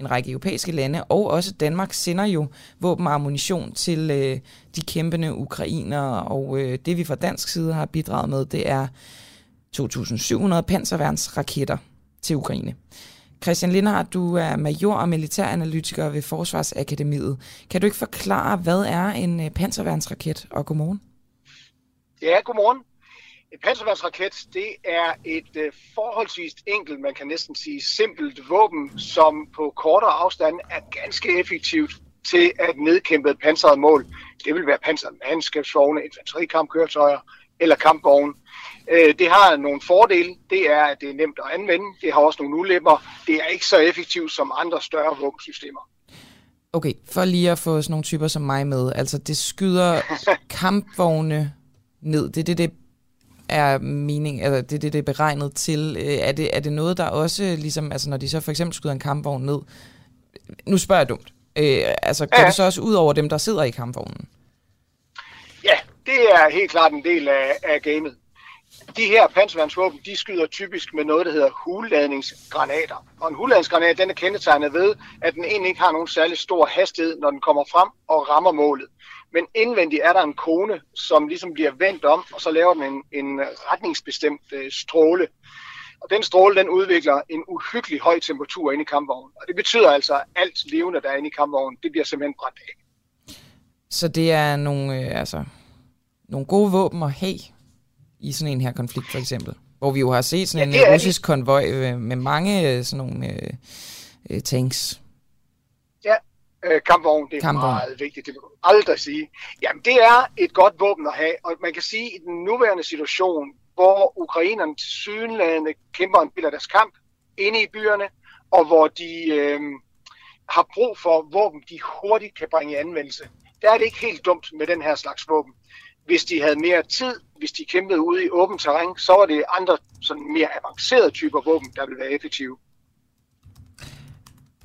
en række europæiske lande, og også Danmark sender jo våben og ammunition til øh, de kæmpende ukrainere, og øh, det vi fra dansk side har bidraget med, det er 2.700 panserværnsraketter til Ukraine. Christian Lindhardt, du er major og militæranalytiker ved Forsvarsakademiet. Kan du ikke forklare, hvad er en øh, panserværnsraket, og godmorgen? Ja, godmorgen. En panserværnsraket, det er et øh, forholdsvis enkelt, man kan næsten sige simpelt våben, som på kortere afstand er ganske effektivt til at nedkæmpe et panseret mål. Det vil være panseret mandskabsvogne, infanterikampkøretøjer eller kampvogne. Øh, det har nogle fordele. Det er, at det er nemt at anvende. Det har også nogle ulemper. Det er ikke så effektivt som andre større våbensystemer. Okay, for lige at få sådan nogle typer som mig med. Altså, det skyder kampvogne ned. Det er det, det er mening, altså det er det, det er beregnet til. Øh, Er det, er det noget, der også, ligesom, altså når de så for eksempel skyder en kampvogn ned, nu spørger jeg dumt, øh, altså går Ja. det så også ud over dem, der sidder i kampvognen? Ja, det er helt klart en del af, af gamet. De her panserværnsvåben, de skyder typisk med noget, der hedder hulladningsgranater. Og en hulladningsgranat, den er kendetegnet ved, at den egentlig ikke har nogen særlig stor hastighed, når den kommer frem og rammer målet. Men indvendigt er der en kone, som ligesom bliver vendt om, og så laver den en, en retningsbestemt øh, stråle. Og den stråle, den udvikler en uhyggelig høj temperatur inde i kampvognen. Og det betyder altså, at alt levende, der er inde i kampvognen, det bliver simpelthen brændt af. Så det er nogle, øh, altså, nogle gode våben at have i sådan en her konflikt, for eksempel. Hvor vi jo har set sådan Ja, en er russisk konvoj øh, med mange øh, sådan nogle øh, øh, tanks. Ja, øh, kampvogn, det er Kampvogn. meget vigtigt, det vil du aldrig sige. Jamen, det er et godt våben at have, og man kan sige, at i den nuværende situation, hvor ukrainerne til sydenladende kæmper en del af deres kamp inde i byerne, og hvor de øh, har brug for våben, de hurtigt kan bringe i anvendelse, der er det ikke helt dumt med den her slags våben. Hvis de havde mere tid, hvis de kæmpede ude i åbent terræn, så var det andre sådan mere avancerede typer våben, der ville være effektive.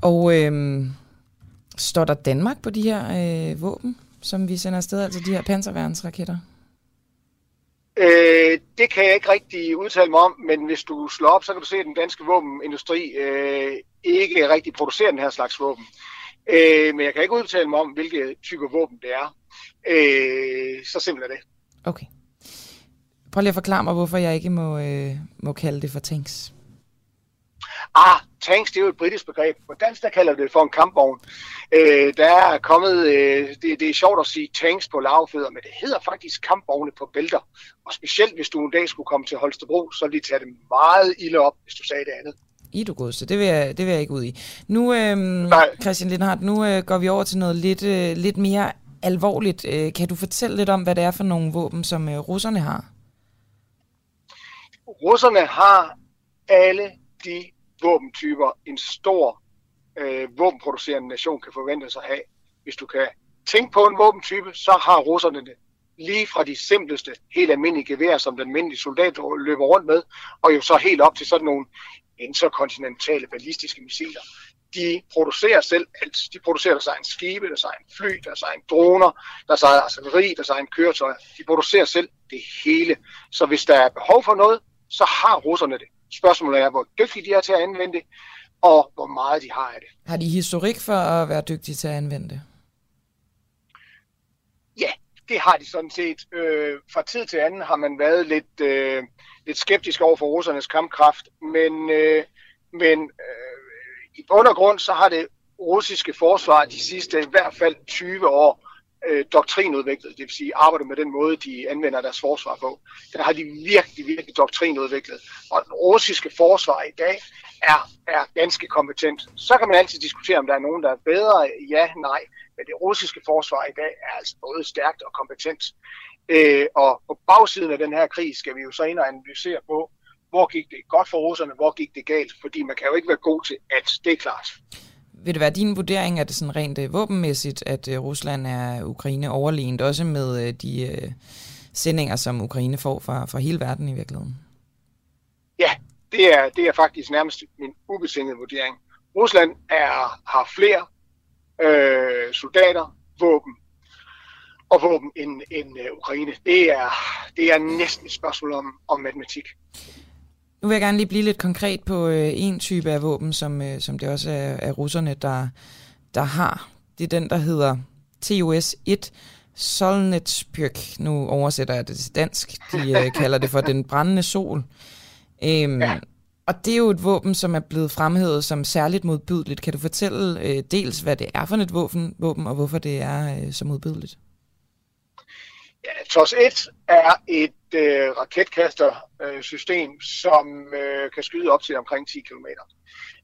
Og øh, står der Danmark på de her øh, våben, som vi sender afsted, altså de her panserværnsraketter? Øh, det kan jeg ikke rigtig udtale mig om, men hvis du slår op, så kan du se, at den danske våbenindustri øh, ikke rigtig producerer den her slags våben. Øh, men jeg kan ikke udtale mig om, hvilke typer våben det er. Øh, så simpelt er det. Okay. Prøv lige at forklare mig, hvorfor jeg ikke må, øh, må kalde det for tanks. Ah, tanks, det er jo et britisk begreb. På dansk, der kalder det for en kampvogn. Øh, der er kommet, øh, det, det er sjovt at sige tanks på lavfødder, men det hedder faktisk kampvogne på bælter. Og specielt hvis du en dag skulle komme til Holstebro, så ville de tage det meget ilde op, hvis du sagde det andet. I du godste, det vil, jeg, det vil jeg ikke ud i. Nu, øhm, Christian Lindhardt, nu øh, går vi over til noget lidt, øh, lidt mere alvorligt. Øh, kan du fortælle lidt om, hvad det er for nogle våben, som øh, russerne har? Russerne har alle de våbentyper, en stor øh, våbenproducerende nation kan forvente sig at have. Hvis du kan tænke på en våbentype, så har russerne det lige fra de simpleste, helt almindelige geværer, som den almindelige soldat løber rundt med, og jo så helt op til sådan nogle interkontinentale ballistiske missiler. De producerer selv alt. De producerer deres egen skibe, deres egen fly, deres egen droner, deres egen artilleri, deres egen køretøjer. De producerer selv det hele. Så hvis der er behov for noget, så har russerne det. Spørgsmålet er, hvor dygtige de er til at anvende det, og hvor meget de har af det. Har de historik for at være dygtige til at anvende det? Ja, det har de sådan set. Øh, fra tid til anden har man været lidt, øh, lidt skeptisk over for russernes kampkraft, men, øh, men øh, i bund og grund så har det russiske forsvar de sidste i hvert fald 20 år øh, doktrinudviklet, det vil sige arbejder med den måde, de anvender deres forsvar på. Der har de virkelig, virkelig doktrinudviklet. Og den russiske forsvar i dag er, er ganske kompetent. Så kan man altid diskutere, om der er nogen, der er bedre. Ja, nej. Men det russiske forsvar i dag er altså både stærkt og kompetent. Øh, og på bagsiden af den her krig skal vi jo så ind og analysere på, hvor gik det godt for russerne, hvor gik det galt. Fordi man kan jo ikke være god til alt, det er klart. Vil det være din vurdering, at det sådan rent øh, våbenmæssigt, at øh, Rusland er Ukraine overlegent, også med øh, de sendinger, som Ukraine får fra, fra hele verden i virkeligheden? Ja, det er, det er faktisk nærmest min ubetingede vurdering. Rusland er, har flere øh, soldater, våben og våben end, end Ukraine. Det er, det er næsten et spørgsmål om, om matematik. Nu vil jeg gerne lige blive lidt konkret på øh, en type af våben, som, øh, som det også er, er russerne, der, der har. Det er den, der hedder TOS-1 Solnetspyrk. Nu oversætter jeg det til dansk. De øh, kalder det for den brændende sol. Øhm, ja. Og det er jo et våben, som er blevet fremhævet som særligt modbydeligt. Kan du fortælle øh, dels, hvad det er for et våben, våben og hvorfor det er øh, så modbydeligt? Ja, TOS 1 er et øh, raketkastersystem, øh, som øh, kan skyde op til omkring 10 km.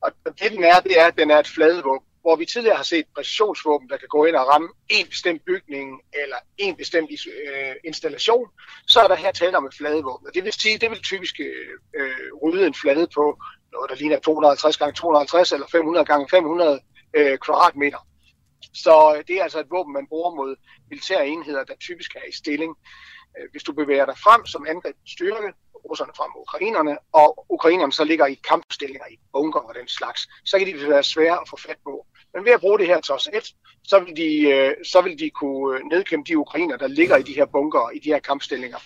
Og det den er, det er, at den er et fladevåben. Hvor vi tidligere har set præcisionsvåben, der kan gå ind og ramme en bestemt bygning eller en bestemt øh, installation, så er der her tale om et fladevåben. Og det vil sige, det vil typisk øh, øh rydde en flade på noget, der ligner 250 x 250 eller 500 x 500 øh, kvadratmeter. Så øh, det er altså et våben, man bruger mod militære enheder, der typisk er i stilling. Øh, hvis du bevæger dig frem som angrebsstyrke, russerne frem mod ukrainerne, og ukrainerne så ligger i kampstillinger i bunker og den slags, så kan de være svære at få fat på. Men ved at bruge det her TOS 1, så vil de, øh, så vil de kunne nedkæmpe de ukrainer, der ligger i de her bunker, i de her kampstillinger.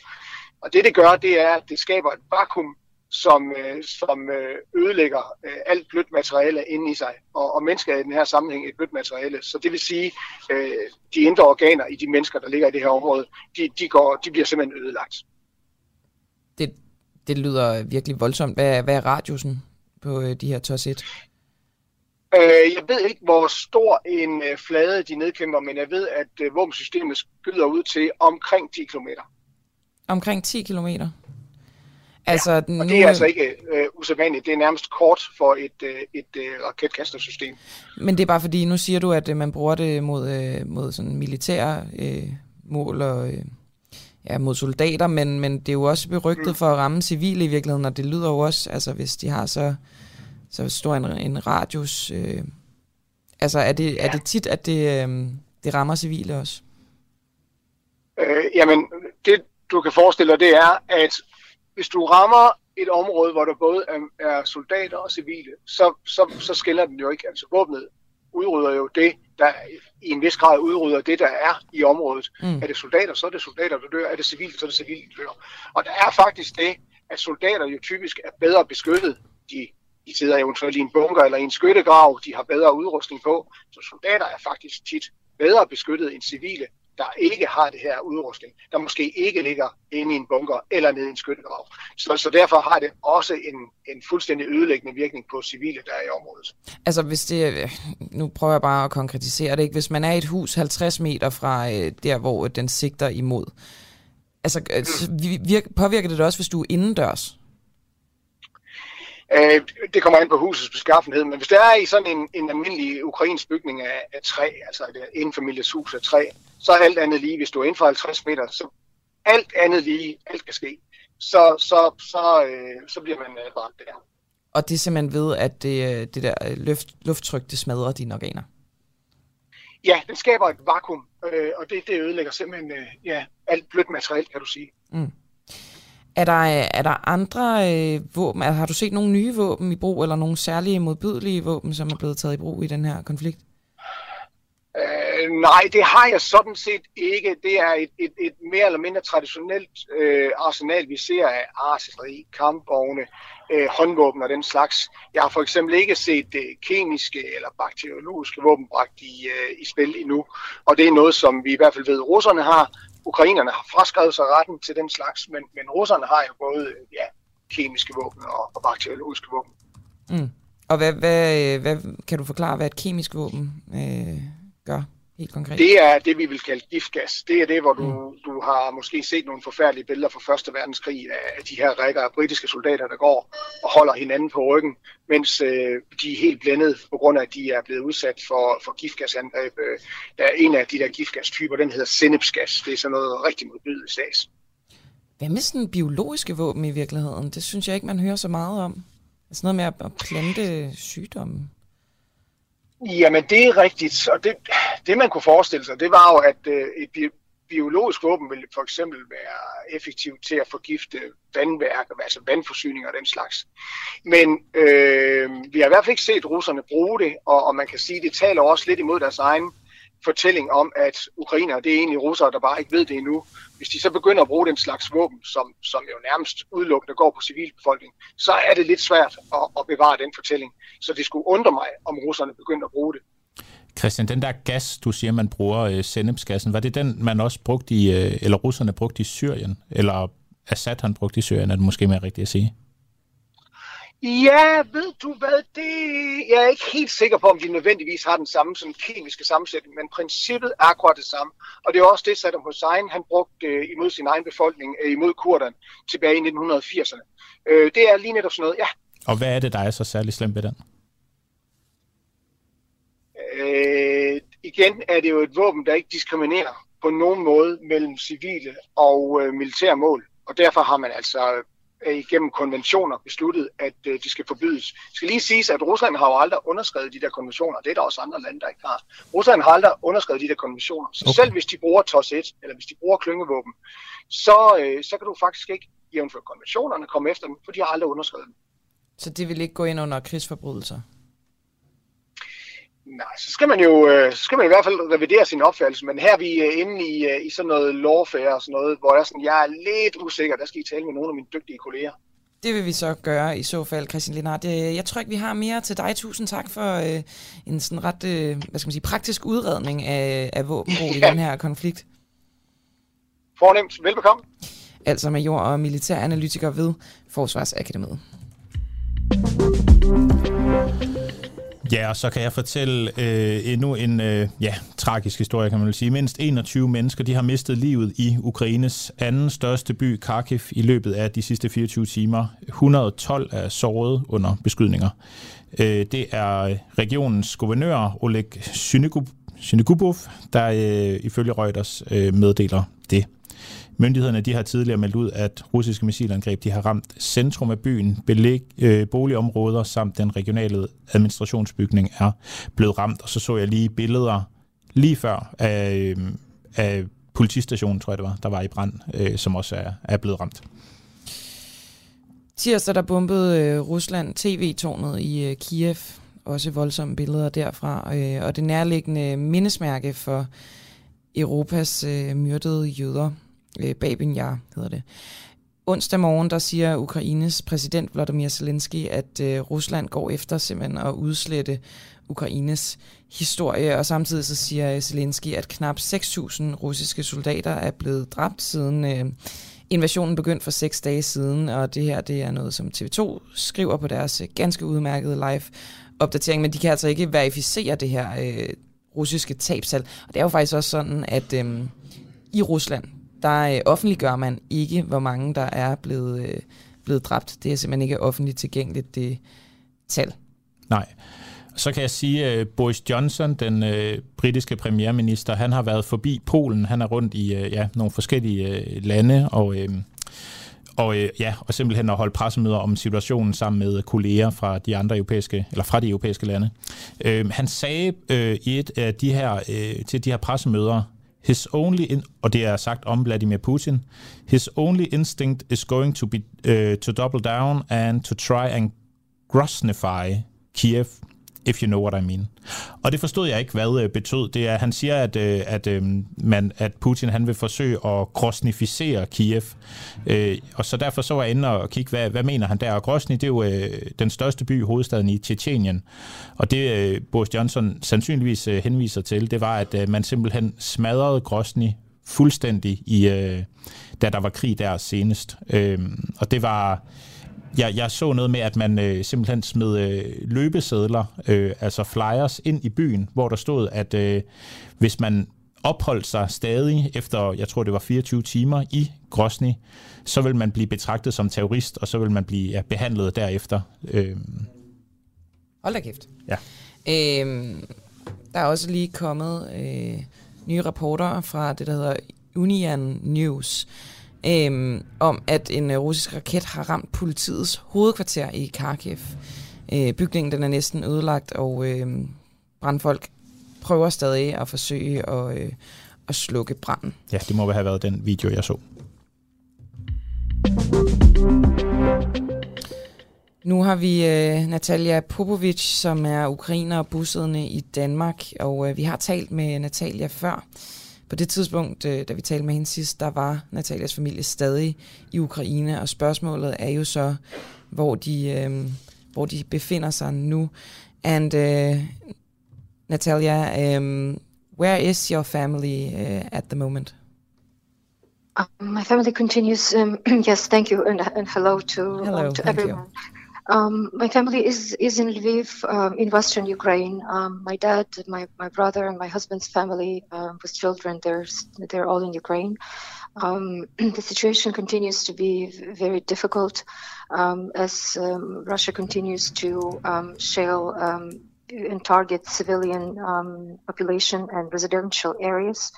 Og det det gør, det er, at det skaber et vakuum som, øh, som øh, ødelægger øh, alt blødt materiale inde i sig. Og, og mennesker er i den her sammenhæng et blødt materiale. Så det vil sige, øh, de indre organer i de mennesker, der ligger i det her område, de, de, går, de bliver simpelthen ødelagt. Det, det lyder virkelig voldsomt. Hvad, hvad er radiusen på øh, de her TOS 1? Øh, jeg ved ikke, hvor stor en øh, flade de nedkæmper, men jeg ved, at øh, våbensystemet skyder ud til omkring 10 km. Omkring 10 kilometer? Altså, ja, og det er altså ikke øh, usædvanligt. Det er nærmest kort for et, øh, et øh, raketkastersystem. Men det er bare fordi, nu siger du, at øh, man bruger det mod, øh, mod sådan militære øh, mål og øh, ja, mod soldater, men, men det er jo også berygtet mm. for at ramme civile i virkeligheden, og det lyder jo også, altså hvis de har så, så stor en, en radius. Øh, altså er det, ja. er det tit, at det, øh, det rammer civile også? Øh, jamen, det du kan forestille dig, det er, at hvis du rammer et område, hvor der både er, er soldater og civile, så, så, så skiller den jo ikke. Altså våbnet udrydder jo det, der i en vis grad udrydder det, der er i området. Mm. Er det soldater, så er det soldater, der dør. Er det civile, så er det civile, der dør. Og der er faktisk det, at soldater jo typisk er bedre beskyttet. De, de sidder eventuelt i en bunker eller i en skyttegrav. De har bedre udrustning på. Så soldater er faktisk tit bedre beskyttet end civile, der ikke har det her udrustning, der måske ikke ligger inde i en bunker eller nede i en skyttegrav. Så, så derfor har det også en, en fuldstændig ødelæggende virkning på civile, der er i området. Altså hvis det, nu prøver jeg bare at konkretisere det, ikke? hvis man er i et hus 50 meter fra øh, der, hvor den sigter imod, altså øh, vi- virk, påvirker det det også, hvis du er indendørs? Øh, det kommer an på husets beskaffenhed, men hvis det er i sådan en, en almindelig ukrainsk bygning af, af træ, altså et enfamilies hus af træ, så er alt andet lige, hvis du er inden for 50 meter, så alt andet lige, alt kan ske, så, så, så, øh, så bliver man øh, ramt der. Og det er simpelthen ved, at det, øh, det der øh, luft, lufttryk, det smadrer dine organer. Ja, den skaber et vakuum, øh, og det, det ødelægger simpelthen øh, ja, alt blødt materiale, kan du sige. Mm. Er der, er der andre øh, våben? Altså, har du set nogle nye våben i brug, eller nogle særlige modbydelige våben, som er blevet taget i brug i den her konflikt? Øh, nej, det har jeg sådan set ikke. Det er et, et, et mere eller mindre traditionelt øh, arsenal, vi ser af artilleri, kampvogne, øh, håndvåben og den slags. Jeg har for eksempel ikke set øh, kemiske eller bakteriologiske våben bragt i, øh, i spil endnu. Og det er noget, som vi i hvert fald ved, russerne har. Ukrainerne har fraskrevet sig retten til den slags, men, men russerne har jo både øh, ja, kemiske våben og, og bakteriologiske våben. Mm. Og hvad, hvad, øh, hvad, kan du forklare, hvad et kemisk våben øh, gør helt konkret? Det er det, vi vil kalde giftgas. Det er det, hvor du, du har måske set nogle forfærdelige billeder fra Første Verdenskrig af de her rækker af britiske soldater, der går og holder hinanden på ryggen, mens øh, de er helt blændet på grund af, at de er blevet udsat for, for giftgasangreb. Øh, Der er en af de der giftgastyper, den hedder sennepsgas. Det er sådan noget rigtig modbydeligt stas. Hvad med sådan biologiske våben i virkeligheden? Det synes jeg ikke, man hører så meget om. Altså noget med at, at plante sygdomme. Jamen, det er rigtigt. Og det, det man kunne forestille sig, det var jo, at øh, et bi- biologisk våben ville for eksempel være effektivt til at forgifte vandværker, altså vandforsyninger og den slags. Men øh, vi har i hvert fald ikke set russerne bruge det, og, og man kan sige, det taler også lidt imod deres egen fortælling om, at ukrainer, det er egentlig russere, der bare ikke ved det endnu. Hvis de så begynder at bruge den slags våben, som, som jo nærmest udelukkende går på civilbefolkningen, så er det lidt svært at, at bevare den fortælling. Så det skulle undre mig, om russerne begyndte at bruge det. Christian, den der gas, du siger, man bruger, øh, sennepsgassen, var det den, man også brugte i, øh, eller russerne brugte i Syrien? Eller Assad han brugte i Syrien, er det måske mere rigtigt at sige? Ja, ved du hvad, det... Jeg er ikke helt sikker på, om de nødvendigvis har den samme sådan, kemiske sammensætning, men princippet er akkurat det samme. Og det er også det, Saddam Hussein han brugte øh, imod sin egen befolkning, øh, imod kurderne, tilbage i 1980'erne. Øh, det er lige netop sådan noget, ja. Og hvad er det, der er så særlig slemt ved den? Øh, igen er det jo et våben, der ikke diskriminerer på nogen måde mellem civile og øh, militære mål. Og derfor har man altså igennem konventioner besluttet, at øh, de skal forbydes. Det skal lige siges, at Rusland har jo aldrig underskrevet de der konventioner. Det er der også andre lande, der ikke har. Rusland har aldrig underskrevet de der konventioner. Så okay. selv hvis de bruger TOS 1, eller hvis de bruger klyngevåben, så, øh, så kan du faktisk ikke, jævnfør konventionerne, komme efter dem, for de har aldrig underskrevet dem. Så det vil ikke gå ind under krigsforbrydelser? Nej, så skal man jo øh, så skal man i hvert fald revidere sin opfattelse, men her er vi øh, inde i, øh, i sådan noget lawfare og sådan noget, hvor jeg, sådan, jeg er lidt usikker, der skal I tale med nogle af mine dygtige kolleger. Det vil vi så gøre i så fald, Christian Lindhardt. Jeg tror ikke, vi har mere til dig. Tusind tak for øh, en sådan ret øh, hvad skal man sige, praktisk udredning af, af våbenbrug i Ja. den her konflikt. Fornemt, velbekomme. Altså major og militæranalytiker ved Forsvarsakademiet. Ja, og så kan jeg fortælle øh, endnu en øh, ja, tragisk historie, kan man vel sige. Mindst 21 mennesker de har mistet livet i Ukraines anden største by, Kharkiv, i løbet af de sidste 24 timer. 112 er såret under beskydninger. Øh, det er regionens guvernør, Oleg Synegubov, der øh, ifølge Reuters øh, meddeler det. Myndighederne de har tidligere meldt ud, at russiske missilangreb de har ramt centrum af byen, belæg, øh, boligområder samt den regionale administrationsbygning er blevet ramt. Og så så jeg lige billeder lige før af, øh, af politistationen, tror jeg det var, der var i brand, øh, som også er, er blevet ramt. Tirsdag der bombede øh, Rusland tv-tårnet i øh, Kiev, også voldsomme billeder derfra. Øh, og det nærliggende mindesmærke for Europas øh, myrdede jøder, øh, Babin Yar hedder det. Onsdag morgen, der siger Ukraines præsident Vladimir Zelensky, at øh, Rusland går efter simpelthen at udslette Ukraines historie, og samtidig så siger øh, Zelensky, at knap 6.000 russiske soldater er blevet dræbt siden øh, invasionen begyndte for seks dage siden, og det her det er noget, som TV2 skriver på deres øh, ganske udmærkede live opdatering, men de kan altså ikke verificere det her øh, russiske tabsal. Og det er jo faktisk også sådan, at øh, i Rusland, der øh, offentliggør man ikke, hvor mange der er blevet, øh, blevet dræbt. Det er simpelthen ikke offentligt tilgængeligt, det tal. Nej. Så kan jeg sige, at Boris Johnson, den øh, britiske premierminister, han har været forbi Polen. Han er rundt i øh, ja, nogle forskellige øh, lande, og, øh, og, øh, ja, og simpelthen at holde pressemøder om situationen sammen med kolleger fra de andre europæiske, eller fra de europæiske lande. Øh, han sagde øh, i et af de her, øh, til de her pressemøder, His only in, og det er sagt om Vladimir Putin. His only instinct is going to be uh, to double down and to try and grossnify Kiev if you know what I mean. Og det forstod jeg ikke, hvad øh, betød. Det er, han siger, at, øh, at, øh, man, at Putin han vil forsøge at grosnificere Kiev. Og så derfor så var jeg inde og kigge, hvad, hvad mener han der? Og Grosny, det er jo den største by, hovedstaden i Tjetjenien. Og det Boris Johnson sandsynligvis henviser til, det var, at man simpelthen smadrede Grosny fuldstændig, i, da der var krig der senest. Og det var jeg, jeg så noget med, at man øh, simpelthen smed øh, løbesedler, øh, altså flyers, ind i byen, hvor der stod, at øh, hvis man opholdt sig stadig efter, jeg tror det var 24 timer i Grosny, så vil man blive betragtet som terrorist, og så vil man blive ja, behandlet derefter. Øh. Hold da kæft. Ja. Øhm, der er også lige kommet øh, nye rapporter fra det, der hedder Union News, øhm, om, at en øh, russisk raket har ramt politiets hovedkvarter i Kharkiv. Øh, bygningen den er næsten ødelagt, og øh, brandfolk prøver stadig at forsøge at, øh, at slukke branden. Ja, det må have været den video, jeg så. Nu har vi øh, Natalia Popovic, som er ukrainer og bosiddende i Danmark, og øh, vi har talt med Natalia før. På det tidspunkt, øh, da vi talte med hende sidst, der var Natalias familie stadig i Ukraine, og spørgsmålet er jo så, hvor de, øh, hvor de befinder sig nu. And uh, Natalia, um, where is your family uh, at the moment? Um, my family continues. Um, yes, thank you, and, and hello to, hello, um, to everyone. You. Um, my family is is in Lviv, um, in western Ukraine. Um, my dad, my, my brother, and my husband's family um, with children. They're they're all in Ukraine. Um, the situation continues to be very difficult um, as Russia continues to shell and target civilian population and residential areas.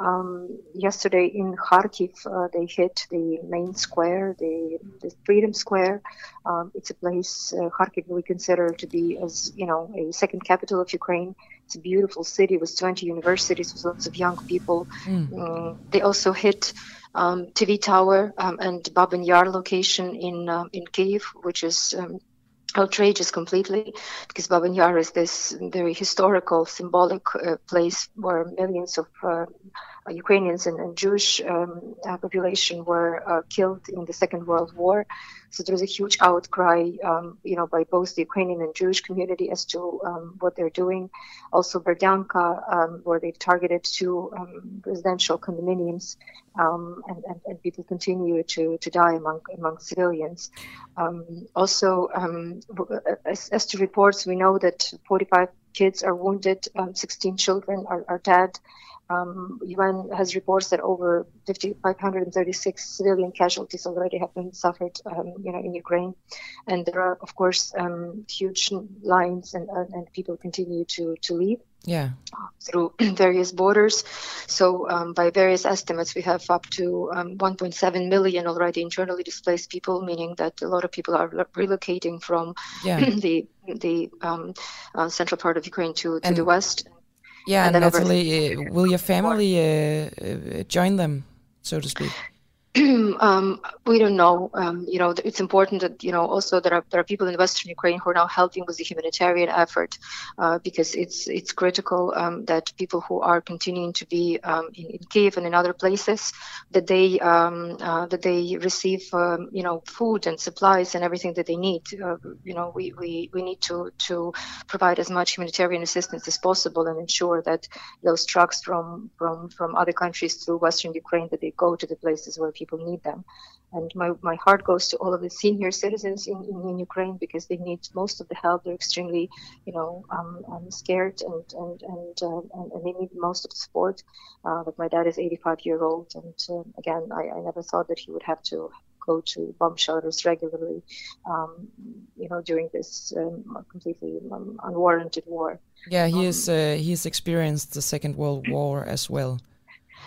Um, yesterday in Kharkiv, uh, they hit the main square, the, the Freedom Square. Um, it's a place uh, Kharkiv we consider to be as you know a second capital of Ukraine. It's a beautiful city with 20 universities with lots of young people. Mm. Um, they also hit um, TV Tower um, and Babin Yar location in uh, in Kiev, which is um, outrageous completely because Babin Yar is this very historical, symbolic uh, place where millions of uh, Ukrainians and, and Jewish um, uh, population were uh, killed in the Second World War. So there was a huge outcry, um, you know, by both the Ukrainian and Jewish community as to um, what they're doing. Also, Berdyanka, um, where they targeted two um, residential condominiums, um, and, and, and, people continue to, to die among among civilians. also, as, as, to reports, we know that 45 kids are wounded, 16 children are, are dead. Um, UN has reports that over 536 civilian casualties already have been suffered, um, you know, in Ukraine, and there are, of course, um, huge lines, and, uh, and people continue to to leave. Yeah. Through various borders. So, um, by various estimates, we have up to um, 1.7 million already internally displaced people, meaning that a lot of people are relocating from yeah. the the um, uh, central part of Ukraine to, to And- the west. Yeah, And Natalie, uh, will your family uh, uh, join them, so to speak? um, we don't know. Um, you know, it's important that you know also there are there are people in Western Ukraine who are now helping with the humanitarian effort uh, because it's it's critical um, that people who are continuing to be um, in, in, Kiev and in other places that they um, uh, that they receive um, you know food and supplies and everything that they need. Uh, you know, we, we we need to to provide as much humanitarian assistance as possible and ensure that those trucks from from from other countries through Western Ukraine that they go to the places where people need them. And my, my heart goes to all of the senior citizens in, in, in Ukraine because they need most of the help. They're extremely, you know, um, um, scared and and and, uh, and, and they need most of the support. Uh, but my dad is 85 year old, and uh, again, I, I never thought that he would have to go to bomb shelters regularly, um, you know, during this um, completely um, unwarranted war. Yeah, he is. Uh, he has experienced the Second World War as well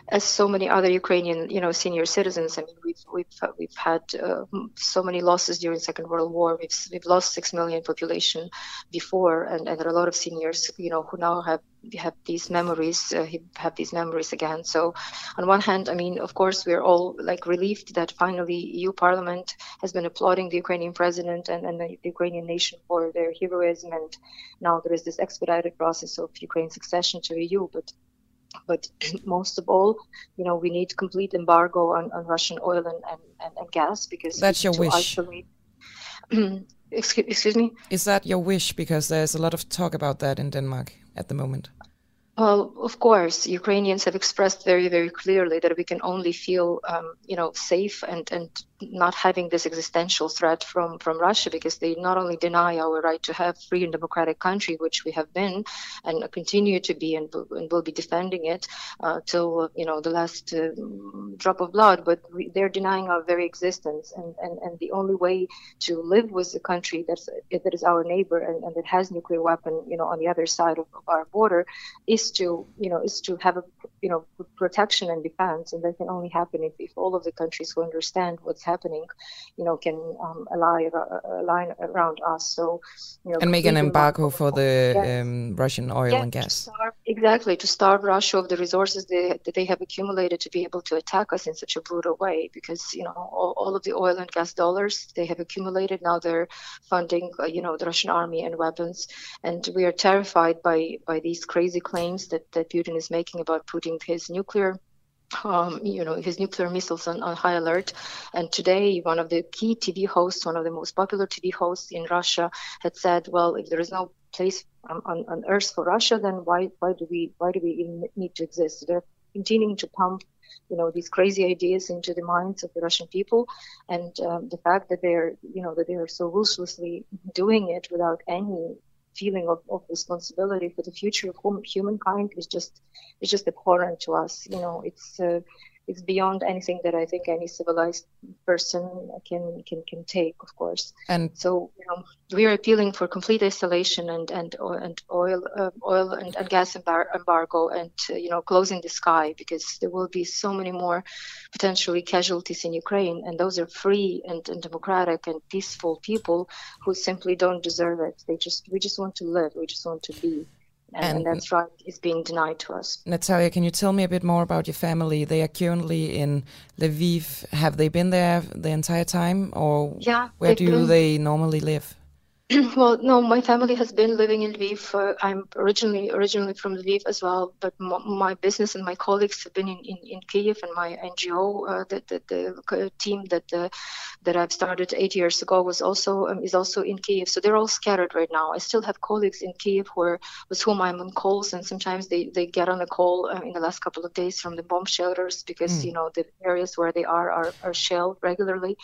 as so many other Ukrainian, you know, senior citizens. I mean, we've we've we've had uh, so many losses during Second World War. We've we've lost six million population before, and, and there are a lot of seniors, you know, who now have have these memories, uh, have these memories again. So, on one hand, I mean, of course, we're all like relieved that finally EU Parliament has been applauding the Ukrainian president and, and the Ukrainian nation for their heroism, and now there is this expedited process of Ukraine's accession to EU. But but most of all, you know, we need complete embargo on, on Russian oil and, and, and, and gas because that's your wish. Isolate... excuse, excuse me. Is that your wish? Because there's a lot of talk about that in Denmark at the moment. Well, of course, Ukrainians have expressed very, very clearly that we can only feel, um, you know, safe and, and not having this existential threat from, from Russia because they not only deny our right to have free and democratic country, which we have been and continue to be and, and will be defending it uh, till, you know, the last uh, drop of blood, but we, they're denying our very existence. And, and, and the only way to live with a country that's, that is our neighbor and, and that has nuclear weapon, you know, on the other side of, of our border is is to you know is to have a you know protection and defense, and that can only happen if, if all of the countries who understand what's happening, you know, can um, ally align around us. So you know, and make an embargo for the yes. um, Russian oil yes, and gas. Starve, exactly to starve Russia of the resources they, that they have accumulated to be able to attack us in such a brutal way, because you know all, all of the oil and gas dollars they have accumulated now they're funding uh, you know the Russian army and weapons, and we are terrified by by these crazy claims claims that, that Putin is making about putting his nuclear um, you know, his nuclear missiles on, on, high alert. And today, one of the key TV hosts, one of the most popular TV hosts in Russia, had said, "Well, if there is no place on, on, on Earth for Russia, then why why do we why do we even need to exist?" They're continuing to pump, you know, these crazy ideas into the minds of the Russian people, and um, the fact that they're you know that they are so ruthlessly doing it without any feeling of, of responsibility for the future of humankind is just is just abhorrent to us. You know, it's uh, it's beyond anything that I think any civilized person can can can take, of course. And so, you know, we are appealing for complete isolation and and and oil uh, oil and, and gas embargo and uh, you know closing the sky because there will be so many more potentially casualties in Ukraine, and those are free and, and democratic and peaceful people who simply don't deserve it. They just we just want to live. We just want to be and, and, that's right is being denied to us. Natalia, can you tell me a bit more about your family? They are currently in Lviv. Have they been there the entire time, or yeah, where do been... they normally live? well, no, my family has been living in Lviv. Uh, I'm originally originally from Lviv as well, but m- my business and my colleagues have been in, in, in Kiev, and my NGO, uh, the, the, the, team that uh, that I've started eight years ago was also um, is also in Kiev. So they're all scattered right now. I still have colleagues in Kiev who are, with whom I'm on calls, and sometimes they, they get on a call uh, in the last couple of days from the bomb shelters because mm. you know the areas where they are are, are shelled regularly,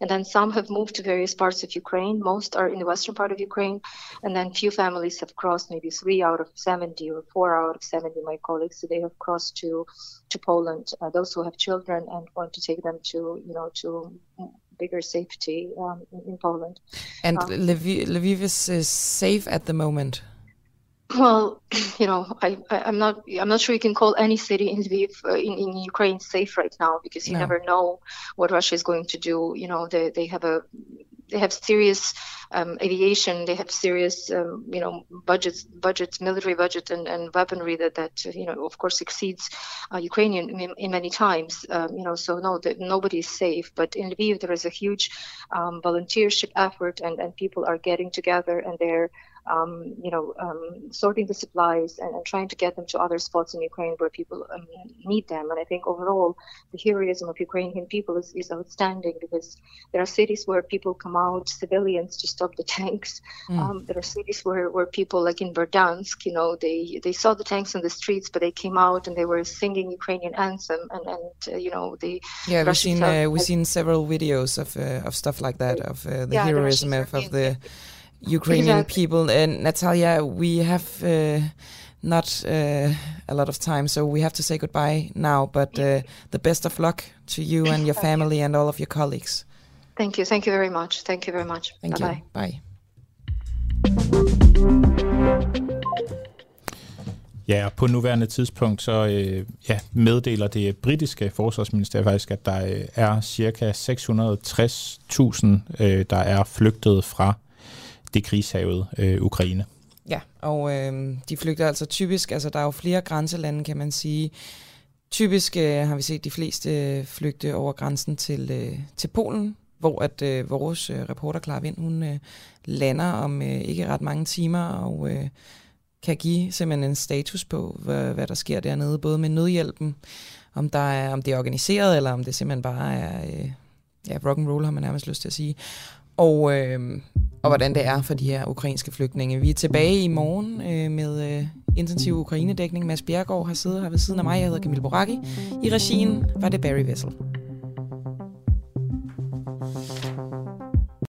and then some have moved to various parts of Ukraine. Most are in the western part of Ukraine, and then few families have crossed, maybe three out of 70 or four out of 70, my colleagues, so they have crossed to to Poland. Uh, those who have children and want to take them to, you know, to bigger safety um, in, in, Poland. And um, Lviv, Lviv is, is safe at the moment. Well, you know, I, I am not I'm not sure you can call any city in Lviv uh, in, in Ukraine safe right now because you no. never know what Russia is going to do. You know, they they have a they have serious um, aviation. They have serious, um, you know, budgets, budgets, military budget, and, and weaponry that that you know, of course, exceeds uh, Ukrainian in, in, many times. Um, you know, so no, that nobody is safe. But in Lviv, there is a huge um, volunteership effort, and and people are getting together, and they're um, you know, um, sorting the supplies and, and, trying to get them to other spots in Ukraine where people um, need them. And I think overall, the heroism of Ukrainian people is, is outstanding because there are cities where people come out, civilians, to stop the tanks. Mm. there are cities where, where people, like in Verdansk, you know, they, they saw the tanks in the streets, but they came out and they were singing Ukrainian anthem. And, and uh, you know, the yeah, we've seen uh, we've seen several videos of uh, of stuff like that of uh, the yeah, heroism of, of the Ukrainian exactly. people. And Natalia, we have uh, not uh, a lot of time, so we have to say goodbye now. But uh, the best of luck to you and your family and all of your colleagues. Thank you. Thank you very much. Thank you very much. Thank Bye-bye. you. Bye. Ja, på nuværende tidspunkt så øh, ja, meddeler det britiske forsvarsministerium faktisk, at der øh, er cirka 660.000, øh, der er flygtet fra det krigshavet øh, Ukraine. Ja, og øh, de flygter altså typisk, altså der er jo flere grænselande, kan man sige. Typisk øh, har vi set de fleste øh, flygte over grænsen til, øh, til Polen, hvor at øh, vores øh, reporter Clara Vind, hun øh, lander om øh, ikke ret mange timer, og øh, kan give simpelthen en status på, hvad, hvad der sker dernede, både med nødhjælpen, om, der er, om det er organiseret, eller om det simpelthen bare er øh, ja, rock and roll, har man nærmest lyst til at sige og, øh, og hvordan det er for de her ukrainske flygtninge. Vi er tilbage i morgen øh, med øh, intensiv Ukrainedækning. Mads Bjergård har siddet her ved siden af mig. Jeg hedder Camille Boracchi. I regien var det Barry Vessel.